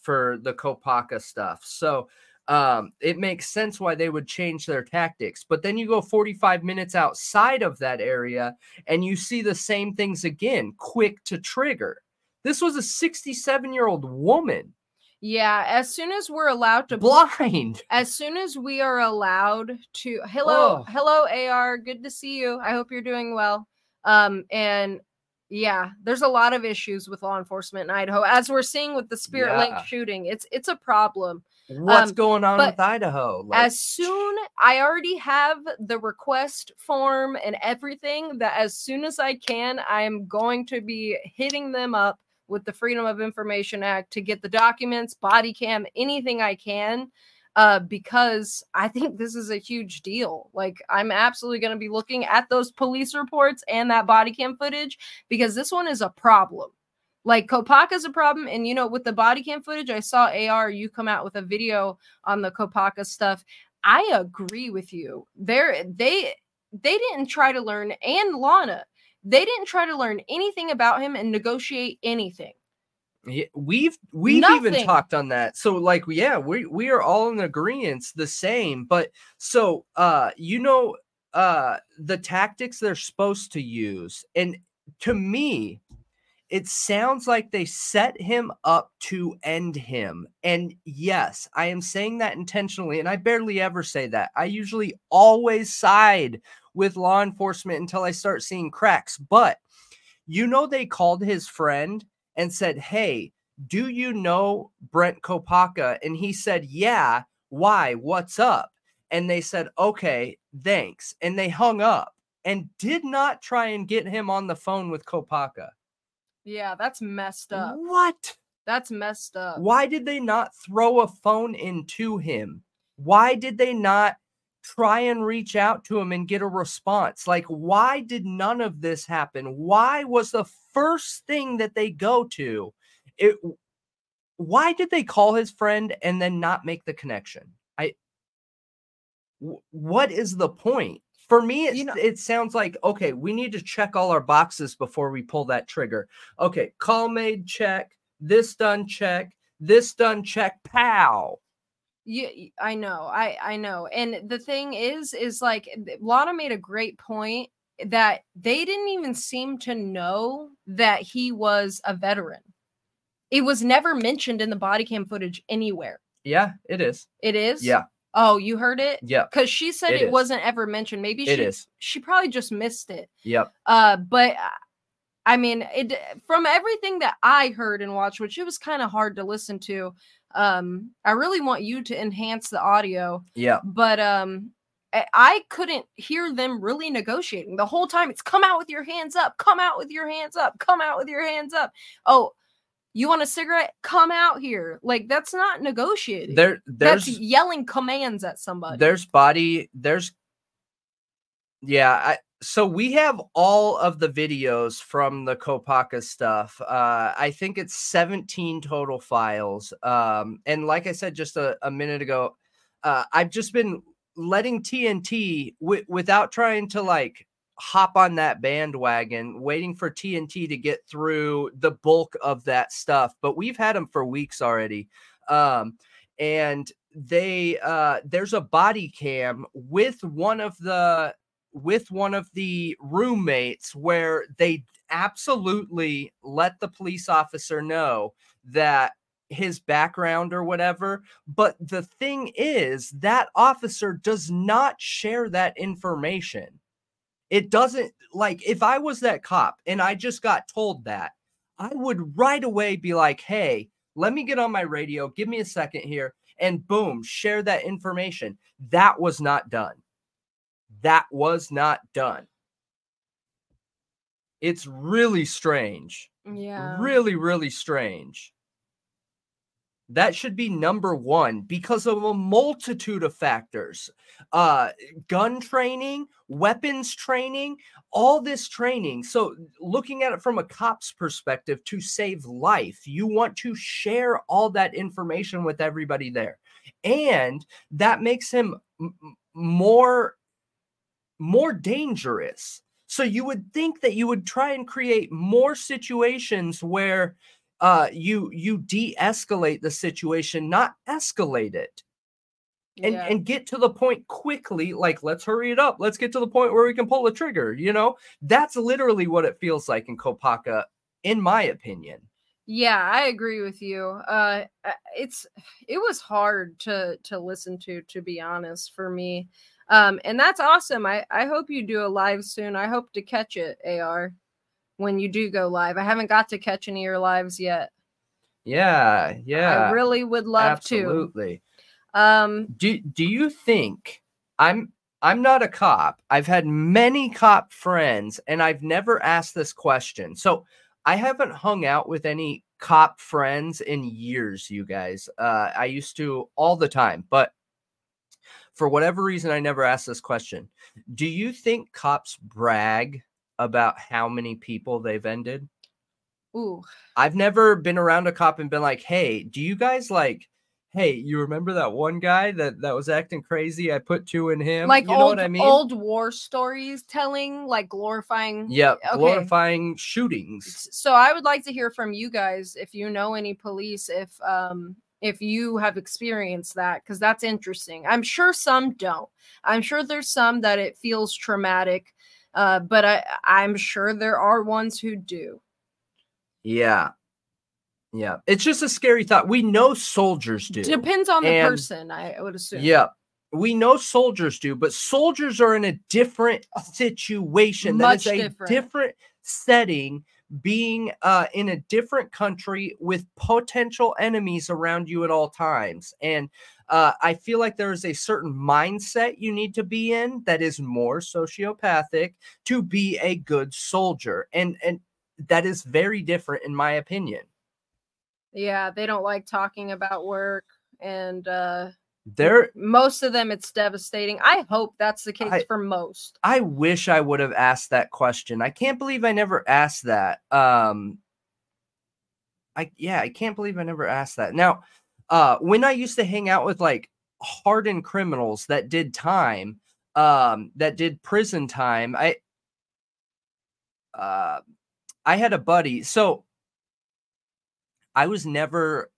for the Kopacka stuff. So um, it makes sense why they would change their tactics. But then you go 45 minutes outside of that area, and you see the same things again, quick to trigger. This was a 67 year old woman, Yeah, as soon as we're allowed to blind. as soon as we are allowed to hello Oh. hello ar good to see you i hope you're doing well um and yeah there's a lot of issues with law enforcement in idaho as we're seeing with the spirit Yeah. lake shooting it's it's a problem What's Um, going on with Idaho? Like, as soon i already have the request form and everything that as soon as i can i'm going to be hitting them up with the freedom of information act to get the documents body cam anything i can uh, because i think this is a huge deal like i'm absolutely going to be looking at those police reports and that body cam footage because this one is a problem like Kopacka's a problem, and you know, with the body cam footage, I saw AR you come out with a video on the Kopacka stuff. I agree with you. They're they they didn't try to learn, and Lana, they didn't try to learn anything about him and negotiate anything. Yeah, we've we've even talked on that. So like yeah, we we are all in agreement the same. But so uh you know uh the tactics they're supposed to use and to me it sounds like they set him up to end him. And yes, I am saying that intentionally and I barely ever say that. I usually always side with law enforcement until I start seeing cracks. But you know they called his friend and said, Hey, do you know Brent Kopacka? And he said, Yeah. Why? What's up? And they said, Okay, thanks. And they hung up and did not try and get him on the phone with Kopacka. Yeah, that's messed up. What? That's messed up. Why did they not throw a phone into him? Why did they not try and reach out to him and get a response? Like, why did none of this happen? Why was the first thing that they go to it? Why did they call his friend and then not make the connection? I. What is the point? For me, it, You know- it sounds like okay. We need to check all our boxes before we pull that trigger. Okay, call made, check. This done, check. This done, check. Pow. Yeah, i know. I I know. And the thing is is like Lana made a great point that they didn't even seem to know that he was a veteran. It was never mentioned in the body cam footage anywhere. Yeah, it is. It is? Yeah, Oh, you heard it? yeah Cuz she said It it, wasn't ever mentioned. Maybe it she is. she probably just missed it. Yep. Uh but uh, I mean, it from everything that I heard and watched, which it was kind of hard to listen to. Um, I really want you to enhance the audio Yeah. but um I- couldn't hear them really negotiating the whole time. It's come out with your hands up, come out with your hands up, come out with your hands up. Oh, you want a cigarette? Come out here. Like that's not negotiating. There, there's that's yelling commands at somebody. there's body there's yeah I, so we have all of the videos from the kopacka stuff uh i think it's 17 total files um and like i said just a, a minute ago uh i've just been letting tnt wi- without trying to like hop on that bandwagon waiting for tnt to get through the bulk of that stuff but we've had them for weeks already um and they uh there's a body cam with one of the with one of the roommates where they absolutely let the police officer know that his background or whatever. But the thing is that officer does not share that information. It doesn't like if i was that cop and i just got told that i would right away be like hey let me get on my radio. Give me a second here and boom share that information. That was not done that was not done. It's really strange yeah. really really strange. That should be number one because of a multitude of factors uh gun training weapons training all this training. So looking at it from a cop's perspective to save life you want to share all that information with everybody there. And that makes him m- more more dangerous so you would think that you would try and create more situations where uh you you de-escalate the situation not escalate it and yeah. and get to the point quickly like let's hurry it up let's get to the point where we can pull the trigger you know that's literally what it feels like in kopacka in my opinion Yeah, I agree with you. Uh uh, it's it was hard to to listen to to be honest for me. Um and that's awesome. I I hope you do a live soon. I hope to catch it AR when you do go live. I haven't got to catch any of your lives yet. Yeah, yeah. I really would love absolutely. to. Absolutely. Um Do do you think I'm I'm not a cop. I've had many cop friends and I've never asked this question. So I haven't hung out with any cop friends in years, you guys. Uh, I used to all the time, but for whatever reason, I never asked this question. Do you think cops brag about how many people they've ended? ooh. I've never been around a cop and been like, "Hey, do you guys like?" Hey, you remember that one guy that that was acting crazy? I put two in him. like you know old what I mean? old war stories telling, like glorifying Yeah, Okay. glorifying shootings. So i would like to hear from you guys if you know any police if um if you have experienced that because that's interesting i'm sure some don't i'm sure there's some that it feels traumatic uh but i i'm sure there are ones who do Yeah. Yeah. It's just a scary thought. We know soldiers do. depends on the And- person i would assume Yeah. We know soldiers do, but soldiers are in a different situation. That is Much a different. different setting, being uh, in a different country with potential enemies around you at all times. And uh, I feel like there is a certain mindset you need to be in that is more sociopathic to be a good soldier. And and that is very different in my opinion. yeah they don't like talking about work and uh There most of them it's devastating i hope that's the case I- for most I wish I would have asked that question. I can't believe I never asked that. Um I yeah, I can't believe I never asked that. Now, uh when I used to hang out with like hardened criminals that did time, um that did prison time, I uh I had a buddy. So I was never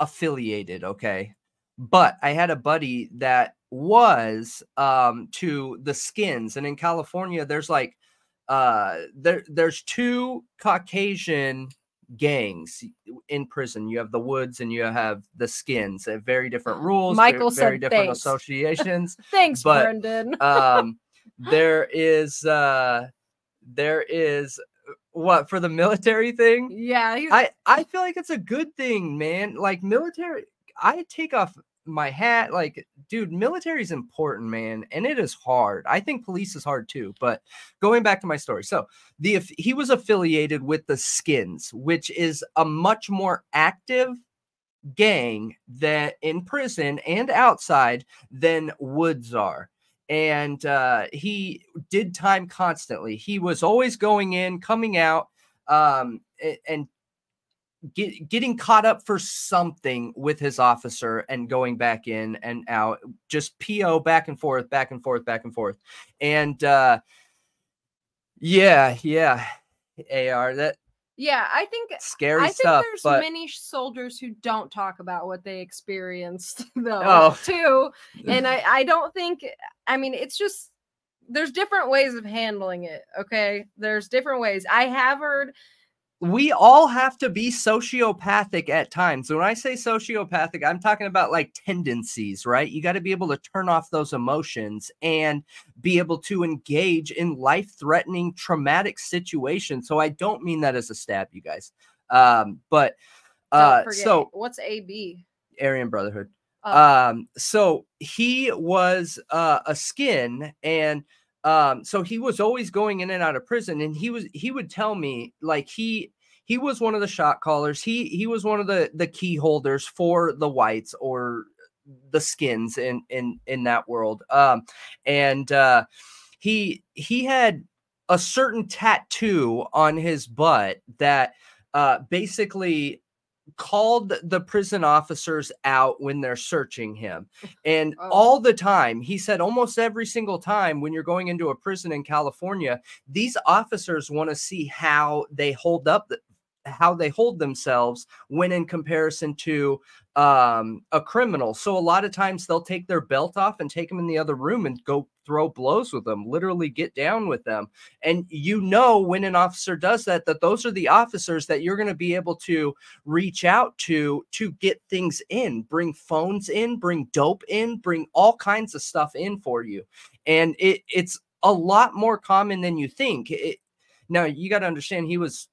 affiliated, okay? But I had a buddy that was um to the skins and in California there's like uh there there's two Caucasian gangs in prison. You have the woods and you have the skins. They have very different rules, ve- Michael very said different thanks. associations. thanks but, brendan um there is uh there is uh, what for the military thing? yeah I I feel like it's a good thing, man. Like military, I take off my hat. Like, dude, military is important, man, and it is hard. I think police is hard too. But going back to my story, so the he was affiliated with the Skins, which is a much more active gang that in prison and outside than Woods are. And uh, he did time constantly. He was always going in, coming out, um, and get, getting caught up for something with his officer and going back in and out, just PO back and forth, back and forth, back and forth. And uh, yeah, yeah, AR, that yeah i think scary I think stuff. there's but many soldiers who don't talk about what they experienced though Oh. too. And I I don't think I mean it's just there's different ways of handling it, okay? There's different ways. I have heard we all have to be sociopathic at times. When I say sociopathic, I'm talking about like tendencies, right? You got to be able to turn off those emotions and be able to engage in life threatening, traumatic situations. So I don't mean that as a stab, you guys. Um, but uh, forget so what's AB? Aryan Brotherhood. Oh. Um, so he was uh, a skin, and um, so he was always going in and out of prison, and he was he would tell me like he he was one of the shot callers. He he was one of the the key holders for the whites or the skins in in in that world. Um, and uh, he he had a certain tattoo on his butt that uh, basically called the prison officers out when they're searching him. And Oh. all the time, he said almost every single time when you're going into a prison in California, these officers want to see how they hold up how they hold themselves when in comparison to um, a criminal. So a lot of times they'll take their belt off and take them in the other room and go throw blows with them, literally get down with them. And you know when an officer does that, that those are the officers that you're going to be able to reach out to to get things in, bring phones in, bring dope in, bring all kinds of stuff in for you. And it it's a lot more common than you think. It, now you got to understand he was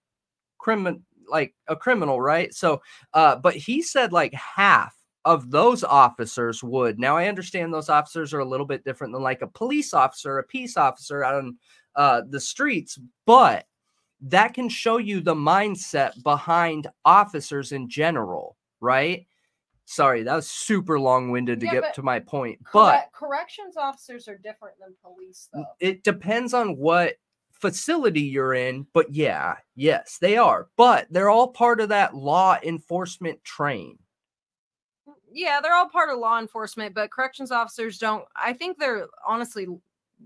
criminal like a criminal, right? So, uh, but he said like half of those officers would. Now, I understand those officers are a little bit different than like a police officer, a peace officer out on uh, the streets, but that can show you the mindset behind officers in general, right? Sorry, that was super long winded to Yeah, get to my point, but corrections officers are different than police, though. it depends on what facility you're in, but yeah, yes, they are. But they're all part of that law enforcement train. Yeah, they're all part of law enforcement, but corrections officers don't. I think they're honestly,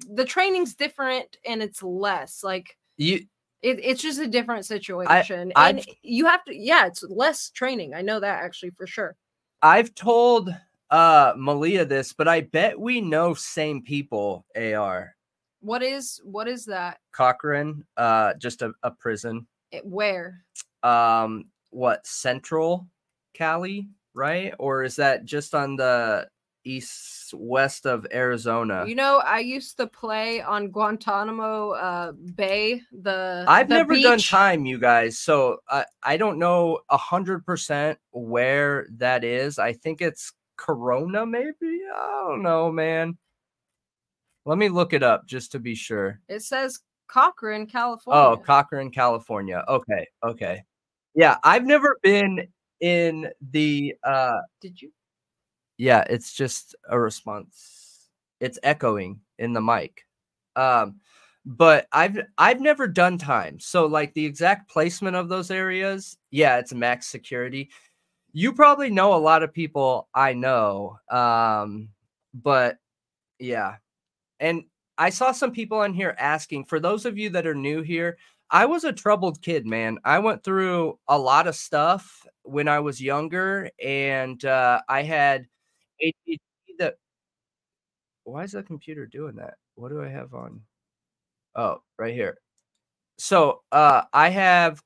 the training's different and it's less like You it, it's just a different situation. and I've- you have to, yeah, it's less training. I know that actually for sure. I've told uh Malia this, but I bet we know same people, AR. What is what is that? Corcoran, uh just a, a prison. It, where? Um what Central Cali, right? Or is that just on the east west of Arizona? You know, I used to play on Guantanamo uh, Bay. The I've the never done time, you guys, so I I don't know a hundred percent where that is. I think it's Corona, maybe. I don't know, man. Let me look it up just to be sure. It says Corcoran, California. Oh, Corcoran, California. Okay, okay. Yeah, I've never been in the uh Did you? yeah, it's just a response. It's echoing in the mic. Um but I've I've never done time. So like the exact placement of those areas, yeah, it's max security. You probably know a lot of people I know. Um but yeah. And I saw some people on here asking for those of you that are new here, I was a troubled kid, man. I went through a lot of stuff when I was younger and uh I had ADHD that why is the computer doing that? What do I have on? Oh, right here. So uh I have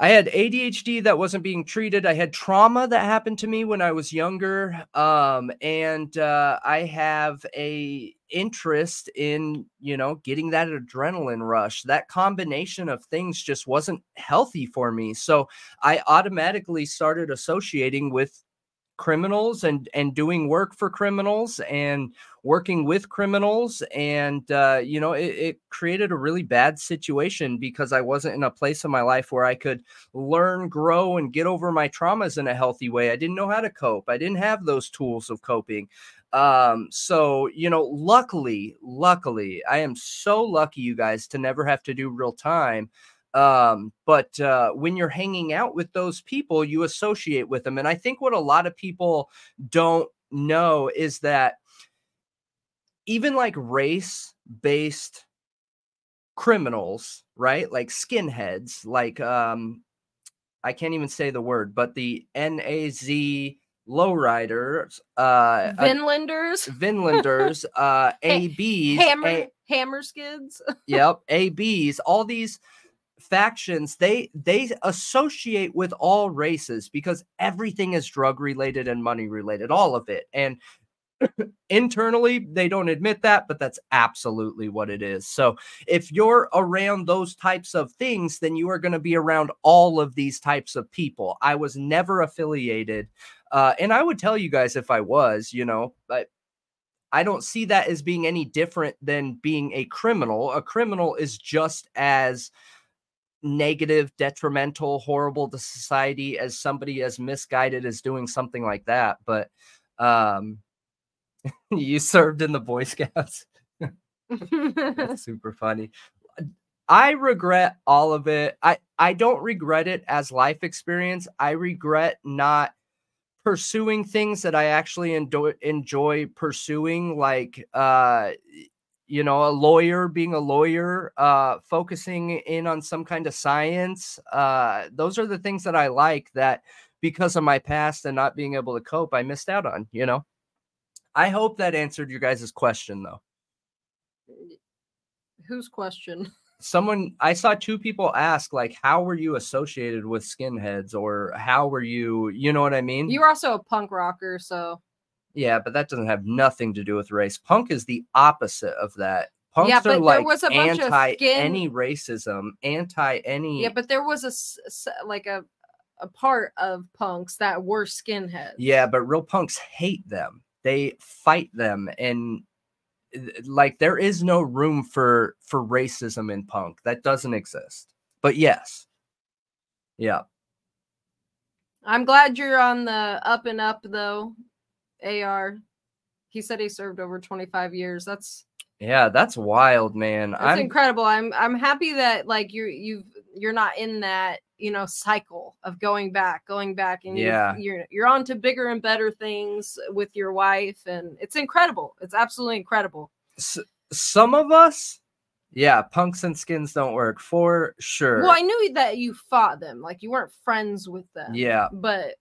I had ADHD that wasn't being treated. I had trauma that happened to me when I was younger. Um, and uh, I have a interest in, you know, getting that adrenaline rush. That combination of things just wasn't healthy for me. So I automatically started associating with criminals and and doing work for criminals and working with criminals. And uh, you know it, it created a really bad situation because i wasn't in a place in my life where i could learn grow and get over my traumas in a healthy way. I didn't know how to cope. I didn't have those tools of coping. Um so you know luckily luckily i am so lucky you guys to never have to do real time um but uh when you're hanging out with those people you associate with them and i think what a lot of people don't know is that even like race based criminals right like skinheads like um i can't even say the word but the naz lowriders uh uh, Vinlanders, vinlanders uh abs hammer, A- hammer skids. yep abs all these factions they they associate with all races because everything is drug related and money related all of it. And internally they don't admit that but that's absolutely what it is. So if you're around those types of things then you are going to be around all of these types of people. I was never affiliated uh, and i would tell you guys if i was you know but I don't see that as being any different than being a criminal. A criminal is just as negative, detrimental, horrible to society as somebody as misguided as doing something like that. But um you served in the Boy Scouts. That's super funny. I regret all of it. I I don't regret it as life experience. I regret not pursuing things that I actually enjoy enjoy pursuing like uh you know, a lawyer being a lawyer, uh, focusing in on some kind of science. Uh, those are the things that I like that because of my past and not being able to cope, I missed out on, you know. I hope that answered your guys' question though. Whose question? Someone I saw two people ask, like, how were you associated with skinheads, or how were you, you know what I mean? You were also a punk rocker, so Yeah, but that doesn't have nothing to do with race. Punk is the opposite of that. Punks Yeah, but are there like was a bunch of anti skin- any racism, anti any. yeah, but there was a like a a part of punks that were skinheads. yeah, but real punks hate them. They fight them, and uh, like there is no room for for racism in punk. That doesn't exist. But yes, yeah, I'm glad you're on the up and up though. AR. He said he served over 25 years. That's yeah, that's wild, man. that's I'm incredible. I'm I'm happy that like you you've you're not in that you know cycle of going back, going back, and Yeah. you're you're on to bigger and better things with your wife, and it's incredible. It's absolutely incredible. s- some of us. Yeah, punks and skins don't work for sure. Well, I knew that you fought them, like you weren't friends with them. Yeah. but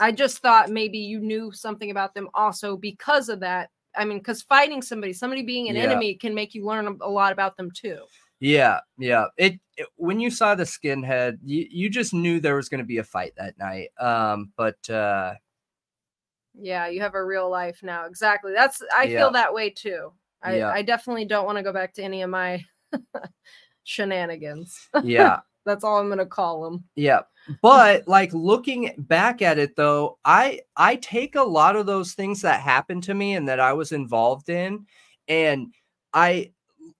I just thought maybe you knew something about them also because of that. I mean, because fighting somebody, somebody being an Yeah. enemy, can make you learn a- lot about them too. Yeah, yeah. It, it when you saw the skinhead, you, you just knew there was going to be a fight that night. Um, but uh, Yeah, you have a real life now. Exactly. That's I Yeah. feel that way too. I, Yeah. I definitely don't want to go back to any of my shenanigans. yeah, That's all I'm gonna call them. yeah. But like looking back at it though, I I take a lot of those things that happened to me and that I was involved in, and I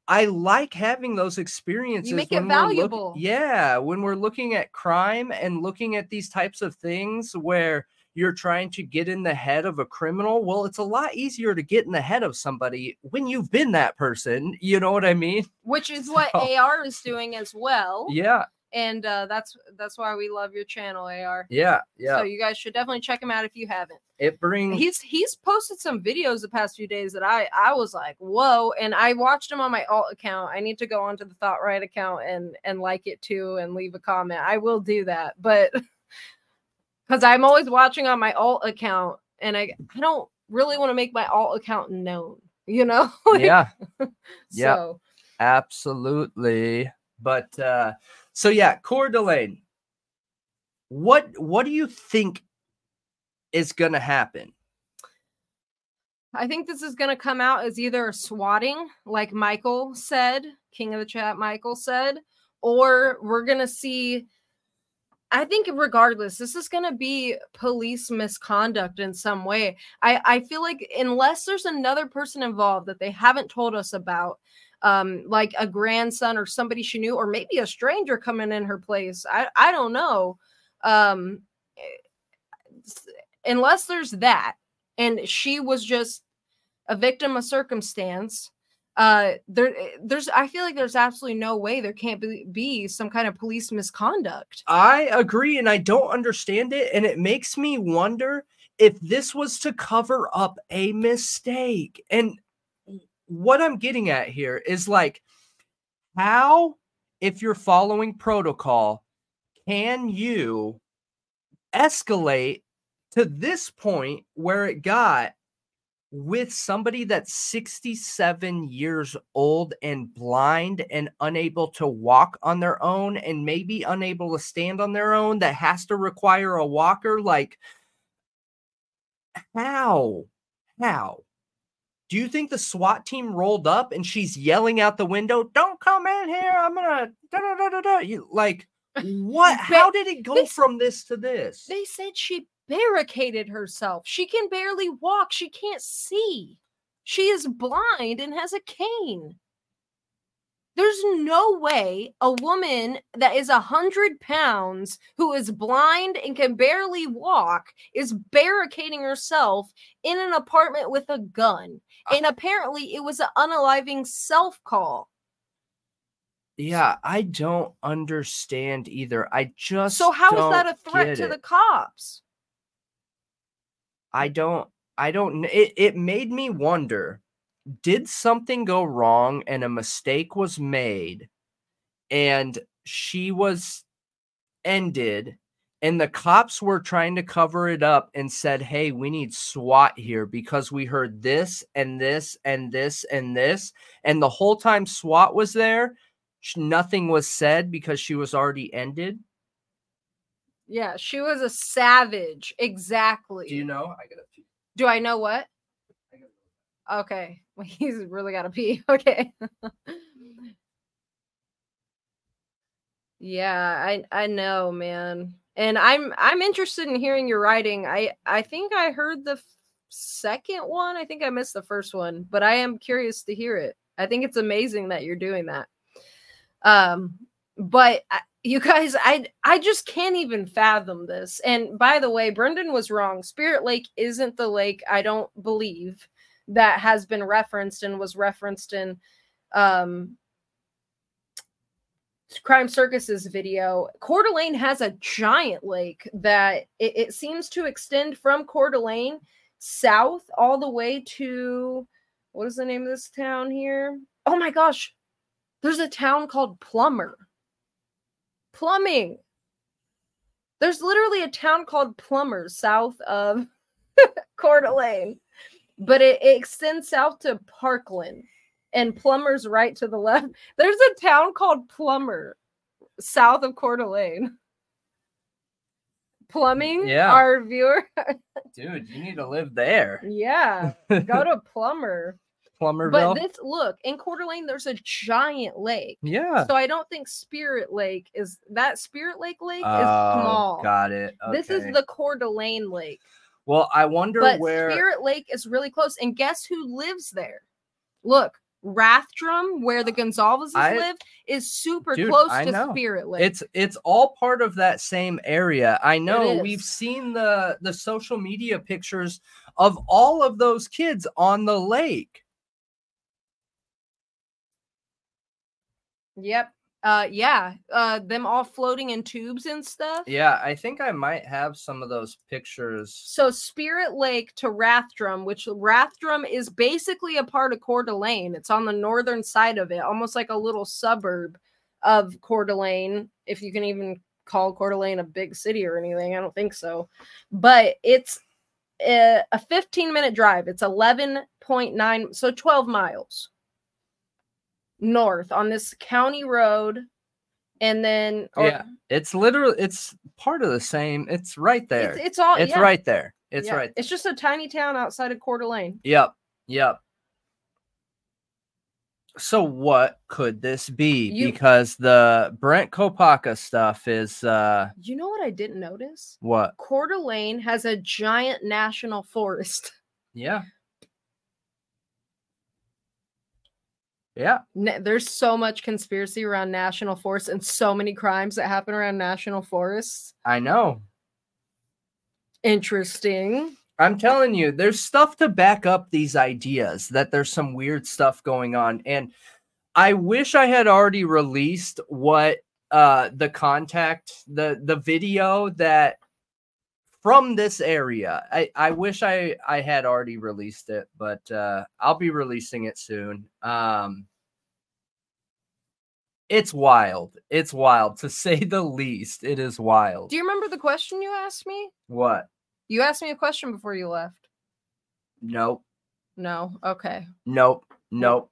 I like having those experiences. You make it we're look- valuable. yeah, when we're looking at crime and looking at these types of things where you're trying to get in the head of a criminal. Well, it's a lot easier to get in the head of somebody when you've been that person. You know what I mean? Which is what So- AR is doing as well. Yeah, And uh, that's that's why we love your channel, AR. yeah, yeah. So you guys should definitely check him out if you haven't. it brings He's he's posted some videos the past few days that I I was like, whoa! And I watched him on my alt account. I need to go onto the Thought Riot account and and like it too and leave a comment. I will do that, but because I'm always watching on my alt account, and I I don't really want to make my alt account known, you know? Like, yeah, yeah. So absolutely. But uh so yeah, Coeur d'Alene. What what do you think is gonna happen? I think this is going to come out as either a swatting, like Michael said, King of the Chat, Michael said, or we're going to see. I think, regardless, this is going to be police misconduct in some way. I, I feel like, unless there's another person involved that they haven't told us about, um, like a grandson or somebody she knew, or maybe a stranger coming in her place, I, I don't know. Um, unless there's that, and she was just a victim of circumstance uh there there's i feel like there's absolutely no way there can't be, be some kind of police misconduct I agree, and I don't understand it. And it makes me wonder if this was to cover up a mistake. And what I'm getting at here is like, how, if you're following protocol, can you escalate to this point where it got with somebody that's 67 years old and blind and unable to walk on their own and maybe unable to stand on their own that has to require a walker like how? How? Do you think the SWAT team rolled up and she's yelling out the window don't come in here I'm gonna da, da, da, da, da. You, like what? How did it go they- from this to this? they said she barricaded herself. She can barely walk. She can't see. She is blind and has a cane. There's no way a woman that is a hundred pounds who is blind and can barely walk is barricading herself in an apartment with a gun. Ah. And apparently it was an unaliving self call Yeah, I don't understand either. I just so how is that a threat to the cops I don't I don't it, it made me wonder did something go wrong and a mistake was made and she was ended and the cops were trying to cover it up and said, "Hey, we need SWAT here because we heard this and this and this and this." And the whole time SWAT was there, nothing was said because she was already ended. Yeah, she was a savage. Exactly. Do you know? I gotta pee. Do I know what? Okay. Well, he's really got to pee. Okay. yeah, I I know, man. And I'm I'm interested in hearing your writing. I I think I heard the f- second one. I think I missed the first one, but I am curious to hear it. I think it's amazing that you're doing that. Um but I, you guys I I just can't even fathom this. And by the way, Brendan was wrong. Spirit Lake isn't the lake I don't believe that has been referenced and was referenced in um crime circus's video Coeur d'Alene has a giant lake that it, it seems to extend from Coeur d'Alene south all the way to what is the name of this town here oh my gosh there's a town called Plummer plumbing there's literally a town called Plummers south of Coeur d'Alene but it, it extends south to Parkland and Plumber's right to the left. There's a town called Plummer south of Coeur d'Alene. Plumbing, Yeah. our viewer. Dude, you need to live there. yeah, go to Plumber. Plummerville. But this look in Coeur d'Alene, there's a giant lake. yeah. So I don't think Spirit Lake is that Spirit Lake lake is Oh, small. got it. This is the Coeur d'Alene lake. Well, I wonder But where Spirit Lake is really close. And guess who lives there? Look, Rathdrum, where the Goncalves's I- live, is super Dude, close I to know. Spirit Lake. it's it's all part of that same area. I know we've seen the the social media pictures of all of those kids on the lake. Yep. Uh yeah. Uh them all floating in tubes and stuff. Yeah, I think I might have some of those pictures. So Spirit Lake to Rathdrum, which Rathdrum is basically a part of Coeur d'Alene. It's on the northern side of it, almost like a little suburb of Coeur d'Alene, if you can even call Coeur d'Alene a big city or anything. I don't think so. But it's a, a 15 minute drive. It's 11.9, so 12 miles north on this county road. And then or- Yeah, It's literally it's part of the same. It's right there. it's, It's, it's yeah, right there. It's yeah. right. It's just a tiny town outside of Coeur d'Alene. Yep. Yep. So what could this be? You- because the Brent Kopacka stuff is uh You know what I didn't notice? what? Coeur d'Alene has a giant national forest. Yeah. Yeah. Na- There's so much conspiracy around national forests and so many crimes that happen around national forests. I know. Interesting. I'm telling you, there's stuff to back up these ideas that there's some weird stuff going on. And I wish I had already released what uh the contact, the the video that from this area. I, I wish I, I had already released it, but uh I'll be releasing it soon. Um it's wild. It's wild to say the least. It is wild. Do you remember the question you asked me? what? You asked me a question before you left. Nope. No. Okay. Nope. Nope.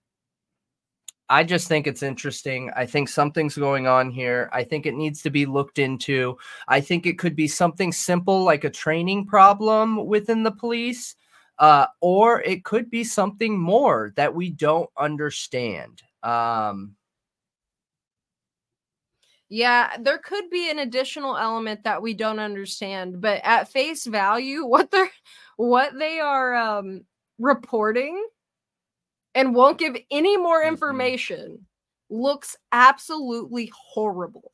I just think it's interesting. I think something's going on here. I think it needs to be looked into. I think it could be something simple like a training problem within the police, uh, or it could be something more that we don't understand. Um, Yeah, there could be an additional element that we don't understand, but at face value, what they're what they are um reporting and won't give any more Mhm. information looks absolutely horrible.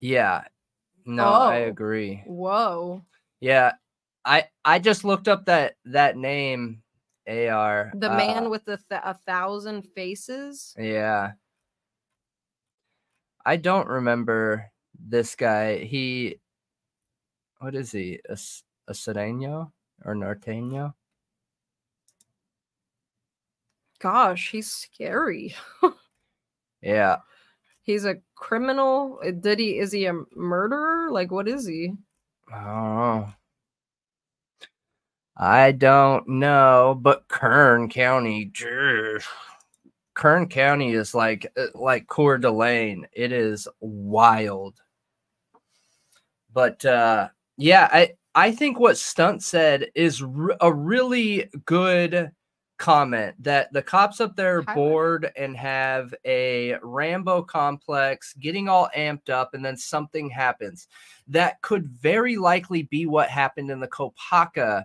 yeah. No, I Oh. agree. Whoa. Yeah. I I just looked up that that name AR. The uh, man with the th- a thousand faces. Yeah. I don't remember this guy. He, what is he? A, a Sureño or Norteño? Gosh, he's scary. Yeah. He's a criminal. Uh, Did he? Is he a murderer? Like, what is he? I don't know. I don't know, but Kern County, jeez. Kern County is like uh, like Coeur d'Alene. It is wild. But uh yeah, I I think what Stunt said is a really good comment that the cops up there are bored and have a Rambo complex, getting all amped up, and then something happens. That could very likely be what happened in the Kopacka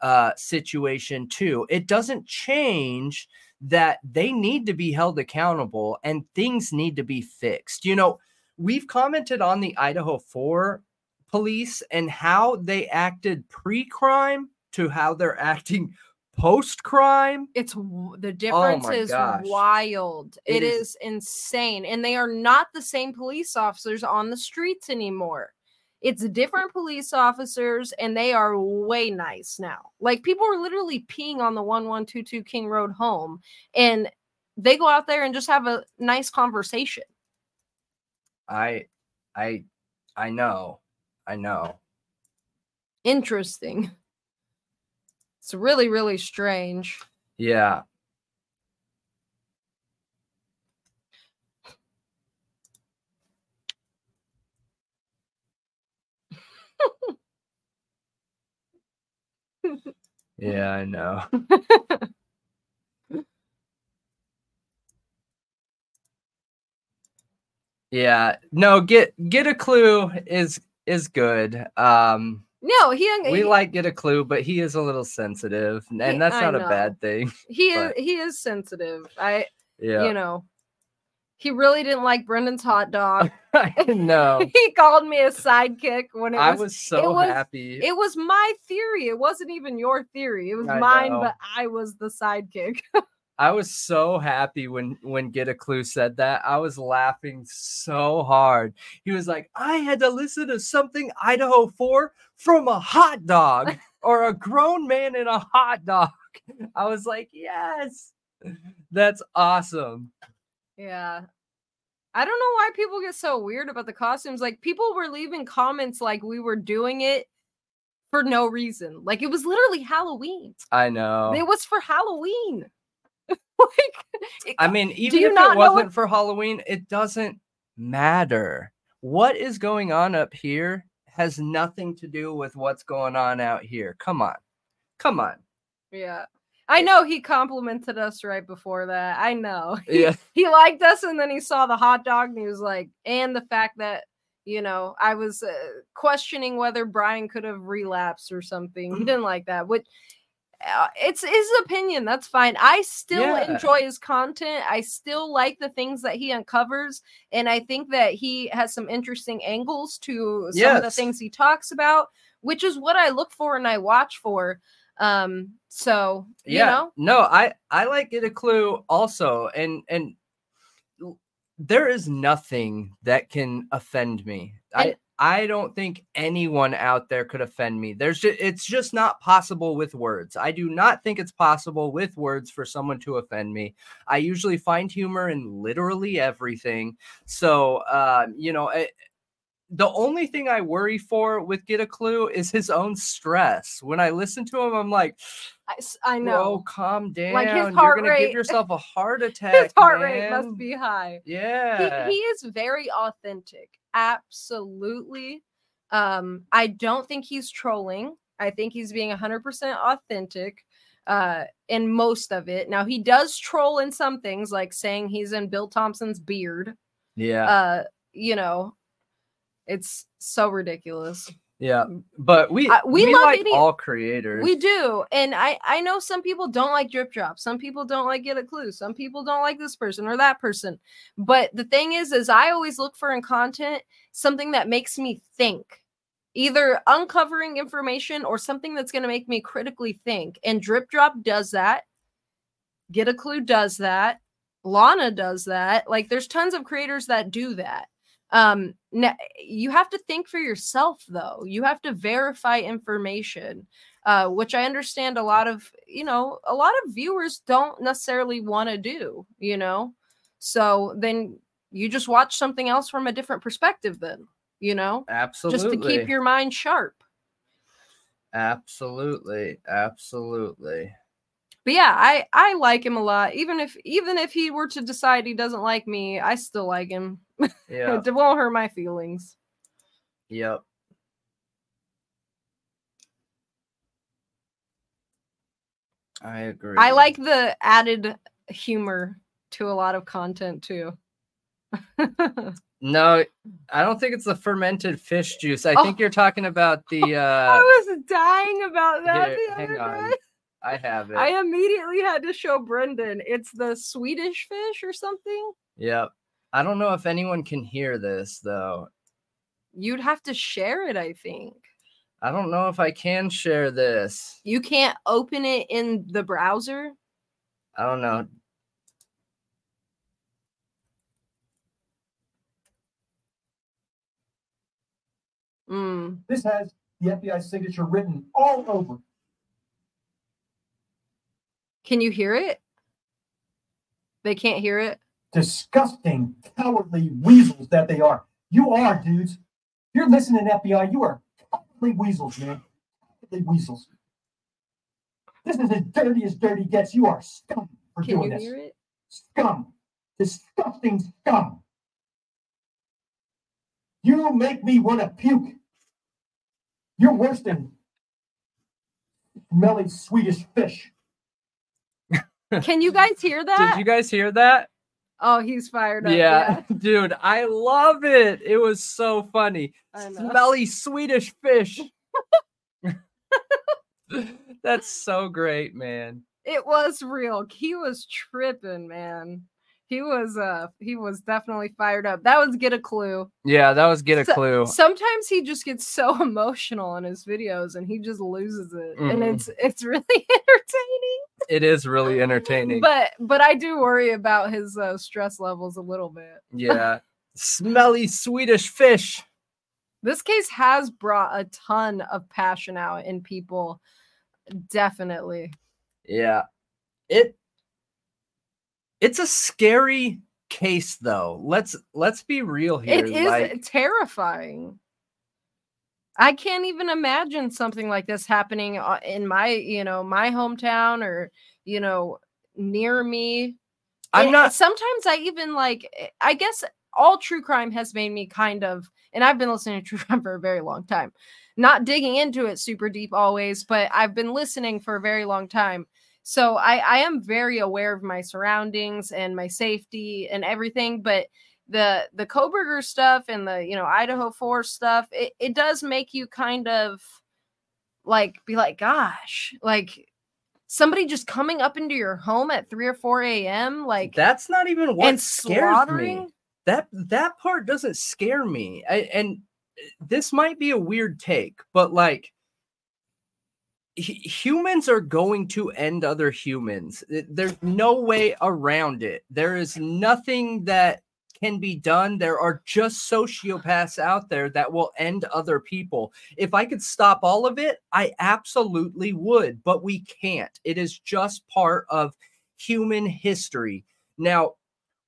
uh, situation too. It doesn't change that they need to be held accountable and things need to be fixed. You know, we've commented on the Idaho 4 police and how they acted pre-crime to how they're acting post-crime. It's the oh difference Oh is gosh. wild. It it is- is insane, and they are not the same police officers on the streets anymore. It's different police officers, and they are way nice now. Like people are literally peeing on the one one two two King Road home, and they go out there and just have a nice conversation. I I I know. I know. Interesting. It's really really strange. Yeah. yeah, I know. Yeah, no, get get a clue is is good. Um No, he we he, like get a clue, but he is a little sensitive, and He- that's not a bad thing. he is he is sensitive. I Yeah. you know he really didn't like Brendan's hot dog. no. he called me a sidekick when it I was, was so was- happy. it was my theory. It wasn't even your theory. It was I mine, know. but I was the sidekick. I was so happy when when Get a Clue said that. I was laughing so hard. He was like, "I had to listen to something Idaho 4 from a hot dog or a grown man in a hot dog." I was like, "Yes. That's awesome." yeah. I don't know why people get so weird about the costumes. Like people were leaving comments like we were doing it for no reason. Like it was literally Halloween. I know. It was for Halloween. like I mean, even if it wasn't for Halloween, it doesn't matter. What is going on up here has nothing to do with what's going on out here. Come on. Come on. Yeah. I know he complimented us right before that. I know. He, Yeah. he liked us and then he saw the hot dog and he was like, and the fact that, you know, I was uh, questioning whether Brian could have relapsed or something. He didn't like that, which uh, it's his opinion. That's fine. I still Yeah. enjoy his content. I still like the things that he uncovers. And I think that he has some interesting angles to some of the things he talks about, which is what I look for and I watch for. Um, so you yeah know, no i i like get a clue also and and there is nothing that can offend me And- i i don't think anyone out there could offend me there's just it's just not possible with words i do not think it's possible with words for someone to offend me i usually find humor in literally everything so um you know it, the only thing I worry for with Get a Clue is his own stress. When I listen to him, I'm like, I, Bro, know calm down. Like, his You're heart gonna rate- give yourself a heart attack. his heart rate must be high. Yeah. He, he is very authentic. Absolutely. Um, I don't think he's trolling. I think he's being 100% authentic uh in most of it. Now he does troll in some things like saying he's in Bill Thompson's beard. yeah. Uh, you know, it's so ridiculous. Yeah. But we I- we we, love like any- all creators. We do. And I I know some people don't like drip drop. Some people don't like get a clue. Some people don't like this person or that person. But the thing is is I always look for in content something that makes me think. Either uncovering information or something that's going to make me critically think. And drip drop does that. Get a clue does that. Lana does that. Like there's tons of creators that do that. Um n- you have to think for yourself though. You have to verify information uh, which I understand a lot of, you know, a lot of viewers don't necessarily want to do, you know. So then you just watch something else from a different perspective, then, you know, Absolutely. just to keep your mind sharp. Absolutely. Absolutely. But yeah, I I like him a lot. Even if even if he were to decide he doesn't like me, I still like him. Yeah. it won't hurt my feelings. Yep. I agree. I like the added humor to a lot of content too. No, I don't think it's the fermented fish juice. I Oh. think you're talking about the Uh... I was dying about that here, the hang other on. day. I have it. I immediately had to show Brendan. It's the Swedish fish or something. Yep. I don't know if anyone can hear this though. You'd have to share it, I think. I don't know if I can share this. You can't open it in the browser. I don't know. Mm. This has the FBI signature written all over. Can you hear it? They can't hear it. Disgusting, cowardly weasels that they are. You are, dudes. You're listening, FBI. You are cowardly weasels, man. Cowardly weasels. This is as dirty as dirty gets. You are scum for Can doing you this. hear it? Scum. Disgusting scum. You make me want to puke. You're worse than smelly Swedish fish. Can you guys hear that? Did you guys hear that? Oh, he's fired up. Yeah, dude, I love it. It was so funny. Smelly Swedish fish. That's so great, man. It was real. He was tripping, man. He was uh he was definitely fired up. That was get a clue. Yeah, that was get a So- clue. Sometimes he just gets so emotional in his videos and he just loses it. And Mhm. it's it's really entertaining. It is really entertaining. But but I do worry about his uh, stress levels a little bit. yeah. Smelly Swedish fish. This case has brought a ton of passion out in people. Definitely. Yeah. It it's a scary case though. Let's let's be real here. It is like, terrifying. I can't even imagine something like this happening uh, in my, you know, my hometown or, you know, near me. I'm And not Sometimes I even like. I guess all true crime has made me kind of, and I've been listening to true crime for a very long time. Not digging into it super deep always, but I've been listening for a very long time. So I, I am very aware of my surroundings and my safety and everything. But the the Kohberger stuff and the you know Idaho Four stuff, it, it does make you kind of like be like, gosh, like somebody just coming up into your home at 3 or 4 a.m. like that's not even what and scares me. That that part doesn't scare me. I, and uh, this might be a weird take, but like humans are going to end other humans. There's no way around it. There is nothing that can be done. There are just sociopaths out there that will end other people. If I could stop all of it, I absolutely would, but we can't. It is just part of human history. Now,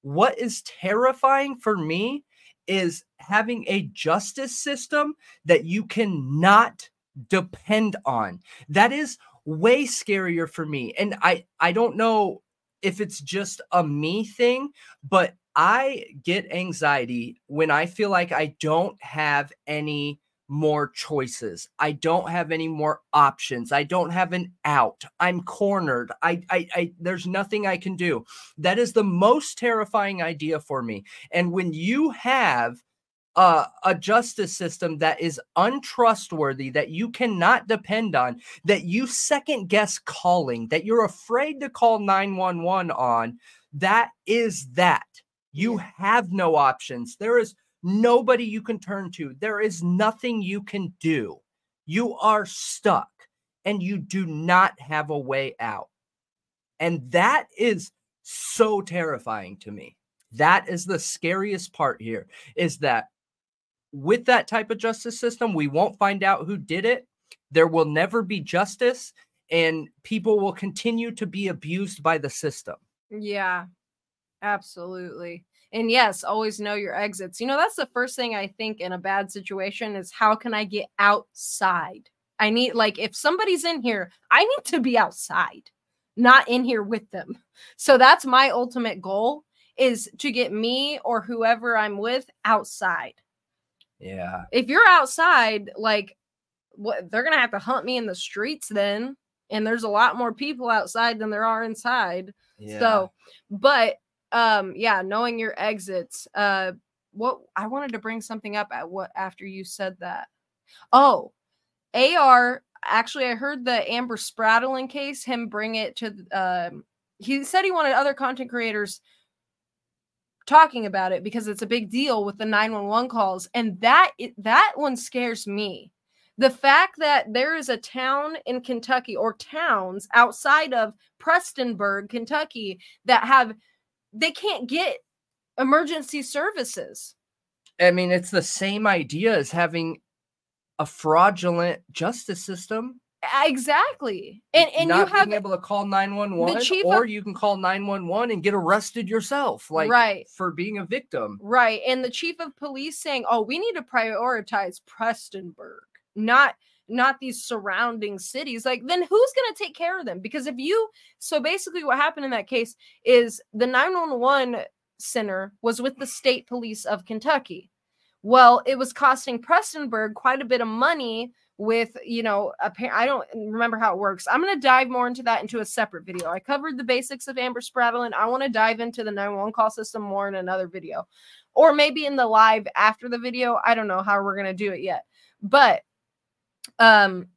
what is terrifying for me is having a justice system that you cannot depend on. That is way scarier for me. And I I don't know if it's just a me thing, but I get anxiety when I feel like I don't have any more choices. I don't have any more options. I don't have an out. I'm cornered. I I, I there's nothing I can do. That is the most terrifying idea for me. And when you have uh, a justice system that is untrustworthy, that you cannot depend on, that you second guess calling, that you're afraid to call 911 on, that is that. You have no options. There is nobody you can turn to. There is nothing you can do. You are stuck and you do not have a way out. And that is so terrifying to me. That is the scariest part here is that with that type of justice system, we won't find out who did it. there will never be justice and people will continue to be abused by the system. Yeah, absolutely. And yes, always know your exits. You know, that's the first thing I think in a bad situation is how can I get outside? I need, like, if somebody's in here, I need to be outside, not in here with them. So that's my ultimate goal is to get me or whoever I'm with outside. Yeah. If you're outside, like, what they're gonna have to hunt me in the streets then. And there's a lot more people outside than there are inside. Yeah. So, but um, yeah, knowing your exits. Uh, what I wanted to bring something up at what after you said that. Oh, AR. Actually, I heard the Amber Spradlin case. Him bring it to. Um, he said he wanted other content creators talking about it because it's a big deal with the 911 calls and that that one scares me the fact that there is a town in Kentucky or towns outside of Prestonburg, Kentucky that have they can't get emergency services. I mean, it's the same idea as having a fraudulent justice system. Exactly. And and not you have being able to call 911 chief or of- you can call 911 and get arrested yourself like Right. for being a victim. right and the chief of police saying, "Oh, we need to prioritize Prestonburg, not not these surrounding cities." Like then who's going to take care of them? Because if you so basically what happened in that case is the 911 center was with the state police of Kentucky. Well, it was costing Prestonburg quite a bit of money with, you know, appa- I don't remember how it works. I'm going to dive more into that into a separate video. I covered the basics of Amber Spradlin. I want to dive into the 911 call system more in another video or maybe in the live after the video. I don't know how we're going to do it yet. But um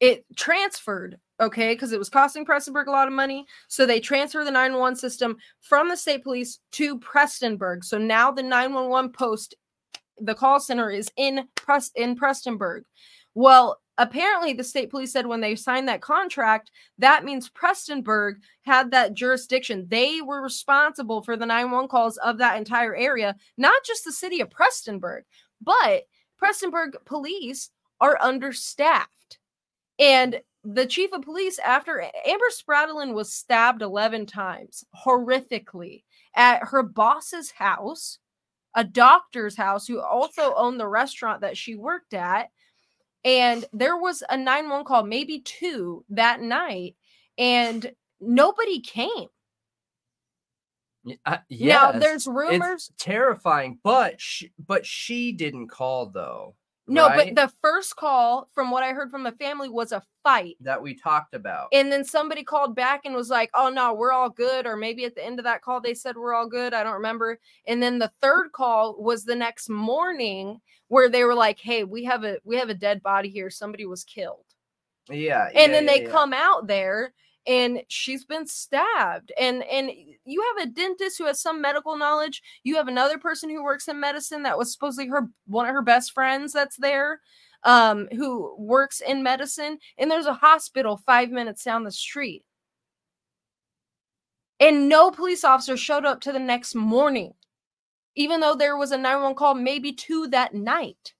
it transferred okay because it was costing prestonburg a lot of money so they transfer the 911 system from the state police to prestonburg so now the 911 post the call center is in Pres- in prestonburg well apparently the state police said when they signed that contract that means prestonburg had that jurisdiction they were responsible for the 911 calls of that entire area not just the city of prestonburg but prestonburg police are understaffed. And the chief of police, after Amber Spradlin was stabbed 11 times horrifically at her boss's house, a doctor's house who also owned the restaurant that she worked at. And there was a 911 call, maybe two that night, and nobody came. Uh, Now, there's it's rumors. terrifying, but she, but she didn't call though. No, right? but the first call, from what I heard from the family, was a fight. that we talked about. And then somebody called back and was like, "Oh no, we're all good." Or maybe at the end of that call they said we're all good. I don't remember. And then the third call was the next morning where they were like, "Hey, we have a we have a dead body here. Somebody was killed." yeah, And yeah, then yeah, they yeah. come out there and she's been stabbed. And and you have a dentist who has some medical knowledge. You have another person who works in medicine that was supposedly her one of her best friends that's there um who works in medicine and there's a hospital 5 minutes down the street. And no police officer showed up to the next morning even though there was a 911 call maybe two that night.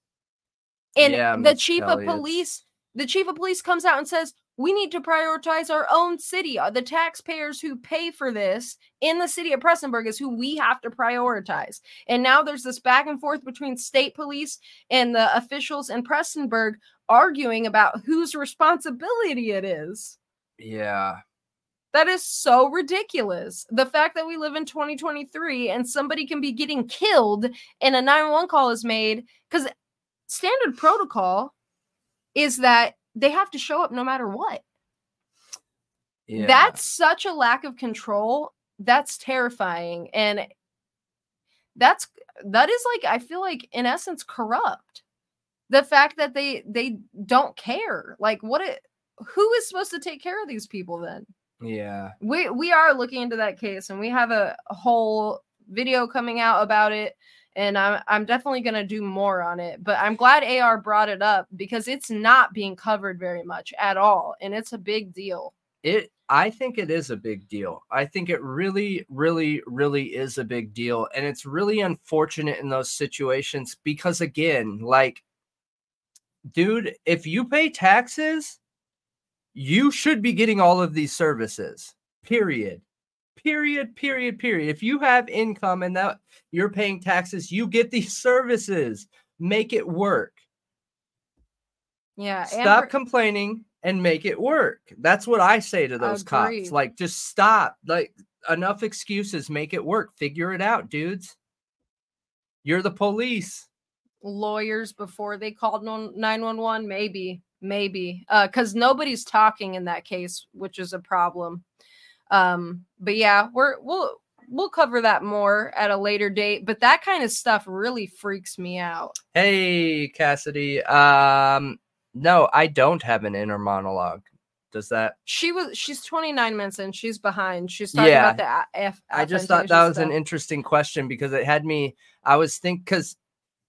And Yeah, the chief of police the chief of police comes out and says we need to prioritize our own city. Uh, The taxpayers who pay for this in the city of Prestonburg is who we have to prioritize. And now there's this back and forth between state police and the officials in Prestonburg arguing about whose responsibility it is. Yeah, That is so ridiculous. The fact that we live in 2023 and somebody can be getting killed and a 911 call is made because standard protocol is that they have to show up no matter what. yeah. That's such a lack of control. That's terrifying. And that's that is like I feel like in essence corrupt. The fact that they they don't care. Like what it who is supposed to take care of these people then? yeah. we we are looking into that case and we have a, a whole video coming out about it and I'm, I'm definitely going to do more on it but i'm glad ar brought it up because it's not being covered very much at all and it's a big deal It I think it is a big deal. I think it really, really, really is a big deal. And it's really unfortunate in those situations because again, like dude, if you pay taxes, you should be getting all of these services. Period. Period, period, period. If you have income and that you're paying taxes, you get these services. Make it work. Yeah. Stop complaining and make it work. That's what I say to those Agreed. cops. Like, just stop. Like, enough excuses. Make it work. Figure it out, dudes. You're the police. lawyers before they called 911 maybe maybe uh because nobody's talking in that case which is a problem um but yeah we're we'll we'll cover that more at a later date but that kind of stuff really freaks me out Hey, Cassidy. Um, no, I don't have an inner monologue. Does that? she was she's 29 minutes in she's behind she's talking Yeah. about the F- I just thought that was an interesting question because it had me. I was think because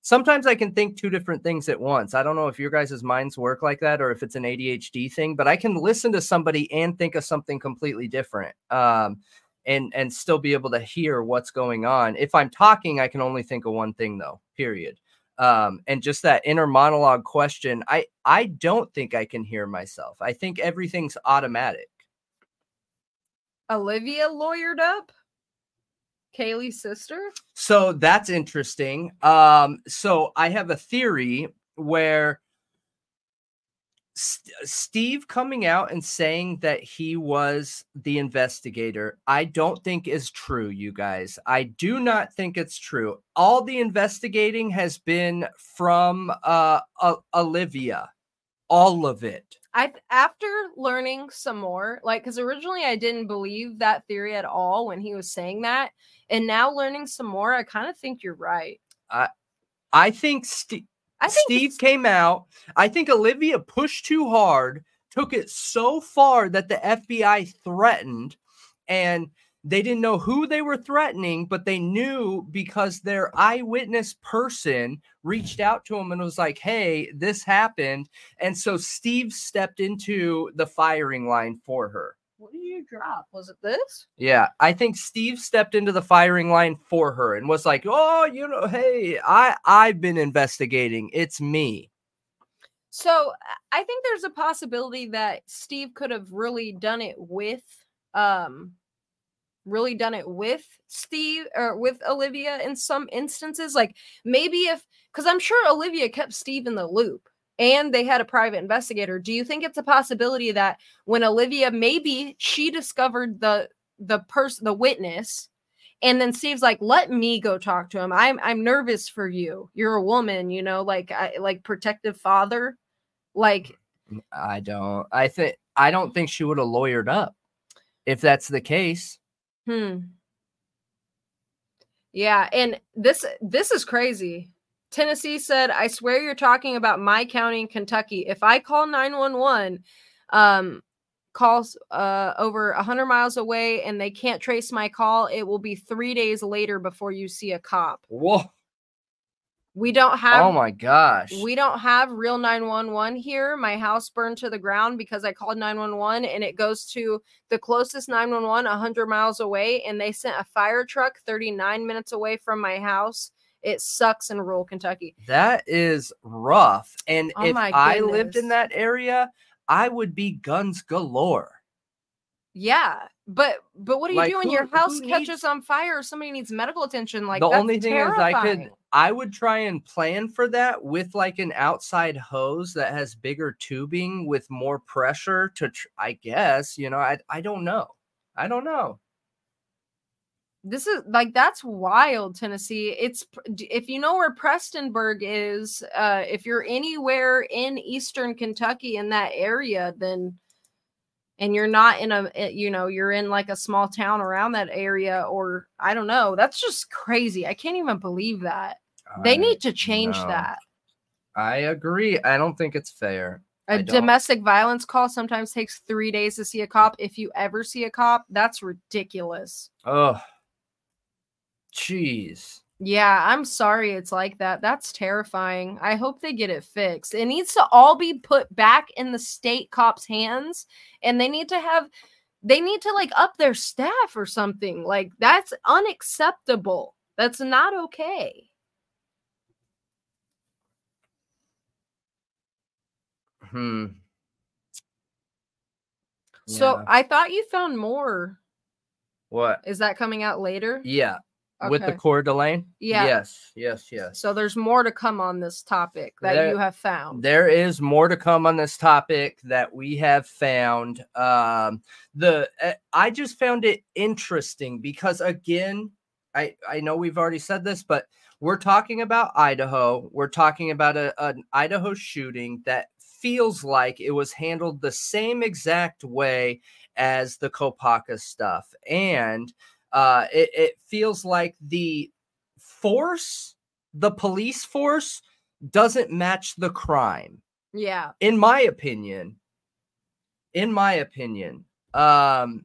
sometimes I can think two different things at once. I don't know if your guys' minds work like that or if it's an ADHD thing, but I can listen to somebody and think of something completely different. Um, and and still be able to hear what's going on. If I'm talking, I can only think of one thing though. Period. Um, and just that inner monologue question, I I don't think I can hear myself. I think everything's automatic. olivia lawyered up kaylee's sister So that's interesting. Um, so I have a theory where St- Steve coming out and saying that he was the investigator, I don't think is true, you guys. I do not think it's true. All the investigating has been from uh, O- Olivia, all of it. I after learning some more, like because originally I didn't believe that theory at all when he was saying that, and now learning some more, I kind of think you're right. I think Steve. I think Steve came out. I think Olivia pushed too hard, took it so far that the FBI threatened, and they didn't know who they were threatening, but they knew because their eyewitness person reached out to him and was like, Hey, this happened. And so Steve stepped into the firing line for her. What did you drop? Was it this? Yeah, I think Steve stepped into the firing line for her and was like, "Oh, you know, hey, I I've been investigating. It's me." So I think there's a possibility that Steve could have really done it with um really done it with Steve or with Olivia in some instances like maybe if cuz I'm sure Olivia kept Steve in the loop and they had a private investigator. Do you think it's a possibility that when Olivia maybe she discovered the the person the witness and then Steve's like, "Let me go talk to him. I'm I'm nervous for you. You're a woman, you know, like I like protective father." Like mm, I don't. I think I don't mm. think she would have lawyered up if that's the case. Hmm. Yeah, and this this is crazy. Tennessee said, "I swear you're talking about my county in Kentucky. If I call 911, um calls uh over 100 miles away and they can't trace my call, it will be 3 days later before you see a cop. Whoa! We don't have Oh my gosh! We don't have real 911 here. My house burned to the ground because I called 911 and it goes to the closest 911 100 miles away and they sent a fire truck 39 minutes away from my house. It sucks in rural Kentucky. that is rough. And Oh if I lived in that area, I would be guns galore. Yeah, but but what do you Like, do when who- your house catches needs- on fire or somebody needs medical attention? Like the only thing is I could. I would try and plan for that with like an outside hose that has bigger tubing with more pressure to tr- I guess, you know, I I don't know. I don't know. this is like that's wild tennessee it's if you know where prestonburg is uh if you're anywhere in eastern kentucky in that area then and you're not in a eh, you know you're in like a small town around that area or i don't know that's just crazy i can't even believe that they need to change know. that I agree. I don't think it's fair. A domestic violence call sometimes takes three days to see a cop if you ever see a cop that's ridiculous Oh. Jeez. Yeah, I'm sorry it's like that. That's terrifying. I hope they get it fixed. It needs to all be put back in the state cops' hands and they need to have they need to like up their staff or something. Like that's unacceptable. That's not okay. Hmm. So Yeah. I thought you found more. what? Is that coming out later? Yeah. With the Okay. Coeur d'Alene? Yeah. Yes, yes, yes. So there's more to come on this topic that There- you have found. There is more to come on this topic that we have found. Um, the uh, I just found it interesting because again, I I know we've already said this, but we're talking about Idaho. We're talking about a, an Idaho shooting that feels like it was handled the same exact way as the Kopacka stuff, and uh, it, it feels like the force, the police force, doesn't match the crime. Yeah. in my opinion in my opinion um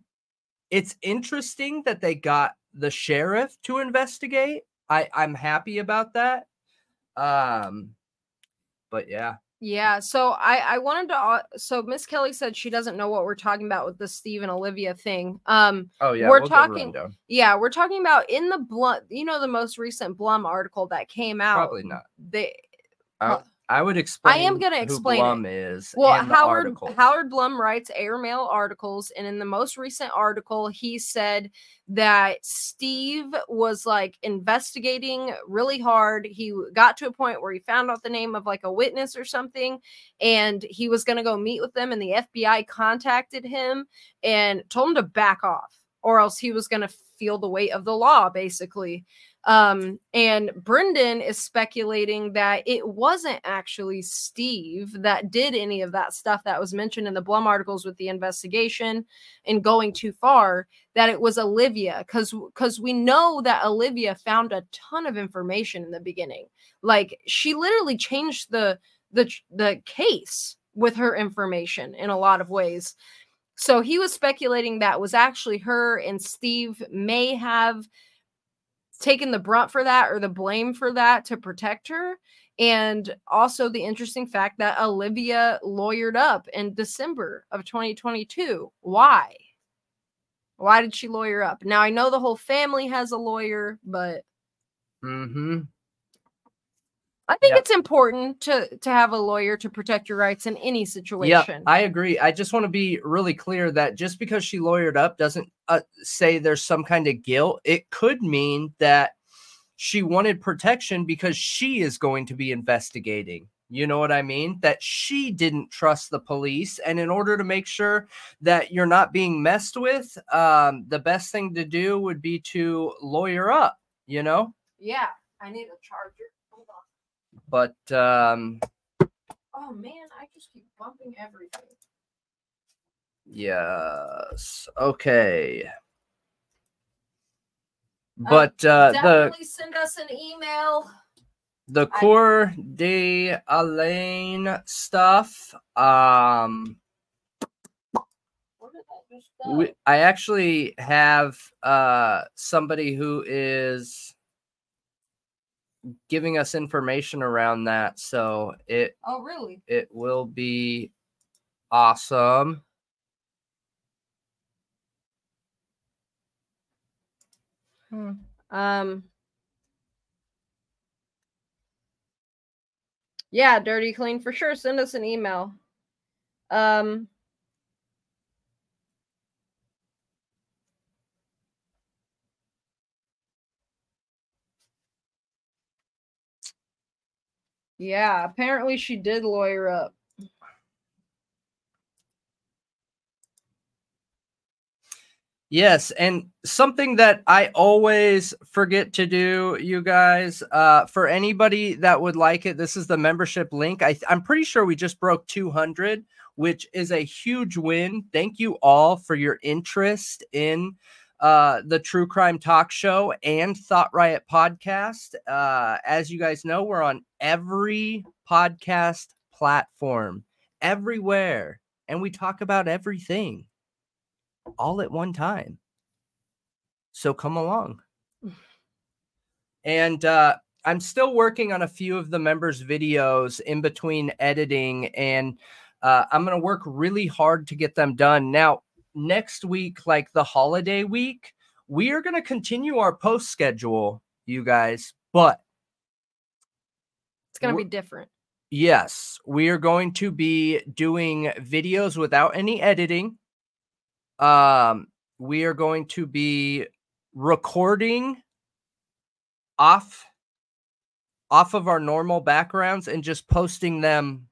it's interesting that they got the sheriff to investigate. I i'm happy about that. Um but yeah Yeah, so I I wanted to uh, so Miss Kelly said she doesn't know what we're talking about with the Steve and Olivia thing. Um oh yeah We're we'll talking- yeah, we're talking about in the Blum, you know the most recent Blum article that came out. probably not They I, I would explain I am gonna explain it. Blum is Well, Howard article. Howard Blum writes airmail articles, and in the most recent article, he said that Steve was like investigating really hard. He got to a point where he found out the name of like a witness or something, and he was going to go meet with them. And the FBI contacted him and told him to back off, or else he was going to feel the weight of the law, basically. Um, and Brendan is speculating that it wasn't actually Steve that did any of that stuff that was mentioned in the Blum articles with the investigation and going too far, that it was Olivia. Cause because we know that Olivia found a ton of information in the beginning. Like she literally changed the the the case with her information in a lot of ways. So he was speculating that was actually her and Steve may have taken the brunt for that or the blame for that to protect her. And also the interesting fact that Olivia lawyered up in December of 2022. Why? Why did she lawyer up? Now I know the whole family has a lawyer, but mm-hmm I think Yeah. it's important to to have a lawyer to protect your rights in any situation. Yeah, situation. I agree. I just want to be really clear that just because she lawyered up doesn't uh, say there's some kind of guilt. It could mean that she wanted protection because she is going to be investigating. You know what I mean? That she didn't trust the police. And in order to make sure that you're not being messed with, um, the best thing to do would be to lawyer up, you know? yeah, I need a charger. But um, Oh man, I just keep bumping everything. yes. Okay. But uh, the Definitely send us an email. the Coeur d'Alene stuff. Um, Where did that just go? we, I actually have uh somebody who is giving us information around that, so it oh really? it will be awesome. Um. Yeah, dirty clean for sure. Send us an email. Um. Yeah, apparently she did lawyer up. Yes, and something that I always forget to do, you guys, uh, for anybody that would like it, this is the membership link. I, I'm pretty sure we just broke 200, which is a huge win. Thank you all for your interest in uh, the True Crime Talk Show and Thought Riot podcast. Uh, as you guys know, we're on every podcast platform, everywhere, and we talk about everything all at one time. So come along. And uh, I'm still working on a few of the members' videos in between editing, and uh, I'm going to work really hard to get them done. Now, next week, like the holiday week, we are going to continue our post schedule, you guys, but It's gonna be different. Yes, we are going to be doing videos without any editing. Um, we are going to be recording off off of our normal backgrounds and just posting them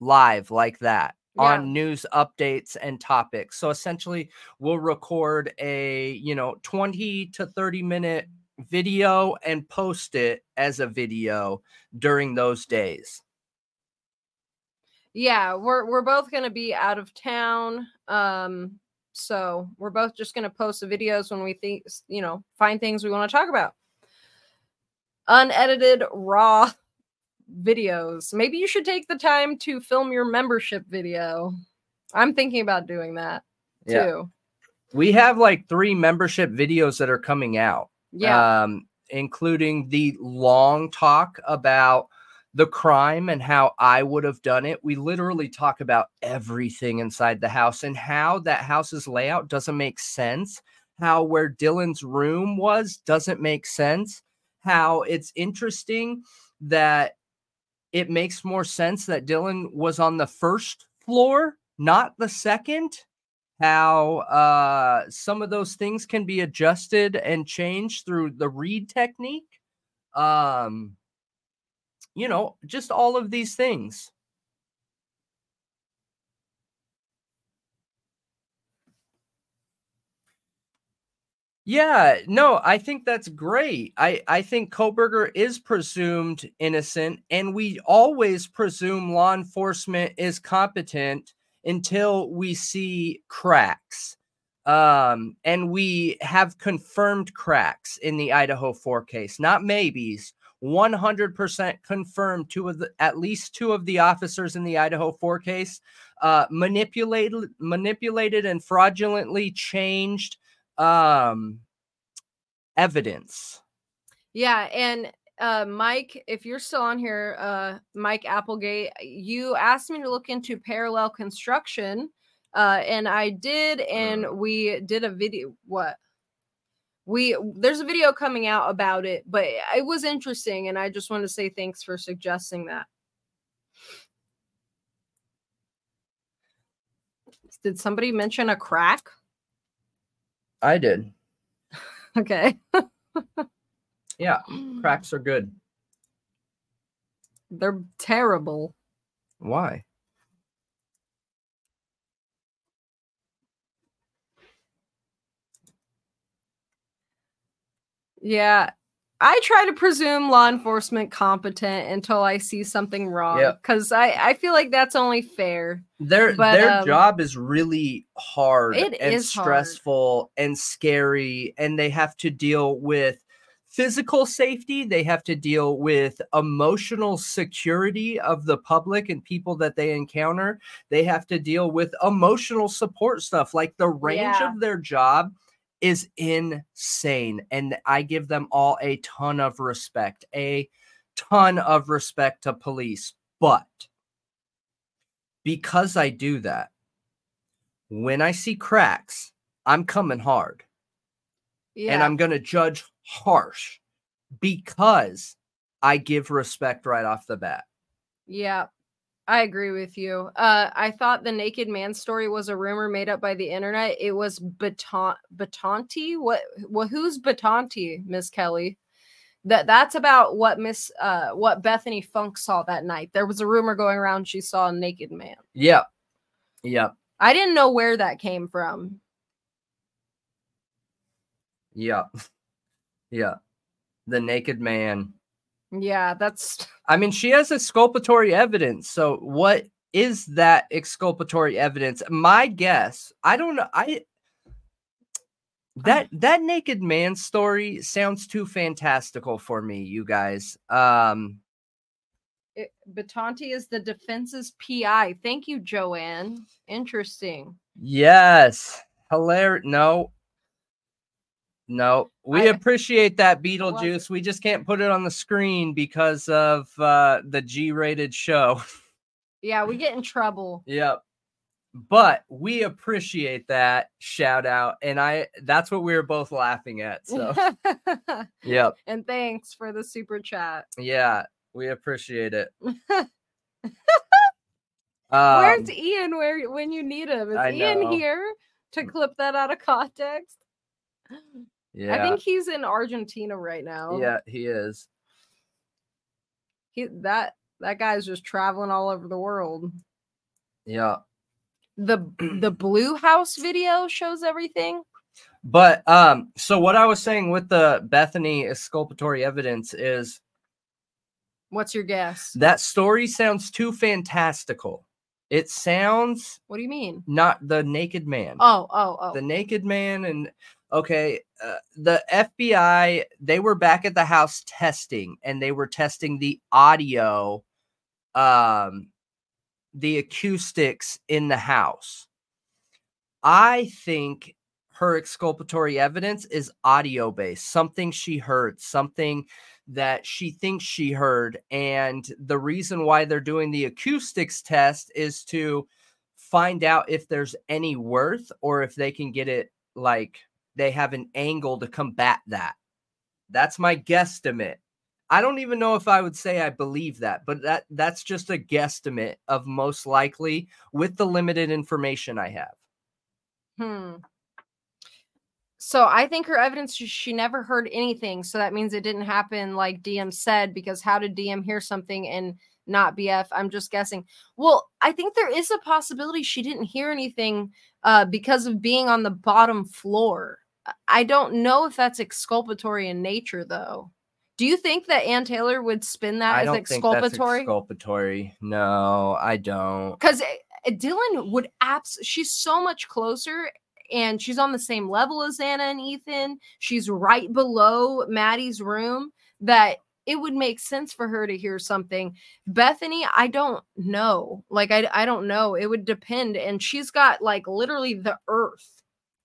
live like that on news updates and topics. So essentially, we'll record a, you know, 20 to 30 minute video and post it as a video during those days. Yeah, we're we're both gonna be out of town. Um, so we're both just gonna post the videos when we think you know find things we want to talk about. Unedited raw videos. Maybe you should take the time to film your membership video. I'm thinking about doing that too. Yeah. We have like three membership videos that are coming out. Yeah. Um, including the long talk about the crime and how I would have done it. We literally talk about everything inside the house and how that house's layout doesn't make sense. How where Dylan's room was doesn't make sense. How it's interesting that it makes more sense that Dylan was on the first floor, not the second. How uh, some of those things can be adjusted and changed through the read technique. Um, you know, just all of these things. Yeah, no, I think that's great. I I think Kohberger is presumed innocent, and we always presume law enforcement is competent until we see cracks. Um, and we have confirmed cracks in the Idaho 4 case, not maybes. 100% confirmed two of the at least two of the officers in the Idaho 4 case uh, manipulated manipulated and fraudulently changed um evidence. Yeah, and uh Mike, if you're still on here, uh Mike Applegate, you asked me to look into parallel construction. Uh and I did and we did a video what? We there's a video coming out about it, but it was interesting and I just want to say thanks for suggesting that. Did somebody mention a crack? I did. Okay. Yeah, cracks are good. They're terrible. Why? Yeah. I try to presume law enforcement competent until I see something wrong. Yep. Because I, I feel like that's only fair. Their But, their um, job is really hard It and is hard. stressful and scary, and they have to deal with physical safety. They have to deal with emotional security of the public and people that they encounter. They have to deal with emotional support stuff. Like the range Yeah. of their job is insane, and I give them all a ton of respect. A ton of respect to police, but because I do that, when I see cracks, I'm coming hard Yeah. and I'm going to judge harsh because I give respect right off the bat. Yeah, I agree with you. Uh, I thought the naked man story was a rumor made up by the internet. It was Baton Batanti. What? Well, who's Batanti, Miss Kelly? That that's about what Miss uh what Bethany Funke saw that night. There was a rumor going around she saw a naked man. Yep. Yep. I didn't know where that came from. Yep. Yeah. The naked man. Yeah, that's I mean, she has exculpatory evidence. So what is that exculpatory evidence? My guess, I don't know. I that that naked man story sounds too fantastical for me, you guys. Um it, Batanti is the defense's PI. Thank you, Joanne. Interesting. Yes. Hilarious. No. No. We I- appreciate that Beetlejuice. We just can't put it on the screen because of uh the G-rated show. Yeah, we get in trouble. yep. But we appreciate that shout out and I that's what we were both laughing at. So, yep. and thanks for the super chat. Yeah, we appreciate it. Where's Um, Ian where when you need him? Is Ian here to clip that out of context? Yeah, I think he's in Argentina right now. yeah, he is. He that that guy's just traveling all over the world. Yeah. The the blue house video shows everything. But um, so what I was saying with the Bethany exculpatory evidence is What's your guess? that story sounds too fantastical. It sounds What do you mean? not the naked man. Oh, oh, oh. the naked man and okay uh, the fbi they were back at the house testing and they were testing the audio um the acoustics in the house. I think her exculpatory evidence is audio based something she heard something that she thinks she heard and the reason why they're doing the acoustics test is to find out if there's any worth or if they can get it like they have an angle to combat that. That's my guesstimate. I don't even know if I would say I believe that, but that that's just a guesstimate of most likely with the limited information I have. Hmm. So I think her evidence she, never heard anything. So that means it didn't happen like DM said, because how did DM hear something and not BF? I'm just guessing. Well, I think there is a possibility she didn't hear anything uh, because of being on the bottom floor. I- don't know if that's exculpatory in nature, though. Do you think that Anne Taylor would spin that I as don't think that's exculpatory? exculpatory. No, I don't. because eh, eh, Dylan would abs she's so much closer and she's on the same level as Anna and Ethan. She's right below Maddie's room that it would make sense for her to hear something. Bethany, I don't know. Like I I don't know. It would depend and she's got like literally the earth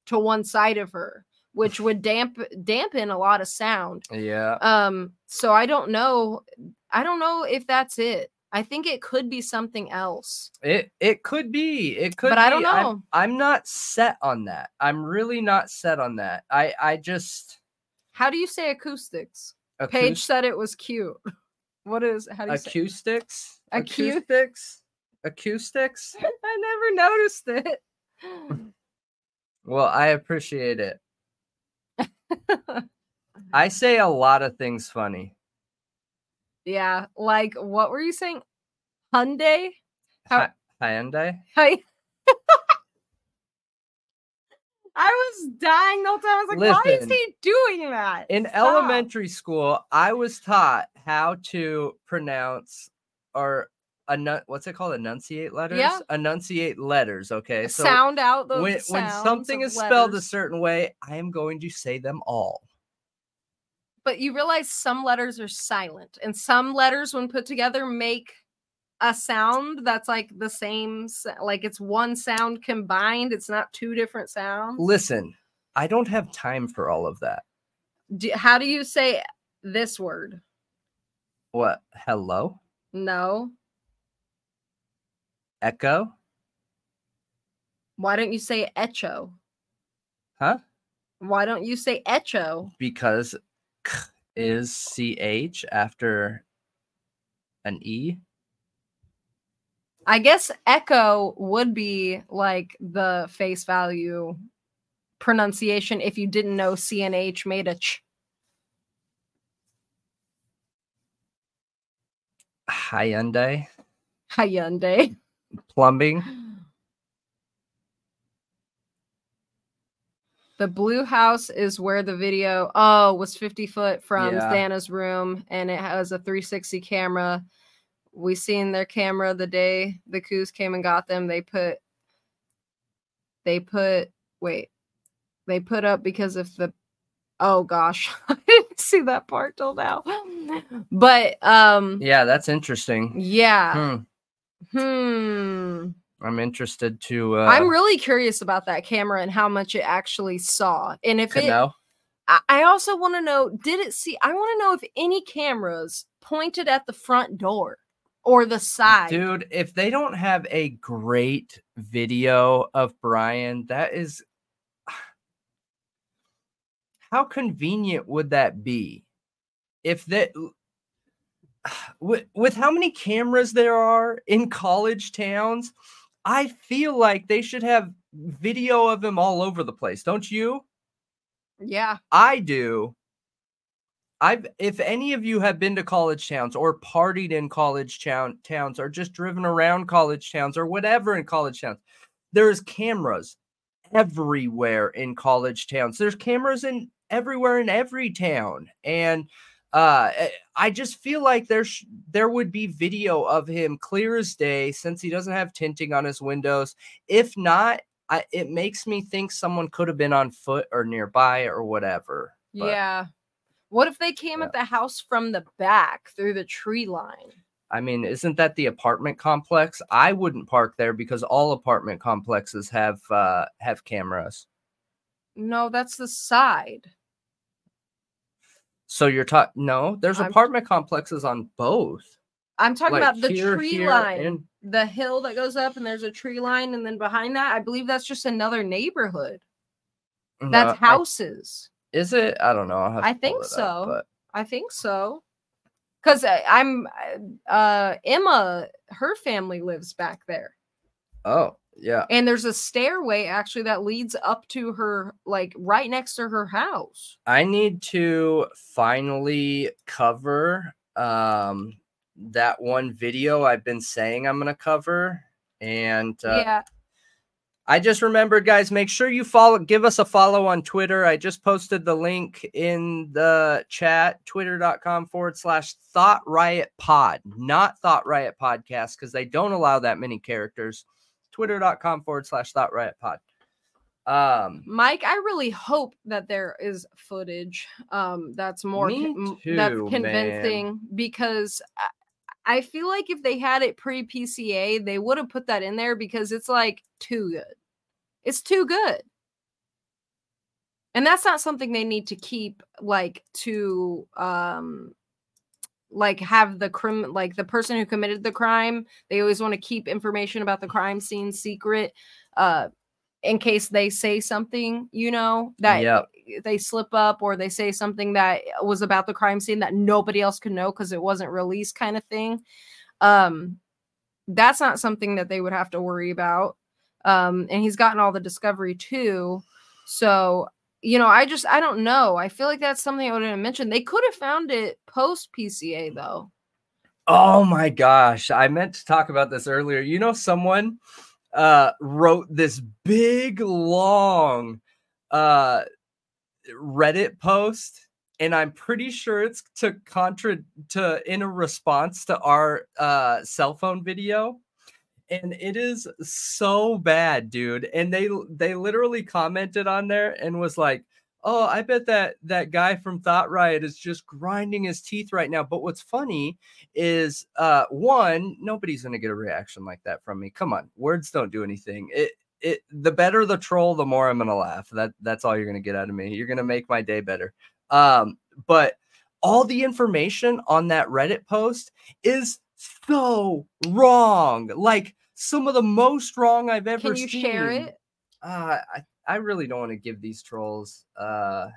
to one side of her, which would damp dampen a lot of sound. Yeah. Um so I don't know. I don't know if that's it. I think it could be something else. It it could be. It could But I don't be. I'm- know. I'm, not set on that. I'm really not set on that. I I just How do you say acoustics? Paige said it was cute. What is how do you say? acoustics Acu- acoustics acoustics I never noticed it. well i appreciate it i say a lot of things funny yeah, like what were you saying? Hyundai? How- Hy- Hyundai? Hi. I was dying the whole time. I was like, why is he doing that? in Stop. elementary school i was taught how to pronounce or enun- what's it called? Enunciate letters? Yeah. enunciate letters okay so sound out those when, when something is spelled a certain way i am going to say them all. But you realize some letters are silent and some letters when put together make a sound that's like the same like it's one sound combined it's not two different sounds? Listen i don't have time for all of that. Do, how do you say this word? What hello? No echo? Why don't you say echo? Huh? Why don't you say echo? Because k is ch after an e? I guess echo would be like the face value pronunciation if you didn't know cnh made a ch. Hyundai? Hyundai. Plumbing. The blue house is where the video oh was 50 foot from Yeah. Xana's room and it has a 360 camera. We seen their camera the day the coos came and got them. They put they put wait. They put up because of the oh gosh, I didn't see that part till now. But um Yeah, that's interesting. yeah. Hmm, Hmm. I'm interested to. Uh, I'm really curious about that camera and how much it actually saw. And if it know. I I also want to know did it see I want to know if any cameras pointed at the front door or the side. Dude, if they don't have a great video of Brian, that is. How convenient would that be? If that. with, with how many cameras there are in college towns, I feel like they should have video of him all over the place. Don't you? Yeah. I do. I've if any of you have been to college towns or partied in college town towns or just driven around college towns or whatever in college towns, there's cameras everywhere in college towns. There's cameras in everywhere in every town. And uh eh, I just feel like there's there would be video of him clear as day since he doesn't have tinting on his windows. If not, I, it makes me think someone could have been on foot or nearby or whatever. But- yeah. What if they came at the house from the back through the tree line? I mean, isn't that the apartment complex? I wouldn't park there because all apartment complexes have uh have cameras. No, that's the side. So you're talking no, there's I'm- apartment complexes on both. I'm talking Like about the here, tree here, line. and- the hill that goes up and there's a tree line and then behind that i believe that's just another neighborhood No, that's I- houses is it? I don't know. I think it up, so. but i think so because i'm uh emma her family lives back there oh yeah. and there's a stairway actually that leads up to her like right next to her house I need to finally cover um that one video I've been saying I'm gonna cover. And uh, yeah I just remembered, guys, make sure you follow, give us a follow on Twitter. I just posted the link in the chat, twitter.com forward slash thought riot pod, not thought riot podcast, because they don't allow that many characters. Twitter.com forward slash thought riot pod. Um, mike i really hope that there is footage um that's more con- m- that's too, man. convincing because I, I feel like if they had it pre pca they would have put that in there because it's like too good it's too good and that's not something they need to keep like to um like have the crim like the person who committed the crime they always want to keep information about the crime scene secret uh in case they say something you know that Yep. they slip up or they say something that was about the crime scene that nobody else could know because it wasn't released kind of thing. Um that's not something that they would have to worry about. Um and he's gotten all the discovery too. So you know i just i don't know i feel like that's something i would have mentioned they could have found it post pca though oh my gosh, I meant to talk about this earlier. You know, someone uh wrote this big long uh Reddit post and I'm pretty sure it's to contra to in a response to our uh cell phone video and it is so bad dude and they they literally commented on there and was like oh i bet that that guy from thought riot is just grinding his teeth right now. But what's funny is uh one nobody's gonna get a reaction like that from me come on words don't do anything it it the better the troll the more i'm gonna laugh that that's all you're gonna get out of me you're gonna make my day better um but all the information on that reddit post is so wrong like some of the most wrong i've ever seen. can you seen share it uh i i really don't want to give these trolls uh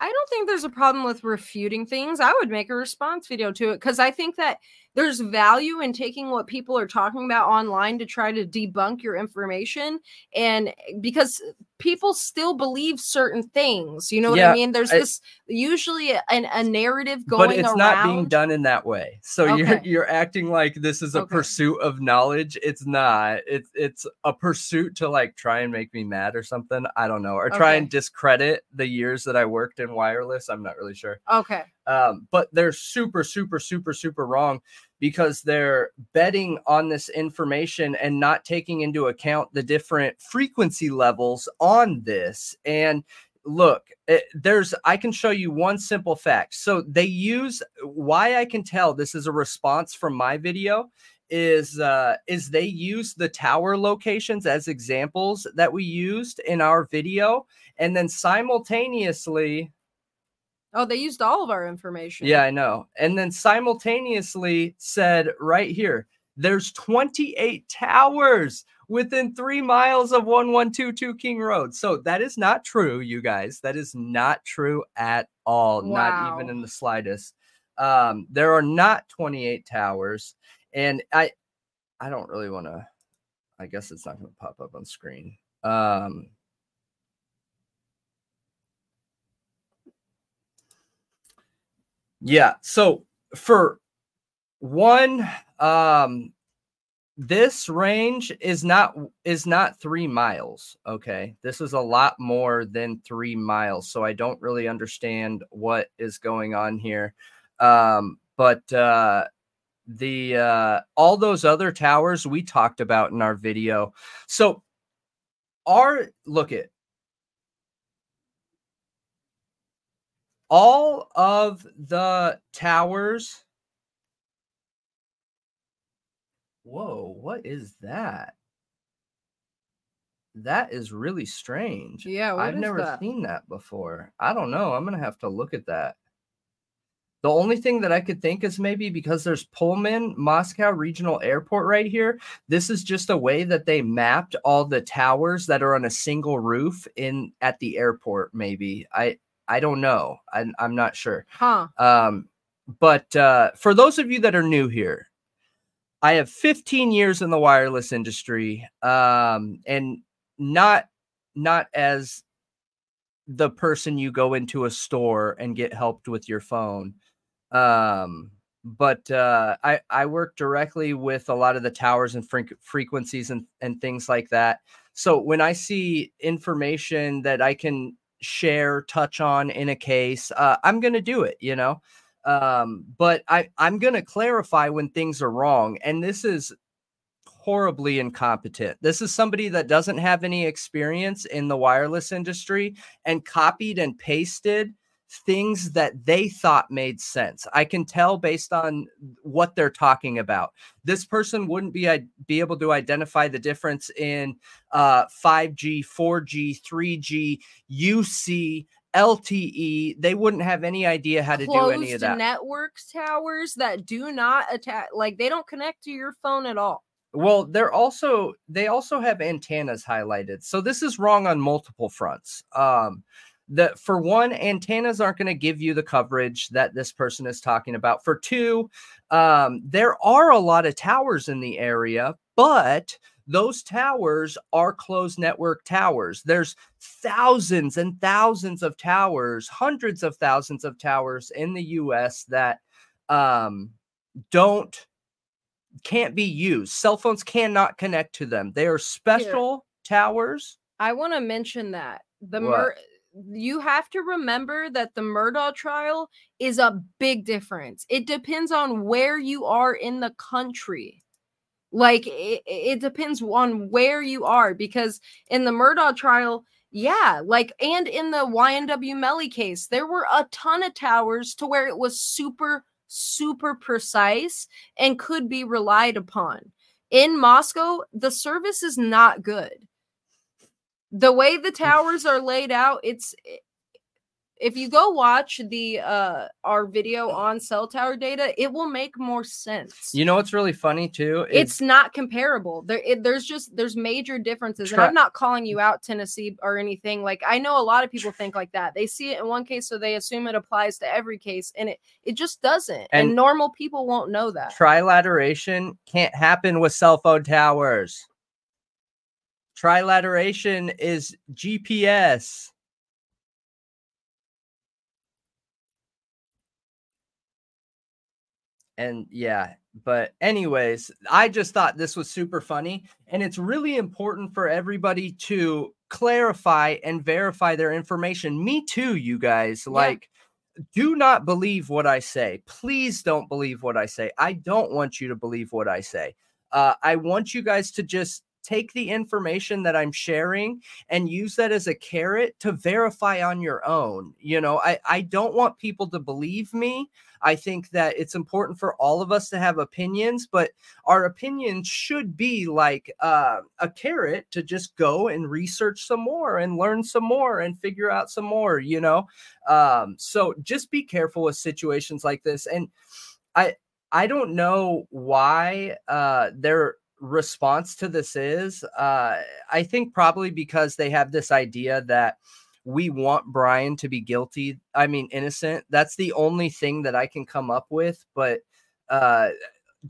I don't think there's a problem with refuting things. I would make a response video to it because I think that there's value in taking what people are talking about online to try to debunk your information. And because people still believe certain things, you know what I mean? There's I- this usually a, an, a narrative going but it's around. not being done in that way so you're you're acting like this is a Okay. pursuit of knowledge it's not it's it's a pursuit to like try and make me mad or something i don't know or try Okay. and discredit the years that i worked in wireless i'm not really sure Okay. Um, but they're super, super, super, super wrong because they're betting on this information and not taking into account the different frequency levels on this. And look, it, there's, I can show you one simple fact. So they use why I can tell this is a response from my video is uh is they use the tower locations as examples that we used in our video and then simultaneously Oh, they used all of our information. yeah, I know. And then simultaneously said right here, there's 28 towers within three miles of 1122 King Road. So that is not true, you guys. That is not true at all. Not even in the slightest. Um, there are not 28 towers, and I I don't really want to. I guess it's not going to pop up on screen. Um, yeah. So for one, um, this range is not is not three miles. Okay, this is a lot more than three miles. So I don't really understand what is going on here. Um, but uh, the uh, all those other towers we talked about in our video. So our look at all of the towers. Whoa, what is that? That is really strange. Yeah, I've never that? seen that before. I don't know. I'm gonna have to look at that. The only thing that I could think is maybe because there's Pullman Moscow Regional Airport right here. This is just a way that they mapped all the towers that are on a single roof in at the airport. Maybe I I don't know. I, I'm not sure. Huh. Um, but uh, for those of you that are new here, I have 15 years in the wireless industry, um, and not not as the person you go into a store and get helped with your phone. Um, but uh, I I work directly with a lot of the towers and fre- frequencies and and things like that. So when I see information that I can share, touch on in a case, uh, I'm gonna do it. You know, um, but I I'm gonna clarify when things are wrong, and this is horribly incompetent. This is somebody that doesn't have any experience in the wireless industry and copied and pasted things that they thought made sense. I can tell based on what they're talking about. This person wouldn't be i- be able to identify the difference in uh 5G, 4G, 3G, UC, LTE. They wouldn't have any idea how to do any of that. networks towers that do not attach, like they don't connect to your phone at all. Well, they're also they also have antennas highlighted. So this is wrong on multiple fronts. Um that for one, antennas aren't going to give you the coverage that this person is talking about. For two, um, there are a lot of towers in the area, but those towers are closed network towers. There's thousands and thousands of towers, hundreds of thousands of towers in the US that um, don't can't be used. Cell phones cannot connect to them. They are special towers. I want to mention that the What? You have to remember that the Murdaugh trial is a big difference. It depends on where you are in the country. Like it, it depends on where you are because in the Murdaugh trial, yeah, like and in the YNW Melly case, there were a ton of towers to where it was super super precise and could be relied upon. In Moscow, the service is not good the way the mm. towers are laid out it's if you go watch the uh our video mm. on cell tower data it will make more sense. You know what's really funny too? it's not comparable. There it, there's just there's major differences and i'm not calling you mm. out tennessee or anything. Like i know a lot of people think like that. They see it in one case so they assume it applies to every case and it it just doesn't and, And- normal people won't know that. Trilateration can't happen with cell phone towers. Trilateration is GPS. And yeah, but anyways, I just thought this was super funny. And it's really important for everybody to clarify and verify their information. Me too, you guys. Like, do not believe what I say. Please don't believe what I say. I don't want you to believe what I say. Uh, I want you guys to just take the information that I'm sharing and use that as a carrot to verify on your own. You know, I, I don't want people to believe me. I think that it's important for all of us to have opinions, but our opinions should be like uh, a carrot to just go and research some more and learn some more and figure out some more, you know? Um, so just be careful with situations like this. And I, I don't know why uh, their response to this is. Uh, I think probably because they have this idea that we want Brian to be guilty. I mean, innocent. That's the only thing that I can come up with. But, uh,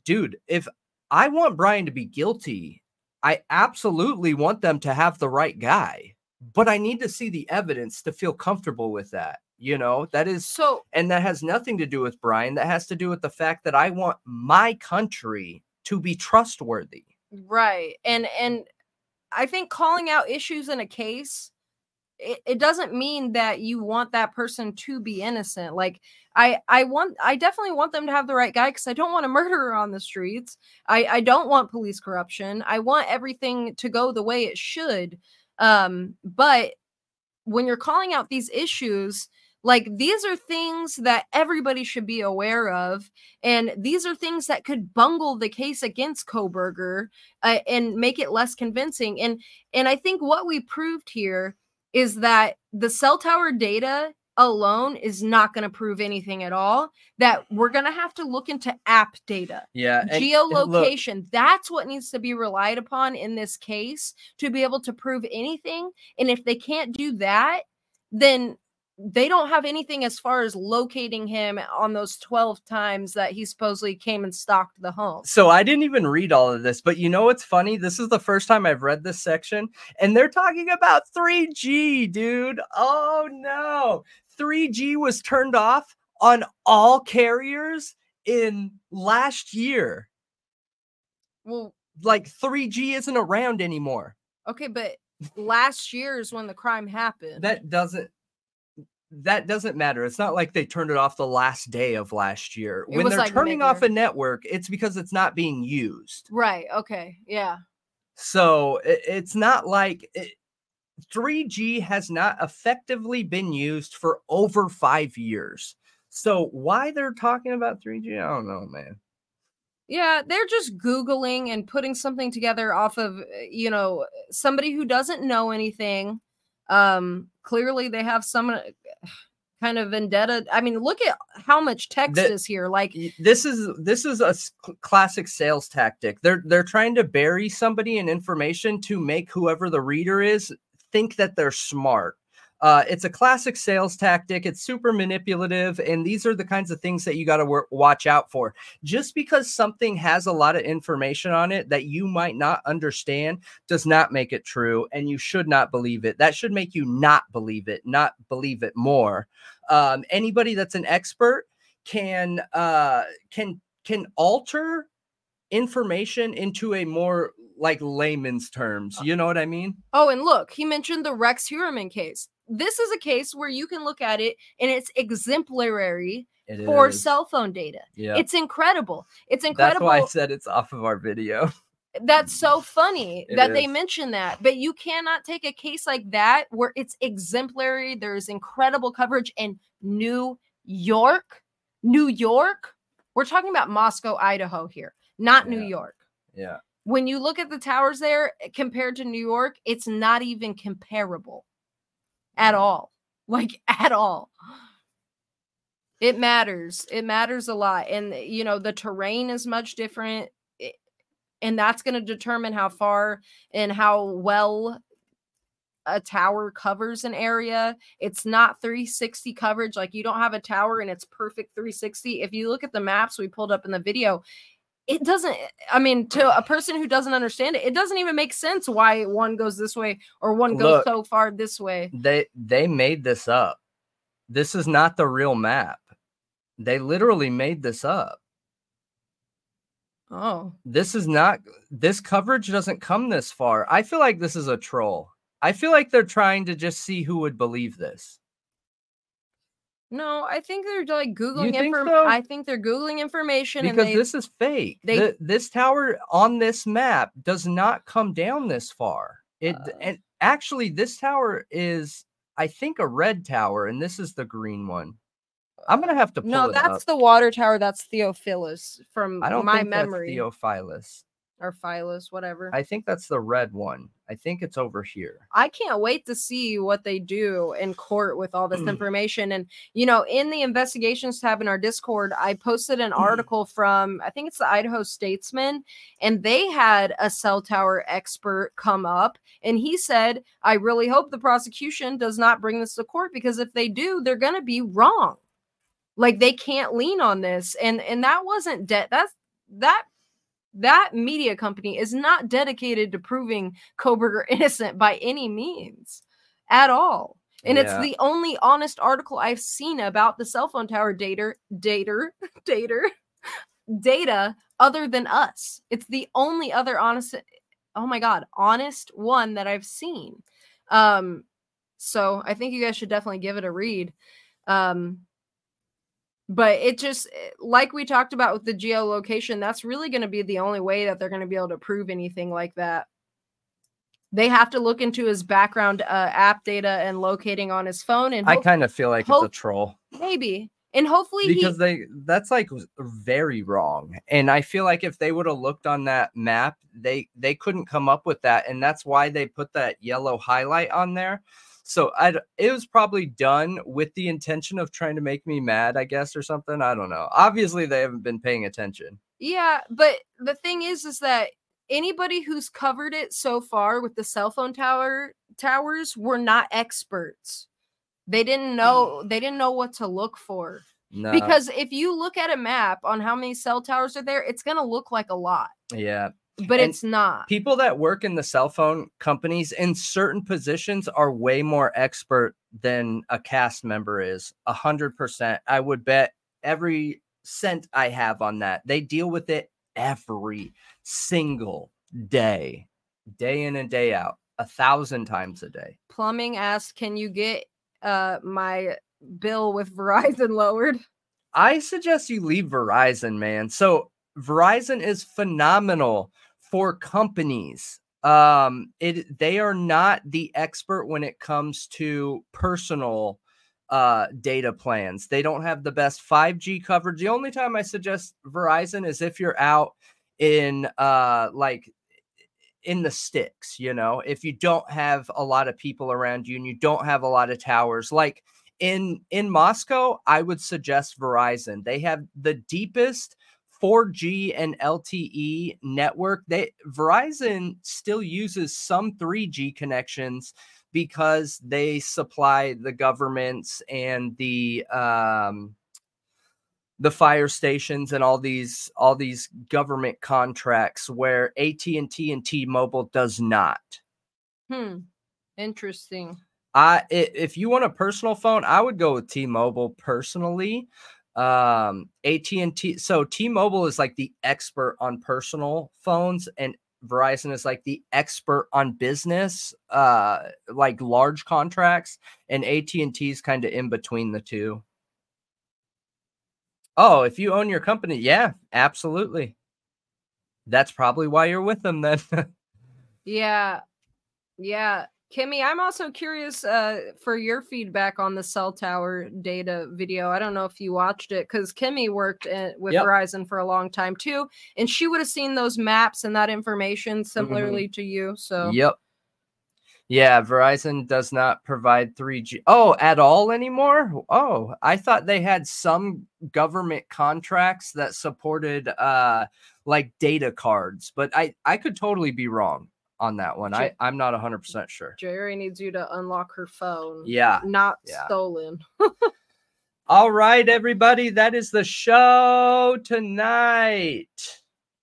dude, if I want Brian to be guilty, I absolutely want them to have the right guy. But I need to see the evidence to feel comfortable with that. You know, that is So and that has nothing to do with Brian. That has to do with the fact that I want my country to be trustworthy. right. And and I think calling out issues in a case it, it doesn't mean that you want that person to be innocent. Like I I want I definitely want them to have the right guy because I don't want a murderer on the streets. I I don't want police corruption. I want everything to go the way it should. Um, but when you're calling out these issues, like these are things that everybody should be aware of, and these are things that could bungle the case against Kohberger uh, and make it less convincing. And and I think what we proved here is that the cell tower data alone is not going to prove anything at all. That we're going to have to look into app data Yeah. and- and look, geolocation that's what needs to be relied upon in this case to be able to prove anything and if they can't do that then they don't have anything as far as locating him on those 12 times that he supposedly came and stalked the home so I didn't even read all of this, but you know what's funny? This is the first time I've read this section, and they're talking about 3G, dude. Oh no. 3G was turned off on all carriers in last year. well Like 3G isn't around anymore. okay but last year is when the crime happened That doesn't that doesn't matter. It's not like they turned it off the last day of last year. It when they're like turning off a network, it's because it's not being used. right okay yeah So i- it's not like it, 3G has not effectively been used for over five years. So why they're talking about 3G, I don't know, man. Yeah, they're just Googling and putting something together off of, uh, you know, somebody who doesn't know anything. Um, clearly they have some uh, kind of vendetta. I mean, look at how much text The- is here. Like, This is this is a classic sales tactic. They're they're trying to bury somebody in information to make whoever the reader is think that they're smart. Uh, it's a classic sales tactic. It's super manipulative, and these are the kinds of things that you got to wor- watch out for. Just because something has a lot of information on it that you might not understand does not make it true, and you should not believe it. That should make you not believe it, not believe it more. Um, anybody that's an expert can uh, can can alter information into a more like layman's terms. Uh you know what I mean? oh, and look, he mentioned the Rex Heuermann case. This is a case where you can look at it and it's exemplary It for is. cell phone data. Yeah. It's incredible. It's incredible. That's why I said it's off of our video. That's so funny It that they is. mention that. But you cannot take a case like that where it's exemplary. There's incredible coverage in New York. New York. We're talking about Moscow, Idaho here, not New York. Yeah. When you look at the towers there eh, compared to New York, it's not even comparable at mm. all. Like at all. It matters. It matters a lot. And eh, you know, the terrain is much different. Eh, and that's going to determine how far and how well a tower covers an area. It's not 360 coverage. Like you don't have a tower and it's perfect 360. If you look at the maps we pulled up in the video, it doesn't i mean to a person who doesn't understand it it doesn't even make sense why one goes this way or one goes Look. so far this way They they made this up. This is not the real map. They literally made this up. oh This is not this coverage doesn't come this far. I feel like this is a troll. I feel like they're trying to just see who would believe this. No i think they're like googling think inform- so? i think they're googling information Because and they this is fake. they- Th- this tower on this map does not come down this far. It Uh. and actually this tower is I think a red tower and this is the green one. I'm gonna have to pull no that's up. the water tower that's theophilus from I don't my think memory that's Theophilus. Or Phyllis, whatever. I think that's the red one. I think it's over here. I can't wait to see what they do in court with all this information. And, you know, in the investigations tab in our Discord, I posted an Mm. article from, I think it's the Idaho Statesman, and they had a cell tower expert come up. And he said, I really hope the prosecution does not bring this to court because if they do, they're going to be wrong. Like they can't lean on this. And, and that wasn't debt. That's that that media company is not dedicated to proving Kohberger innocent by any means at all. And it's the only honest article I've seen about the cell phone tower data, data, data, data other than us. It's the only other honest, oh my God, honest one that I've seen. Um, so I think you guys should definitely give it a read. Um, but it just eh, like we talked about with the geolocation that's really going to be the only way that they're going to be able to prove anything like that they have to look into his background uh, app data and locating on his phone and I kind of feel like it's a troll maybe and hopefully because he they that's like very wrong. And I feel like if they would have looked on that map, they they couldn't come up with that and that's why they put that yellow highlight on there. So I it was probably done with the intention of trying to make me mad, I guess, or something. I don't know. Obviously, they haven't been paying attention. yeah but the thing is is that anybody who's covered it so far with the cell phone tower towers were not experts they didn't mm. know they didn't know what to look for No, because if you look at a map on how many cell towers are there it's going to look like a lot yeah, but And it's not people that work in the cell phone companies in certain positions are way more expert than a cast member is. A hundred percent. I would bet every cent I have on that. They deal with it every single day, day in and day out, a thousand times a day. plumbing asked can you get uh my bill with verizon lowered I suggest you leave Verizon, man. So Verizon is phenomenal for companies. Um, it they are not the expert when it comes to personal uh data plans. They don't have the best 5G coverage. The only time I suggest Verizon is if you're out in uh like in the sticks, you know, if you don't have a lot of people around you and you don't have a lot of towers, like in in Moscow, I would suggest Verizon. They have the deepest 4G and LTE network. They Verizon still uses some 3G connections because they supply the governments and the um the fire stations and all these all these government contracts where AT&T and T-Mobile does not. hmm interesting I if you want a personal phone, I would go with T-Mobile personally. Um, AT&T. So T-Mobile is like the expert on personal phones, and Verizon is like the expert on business, uh, like large contracts, and AT&T is kind of in between the two. Oh, if you own your company, yeah, absolutely. That's probably why you're with them then. Yeah. Yeah. Kimmy, I'm also curious uh, for your feedback on the cell tower data video. I don't know if you watched it because Kimmy worked in, with Yep. Verizon for a long time too, and she would have seen those maps and that information Mm-hmm. similarly to you. So, Yep. Yeah, Verizon does not provide 3G. Oh, at all anymore? Oh, I thought they had some government contracts that supported uh like data cards, but I I could totally be wrong on that one. I I'm not 100% sure. Jerry needs you to unlock her phone. Yeah. Not yeah. stolen. All right, everybody, that is the show tonight.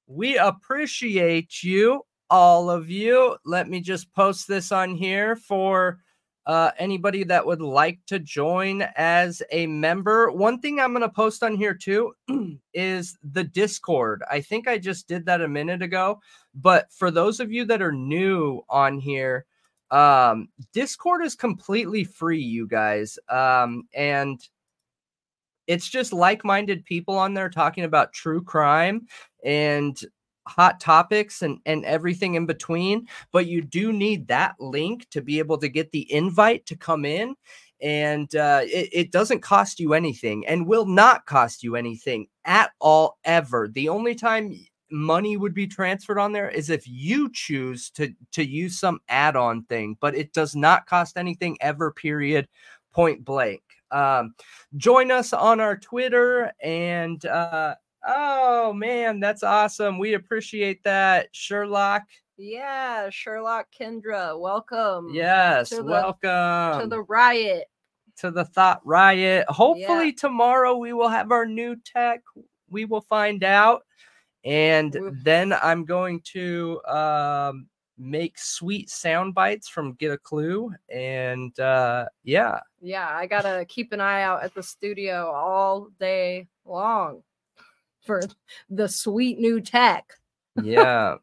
We appreciate you, all of you. Let me just post this on here for uh, anybody that would like to join as a member. One thing I'm going to post on here too is the Discord. I think I just did that a minute ago, but for those of you that are new on here, um, Discord is completely free, you guys. Um, and it's just like-minded people on there talking about true crime and hot topics and and everything in between but you do need that link to be able to get the invite to come in and uh, it, it doesn't cost you anything and will not cost you anything at all ever the only time money would be transferred on there is if you choose to to use some add-on thing, but it does not cost anything ever. Period. Point blank. Um, join us on our Twitter and uh, oh man, that's awesome. We appreciate that, Sherlock. Yeah, Sherlock Kendra, welcome. Yes, to the- welcome to the riot. to the Thought Riot. Hopefully tomorrow we will have our new tech. We will find out, and Oof. then I'm going to um, make sweet sound bites from Get a Clue, and uh, yeah, Yeah, I gotta keep an eye out at the studio all day long for the sweet new tech. yeah.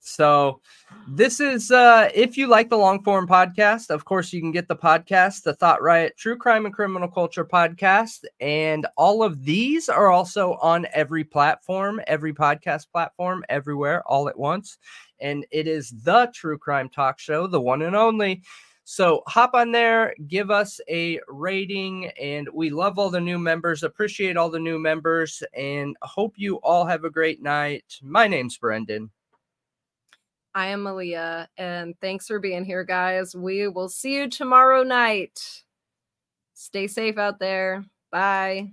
So this is uh if you like the long form podcast, of course you can get the podcast, the Thought Riot True Crime and Criminal Culture podcast, and all of these are also on every platform, every podcast platform, everywhere, all at once. And it is the True Crime Talk Show, the one and only. So hop on there, give us a rating, and we love all the new members, appreciate all the new members, and hope you all have a great night. My name's Brendan. I am Malia, and thanks for being here, guys. We will see you tomorrow night. Stay safe out there. Bye.